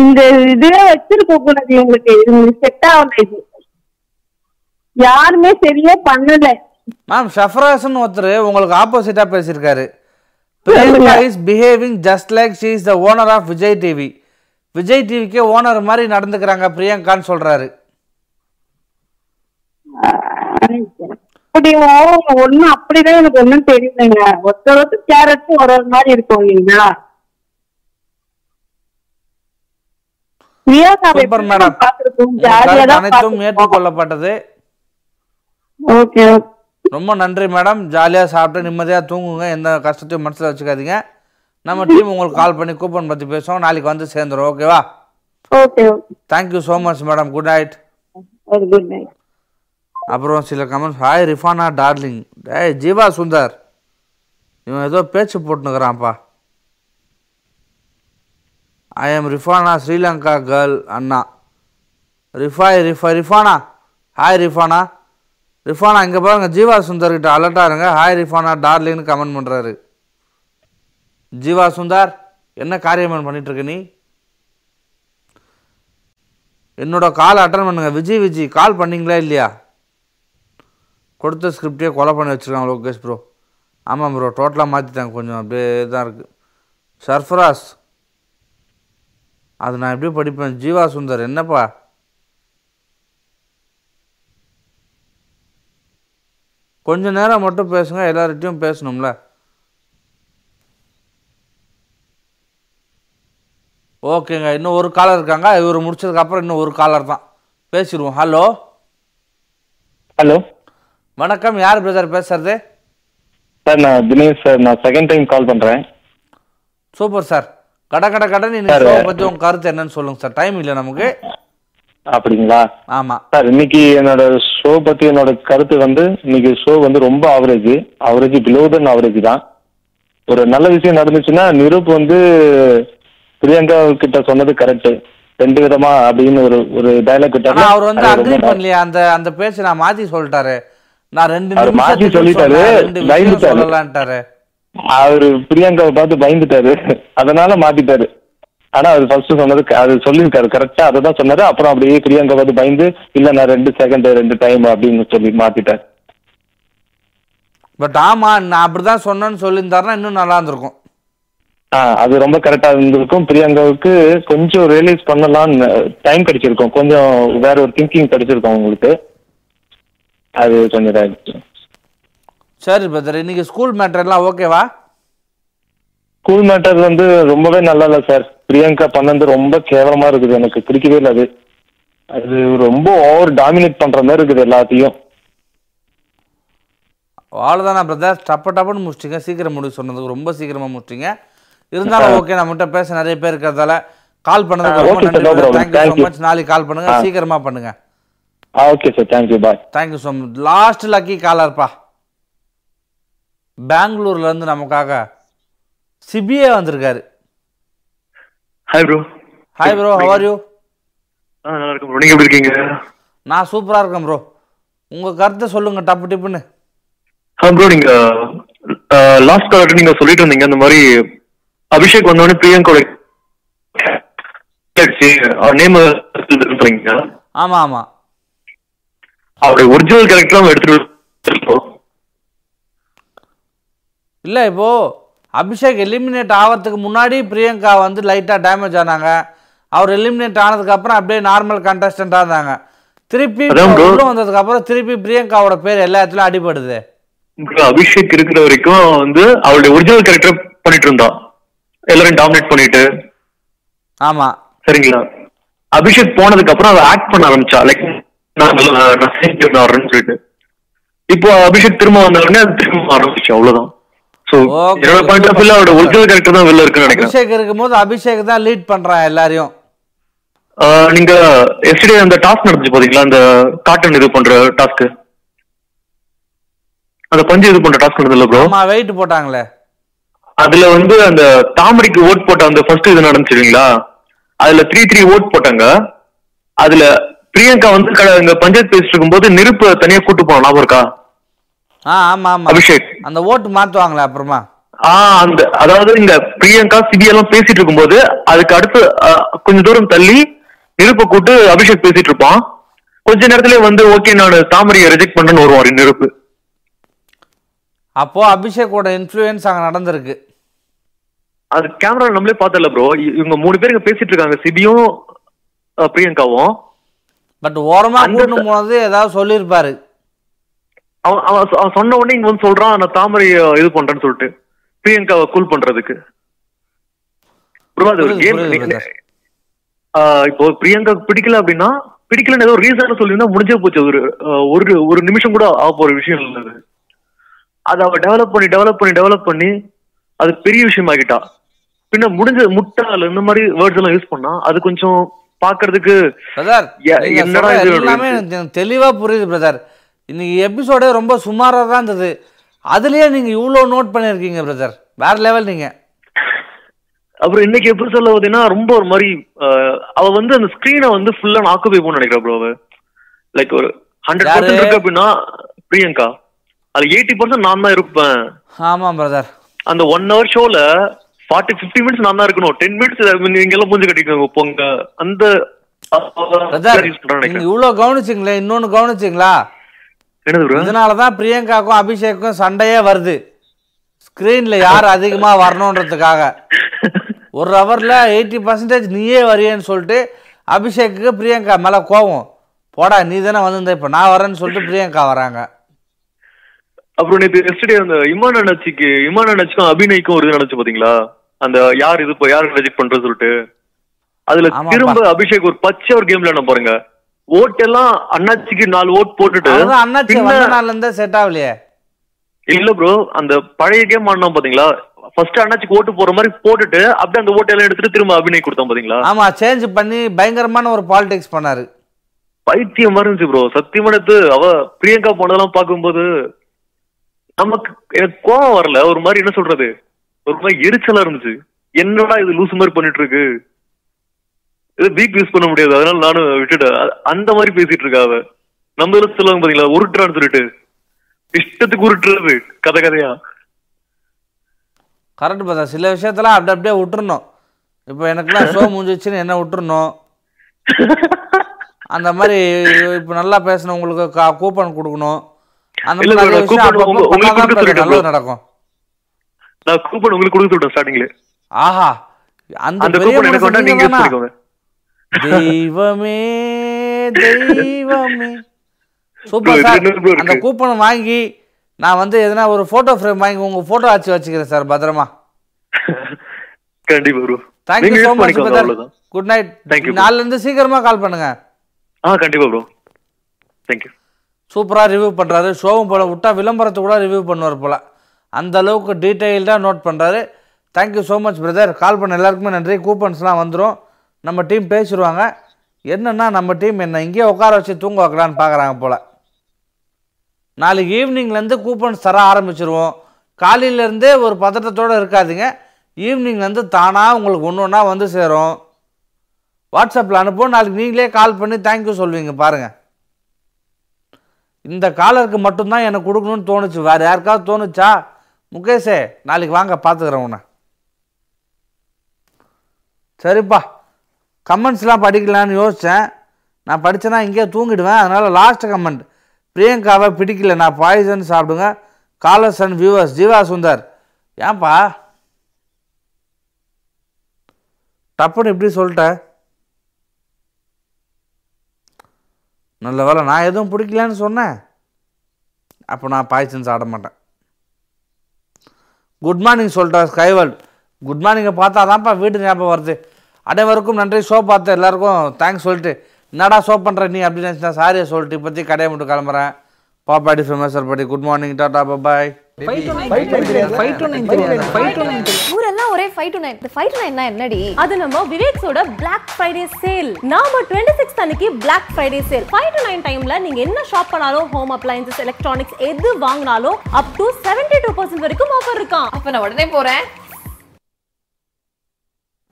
இந்த இதுவே வச்சிருக்க கூடாது இது செட் ஆகல இது. யாருமே சரியா பண்ணல. மேம் ஷஃப்ராசன் ஒருத்தர் உங்களுக்கு ஆப்போசிட்டா பேசியிருக்காரு. Priyanka is behaving just like she is the owner of Vijay TV Vijay TVK owner மாதிரி நடந்துக்கிறாங்க பிரியங்கான்னு சொல்றாரு. அப்படியும் ஒண்ணும் அப்படிதான் எனக்கு ஒண்ணும் தெரியலங்க. ஒருத்தர் ஒருத்தர் கேரக்டர் ஒரு ஒரு மாதிரி இருக்கும் இல்லைங்களா? ஜாலியா அனைத்தும் ஏற்றுக்கொள்ளப்பட்டது ஓகே ரொம்ப நன்றி மேடம். ஜாலியாக சாப்பிட்டு நிம்மதியாக தூங்குங்க. எந்த கஷ்டத்தையும் மனசில் வச்சுக்காதீங்க. நம்ம டீம் உங்களுக்கு கால் பண்ணி கூப்பன் பற்றி பேசுவோம். நாளைக்கு வந்து சேர்ந்துரும். ஓகேவா? Okay okay. Thank you so much madam good night good night அப்புறம் சில கமெண்ட்ஸ் ஹாய் ரிஃபானா டார்லிங் ஏய் ஜீவா சுந்தர் இவன் ஏதோ பேச்சு போட்டுனுக்குறான்ப்பா. I am Rifana Sri Lanka girl Anna. Rifai Rifa Rifana hi Rifana Rifana இங்கே பாருங்க ஜீவா சுந்தர்கிட்ட அலர்ட்டாக இருங்க. ஹாய் ரிஃபானா டார்லிங்னு கமெண்ட் பண்ணுறாரு ஜீவா சுந்தர் என்ன காரியம் பண்ணிகிட்ருக்க நீ? என்னோட கால் அட்டன் பண்ணுங்க. விஜய் விஜய் கால் பண்ணீங்களா இல்லையா? கொடுத்த ஸ்கிரிப்டே கொலை பண்ணி வச்சுருக்காங்க லோகேஷ் ப்ரோ ஆமாம் ப்ரோ டோட்டலாக மாற்றிட்டாங்க கொஞ்சம் அப்படியே தான் இருக்குது சர்ஃபராஸ். அது நான் எப்படி படிப்பேன்? ஜீவா சுந்தர் என்னப்பா? கொஞ்ச நேரம் மட்டும் பேசுங்க எல்லார்கிட்டையும் பேசணும்ல. ஓகேங்க இன்னும் ஒரு காலர் இருக்காங்க. இவர் முடிச்சதுக்கப்புறம் இன்னும் ஒரு காலர் தான். பேசிடுவோம். ஹலோ ஹலோ வணக்கம் யார் பிரதர் பேசுறது? சார் நான் தினேஷ் சார் நான் செகண்ட் டைம் கால் பண்றேன். Super sir. கட கட கடன் Sir, இன்னைக்கு ஷோ பத்தி உங்க கருத்து என்னன்னு சொல்லுங்க சார். டைம் இல்லை நமக்கு. அப்படிங்களா? ஆமா. சார் இன்னைக்கு என்னோட ஷோ பத்தி என்னோட கருத்து வந்து இன்னைக்கு ஷோ வந்து ரொம்ப average average below than average தான். ஒரு நல்ல விஷயம் நடந்துச்சுன்னா நிரூப் வந்து பிரியங்கா கிட்ட சொன்னது கரெக்ட் ரெண்டு விதமா அப்படின்னு ஒரு ஒரு டைலாக் அவர் வந்து அக்ரி பண்ணலையா. அந்த அந்த பேச்சு நான் மாத்தி சொல்லிட்டாரு. நான் ரெண்டு நிமிஷத்துக்கு சொல்லிட்டாரு. சொல்லலான்ட்டாரு. அவரு பிரியங்காவை பார்த்து பயந்துட்டாரு. அதனால மாத்திட்டாரு. ஆனா அது ஃபர்ஸ்ட் சொன்னது அது சொல்லியிருக்காரு. கரெக்டா அதை தான் சொன்னாரு. அப்புறம் அப்படியே பிரியங்கா பார்த்து பயந்து இல்ல நான் ரெண்டு செகண்ட் ரெண்டு டைம் அப்படின்னு சொல்லி மாத்திட்டாரு. பட் ஆமா நான் அப்படிதான் சொன்னேன்னு சொல்லியிருந்தாருன்னா இன்னும் நல்லா இருந்திருக்கும். அது ரொம்ப கரெக்டா இருந்திருக்கும். பிரியங்காவுக்கு கொஞ்சம் ரியலைஸ் பண்ணலாம்னு டைம் கிடைச்சிருக்கும். கொஞ்சம் வேற ஒரு திங்கிங் கிடைச்சிருக்கும் உங்களுக்கு அது கொஞ்சம் இதாயிடுச்சு சரி பிரதர் இன்னைக்கு ஸ்கூல் மேட்டர் எல்லாம் ஓகேவா ஸ்கூல் மேட்டர் வந்து ரொம்பவே நல்லா இல்லை சார் பிரியங்கா பண்ணது ரொம்ப கேவலமா இருக்குது. எனக்கு பிடிக்கவே இல்லை அது. அது ரொம்ப ஓவர் டாமினேட் பண்ற மாதிரி இருக்குது எல்லாத்தையும். அவ்வளோதானா பிரதர் டப்ப டப்புன்னு முடிச்சிட்டிங்க. சீக்கிரம் முடிவு சொன்னதுக்கு ரொம்ப சீக்கிரமா முடிச்சிட்டிங்க. இருந்தாலும் ஓகே நம்மகிட்ட பேச நிறைய பேர் இருக்கிறதால கால் பண்ணதுக்கு ரொம்ப நன்றி. Thank you so. மச் நாளைக்கு கால் பண்ணுங்க. சீக்கிரமா பண்ணுங்க. Okay sir thank you bye thank you so much last lucky காலர்ப்பா பெங்களூர்ல இருந்து நமக்காக சிபிஏ வந்திருக்காரு. Hi bro hi bro how are you ஆ நல்லா இருக்கும் ப்ரோ நீங்க எப்படி இருக்கீங்க? நான் சூப்பரா இருக்கேன் ப்ரோ உங்க கருத்தை சொல்லுங்க டப்பு டிப்புன்னு. ஆ ப்ரோ நீங்க லாஸ்ட் காலர் நீங்க சொல்லிட்டு இருந்தீங்க. அந்த மாதிரி அபிஷேக் வந்தோடனே பிரியங்கோட நேம் சொல்றீங்க ஆமா ஆமா. அவருடைய ஒரிஜினல் கேரக்டர் எடுத்துட்டு இல்ல இப்போ அபிஷேக் எலிமினேட் ஆகிறதுக்கு முன்னாடி பிரியங்கா வந்து லைட்டா டேமேஜ் ஆனாங்க. அவர் எலிமினேட் ஆனதுக்கு அப்புறம் அப்படியே நார்மல் கண்டஸ்டண்டா இருந்தாங்க. திருப்பி வந்ததுக்கு அப்புறம் திருப்பி பிரியங்காவோட பேர் எல்லா இடத்துலயும் அடிபடுது அபிஷேக் இருக்கிற வரைக்கும் வந்து அவருடைய ஒரிஜினல் கேரக்டர் பண்ணிட்டு இருந்தா எல்லாரும் டாமினேட் பண்ணிட்டு. ஆமா. சரிங்களா? அபிஷேக் போனதுக்கு அப்புறம் அவ ஆக்ட் பண்ண ஆரம்பிச்சா லைக் வரேன்னு சொல்லிட்டு. இப்போ அபிஷேக் திரும்ப வந்த உடனே அது திரும்ப ஆரம்பிச்சு அவ்வளவுதான். என்னோட பாயிண்ட் ஆஃப் வியூல அவரோட ஒரிஜினல் கேரக்டர் தான் வெளில இருக்குன்னு நினைக்கிறேன். அபிஷேக் இருக்கும்போது அபிஷேக் தான் லீட் பண்றான் எல்லாரையும். நீங்க எஸ்டே அந்த டாஸ்க் நடந்துச்சு பாத்தீங்களா? அந்த காட்டன் இது பண்ற டாஸ்க் அந்த பஞ்சு இது பண்ற டாஸ்க் நடந்ததுல ப்ரோ ஆமா வெயிட் போட்டாங்களே. அதுல வந்து அந்த தாமரைக்கு ஓட் போட்ட அந்த ஃபர்ஸ்ட் இது நடந்துச்சு இல்லைங்களா? அதுல த்ரீ த்ரீ ஓட் போட்டாங்க. அதுல பிரியங்கா வந்து இங்க பஞ்சாயத்து பேசிட்டு இருக்கும்போது நெருப்பு தனியா கூட்டு போனோம் ஞாபகம் இருக்கா? ஆ ஆமா ஆமா. அபிஷேக். அந்த ஓட்டு மாத்துவாங்களே அப்புறமா? ஆஹ் அந்த அதாவது இங்க பிரியங்கா சிபி எல்லாம் பேசிட்டு இருக்கும்போது அதுக்கு அடுத்து கொஞ்ச தூரம் தள்ளி நெருப்பை கூட்டு அபிஷேக் பேசிட்டு இருப்பான். கொஞ்ச நேரத்திலே வந்து ஓகே நான் தாமரையை ரிஜெக்ட் பண்றேன்னு வருவாரு நெருப்பு. அப்போ அபிஷேக்கோட இன்ஃப்ளூயன்ஸ் அங்க நடந்திருக்கு. அது கேமரா நம்மளே பார்த்தல ப்ரோ இவங்க மூணு பேர் இங்க பேசிட்டு இருக்காங்க சிபியும் பிரியங்காவும். பட் ஓரமா கூட்டு போனது ஏதாவது சொல்லியிருப்பாரு. அவன் அவன் சொன்ன உடனே இங்க வந்து சொல்றான் நான் தாமரை இது பண்றேன்னு சொல்லிட்டு பிரியங்காவை கூல் பண்றதுக்கு. ஒரு கேம். இப்போ பிரியங்கா பிடிக்கல அப்படின்னா பிடிக்கலன்னு ஏதோ ரீசன் சொல்லியிருந்தா முடிஞ்சே போச்சு. ஒரு ஒரு ஒரு நிமிஷம் கூட ஆக போற விஷயம் இல்லை அது. அதை அவ டெவலப் பண்ணி டெவலப் பண்ணி டெவலப் பண்ணி அது பெரிய விஷயம் ஆகிட்டா பின்ன முடிஞ்ச முட்டாள் இந்த மாதிரி வேர்ட்ஸ் எல்லாம் யூஸ் பண்ணா அது கொஞ்சம் பாக்குறதுக்கு பிரதர் என்னடா எல்லாமே தெளிவா புரியுது பிரதர். இன்னைக்கு எபிசோடே ரொம்ப சுமாரா தான் இருந்தது. அதுலயே நீங்க இவ்வளோ நோட் பண்ணிருக்கீங்க பிரதர். வேற லெவல் நீங்க. அப்புறம் இன்னைக்கு எப்படி சொல்ல பார்த்தீங்கன்னா ரொம்ப ஒரு மாதிரி அவ வந்து அந்த ஸ்கிரீனை வந்து ஃபுல்லா ஆக்குபை பண்ண நினைக்கிறா ப்ரோ லைக் ஒரு ஹண்ட்ரட்? பர்சன்ட் இருக்கு அப்படின்னா பிரியங்கா. அது எயிட்டி பர்சன்ட் நான் தான் இருப்பேன். ஆமா பிரதர் அந்த ஒன் ஹவர் ஷோல ஃபார்ட்டி ஃபிஃப்டி மினிட்ஸ் நான் தான் இருக்கணும். டென் மினிட்ஸ் நீங்க எல்லாம் மூஞ்சி கட்டிக்கோங்க போங்க அந்த பிரதர் நீங்க இவ்வளோ கவனிச்சிங்களே இன்னொன்னு கவனிச்சிங்களா? என்னது bro? இதனால தான் பிரியங்காக்கும் அபிஷேக்கும் சண்டையே வருது. ஸ்க்ரீன்ல யார் அதிகமா வரணுன்றதுக்காக. ஒரு ஹவர்ல எயிட்டி பர்சன்டேஜ் நீயே வரியேன்னு சொல்லிட்டு அபிஷேக்கு பிரியங்கா மேல கோவம். போடா நீ தானே வந்திருந்த இப்போ. நான் வரேன்னு சொல்லிட்டு பிரியங்கா வராங்க. அப்புறம் நேற்று எஸ்டே அந்த இமான் அண்ணாச்சிக்கு இமான் அண்ணாச்சிக்கும் அபிநய்க்கும் ஒரு இது நடந்துச்சு பாத்தீங்களா? அந்த யார் இது யார் ரிஜெக்ட் பண்றது சொல்லிட்டு அதுல. திரும்ப அபிஷேக் ஒரு பச்சை ஒரு கேம்ல என்ன பாருங்க. ஓட் எல்லாம் அண்ணாச்சிக்கு நாலு ஓட் போட்டுட்டு அண்ணாச்சி வந்த செட் ஆகலையே. இல்ல ப்ரோ அந்த பழைய கேம் ஆடினா பாத்தீங்களா? ஃபர்ஸ்ட் அண்ணாச்சிக்கு ஓட்டு போற மாதிரி போட்டுட்டு அப்படியே அந்த ஓட்டு எல்லாம் எடுத்துட்டு திரும்ப அபிநய் கொடுத்தான் பாத்தீங்களா? ஆமா சேஞ்ச் பண்ணி பயங்கரமான ஒரு பாலிடிக்ஸ் பண்ணாரு. பைத்தியம் மாதிரி இருந்துச்சு ப்ரோ சத்தியமான எடுத்து அவ பிரியங்கா போனதெல்லாம் பார்க்கும்போது நமக்கு எனக்கு கோவம் வரல. ஒரு மாதிரி என்ன சொல்றது? ஒரு மாதிரி எரிச்சலா இருந்துச்சு. என்னடா இது லூசு மாதிரி பண்ணிட்டு இருக்கு இது வீக் யூஸ் பண்ண முடியாது. அதனால நானும் விட்டுட்டேன். அ- அந்த மாதிரி பேசிட்டு இருக்கா அவ. நம்ம இதுல சொல்லுவாங்க பாத்தீங்களா? உருட்டுறான்னு சொல்லிட்டு. இஷ்டத்துக்கு உருட்டுறது. கதை கதையா. கரெக்ட் பார்த்தா சில விஷயத்தெல்லாம் அப்படி அப்படியே விட்டுறணும். இப்போ எனக்குலாம் ஷோ முடிஞ்சிச்சுன்னு என்ன விட்டுறணும்? அந்த மாதிரி இப்போ நல்லா பேசினவங்களுக்கு கா- கூப்பன் கொடுக்கணும். அந்த மாதிரி விஷயம் உங்களுக்கு. நடக்கும். நான் கூப்பன் உங்களுக்கு கொடுக்க சொல்லிட்டேன் ஸ்டார்டிங்ல ஆஹா அந்த கூப்பன் எனக்கு வேண்டாம் நீங்க யூஸ் பண்ணிக்கோங்க தெய்வமே தெய்வமே. சூப்பர் சார் அந்த? கூப்பனை வாங்கி நான் வந்து எதனா ஒரு போட்டோ ஃப்ரேம் வாங்கி உங்க போட்டோ ஆச்சு வச்சுக்கிறேன் சார் பத்திரமா. கண்டிப்பா ப்ரோ ஸோ யூஸ் மச் பண்ணிக்கோங்க brother good night you, bro. நாலுல இருந்து சீக்கிரமா கால் பண்ணுங்க. ஆ கண்டிப்பா ப்ரோ தேங்க்யூ சூப்பரா ரிவ்யூ பண்றாரு. ஷோவும் போல விட்டா விளம்பரத்தை கூட ரிவ்யூ பண்ணுவார் போல. அந்த அளவுக்கு டீட்டெயில்டாக நோட் பண்ணுறாரு thank you so much brother call பண்ண எல்லாருக்குமே நன்றி. கூப்பன்ஸ்லாம் வந்துடும் நம்ம டீம் பேசிடுவாங்க. என்னன்னா நம்ம டீம் என்ன இங்கேயே உட்கார வச்சு தூங்க வைக்கலான்னு பார்க்குறாங்க போல். நாளைக்கு ஈவினிங்லேருந்து கூப்பன்ஸ் தர ஆரம்பிச்சிருவோம். காலையிலேருந்தே ஒரு பதட்டத்தோடு இருக்காதிங்க. ஈவினிங்லேருந்து தானாக உங்களுக்கு ஒன்று ஒன்றா வந்து சேரும். வாட்ஸ்அப்பில் அனுப்புவோம். நாளைக்கு நீங்களே கால் பண்ணி தேங்க்யூ சொல்வீங்க. பாருங்கள் இந்த காலருக்கு மட்டும்தான் எனக்கு கொடுக்கணும்னு தோணுச்சு. வேறு யாருக்காவது தோணுச்சா? முகேஷே நாளைக்கு வாங்க பார்த்துக்கிறேன் உன்னை. சரிப்பா. கமெண்ட்ஸ்லாம் படிக்கலான்னு யோசித்தேன் நான் படித்தேன்னா இங்கேயே தூங்கிடுவேன். அதனால் லாஸ்ட் கமெண்ட் பிரியங்காவை பிடிக்கல. நான் பாய்சன் சாப்பிடுங்க. Callers and viewers Jeeva Sundar. ஏன்பா? டப்புன்னு இப்படி சொல்லிட்டேன் நல்ல வேலை நான் எதுவும் பிடிக்கலன்னு சொன்னேன். அப்போ நான் பாய்சன் சாப்பிட மாட்டேன். குட் மார்னிங் சொல்கிறார் ஸ்கைவல் குட் மார்னிங்கை பார்த்தா தான்ப்பா வீட்டு ஞாபகம் வருது. அனைவருக்கும் நன்றி. ஷோ பார்த்தேன் எல்லாருக்கும் தேங்க்ஸ் சொல்லிட்டு. என்னடா ஷோ பண்ணுற நீ அப்படின்னு நினச்சினா சாரியை சொல்லிட்டு இப்போத்தி கடையை மட்டும் கிளம்புறேன். பாப்பாடி ஃபேமஸ் படி குட் மார்னிங் டாட்டா பாய் ஊரெல்லாம் ஒரே ஃபைவ் டு நைன் இந்த ஃபைவ் டு நைன் என்னடி? அது நம்ம விவேக்ஸோட Black ஃப்ரைடே சேல் நாம டுவெண்ட்டி சிக்ஸ் அன்னைக்கு Black Friday sale five to nine டைம்ல நீங்க என்ன ஷாப் பண்ணாலும் ஹோம் அப்ளையன்சஸ் எலக்ட்ரானிக்ஸ் எது வாங்கினாலும் up to seventy two percent வரைக்கும் ஆஃபர் இருக்கான் அப்ப நான் உடனே போறேன்.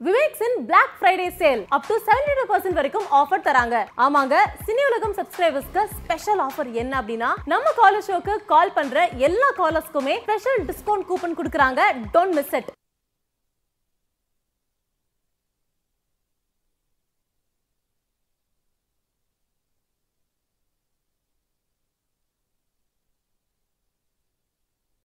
விவேக்ஸின் black Friday sale up to seventy two percent வரைக்கும் ஆஃபர் தராங்க. ஆமாங்க சினி உலகம் சப்ஸ்கிரைபர்ஸ்க்கு ஸ்பெஷல் ஆஃபர் என்ன அப்படின்னா நம்ம காலர் ஷோக்கு கால் பண்ற எல்லா காலர்ஸ்க்குமே ஸ்பெஷல் டிஸ்கவுண்ட் கூப்பன் கொடுக்குறாங்க. Don't miss it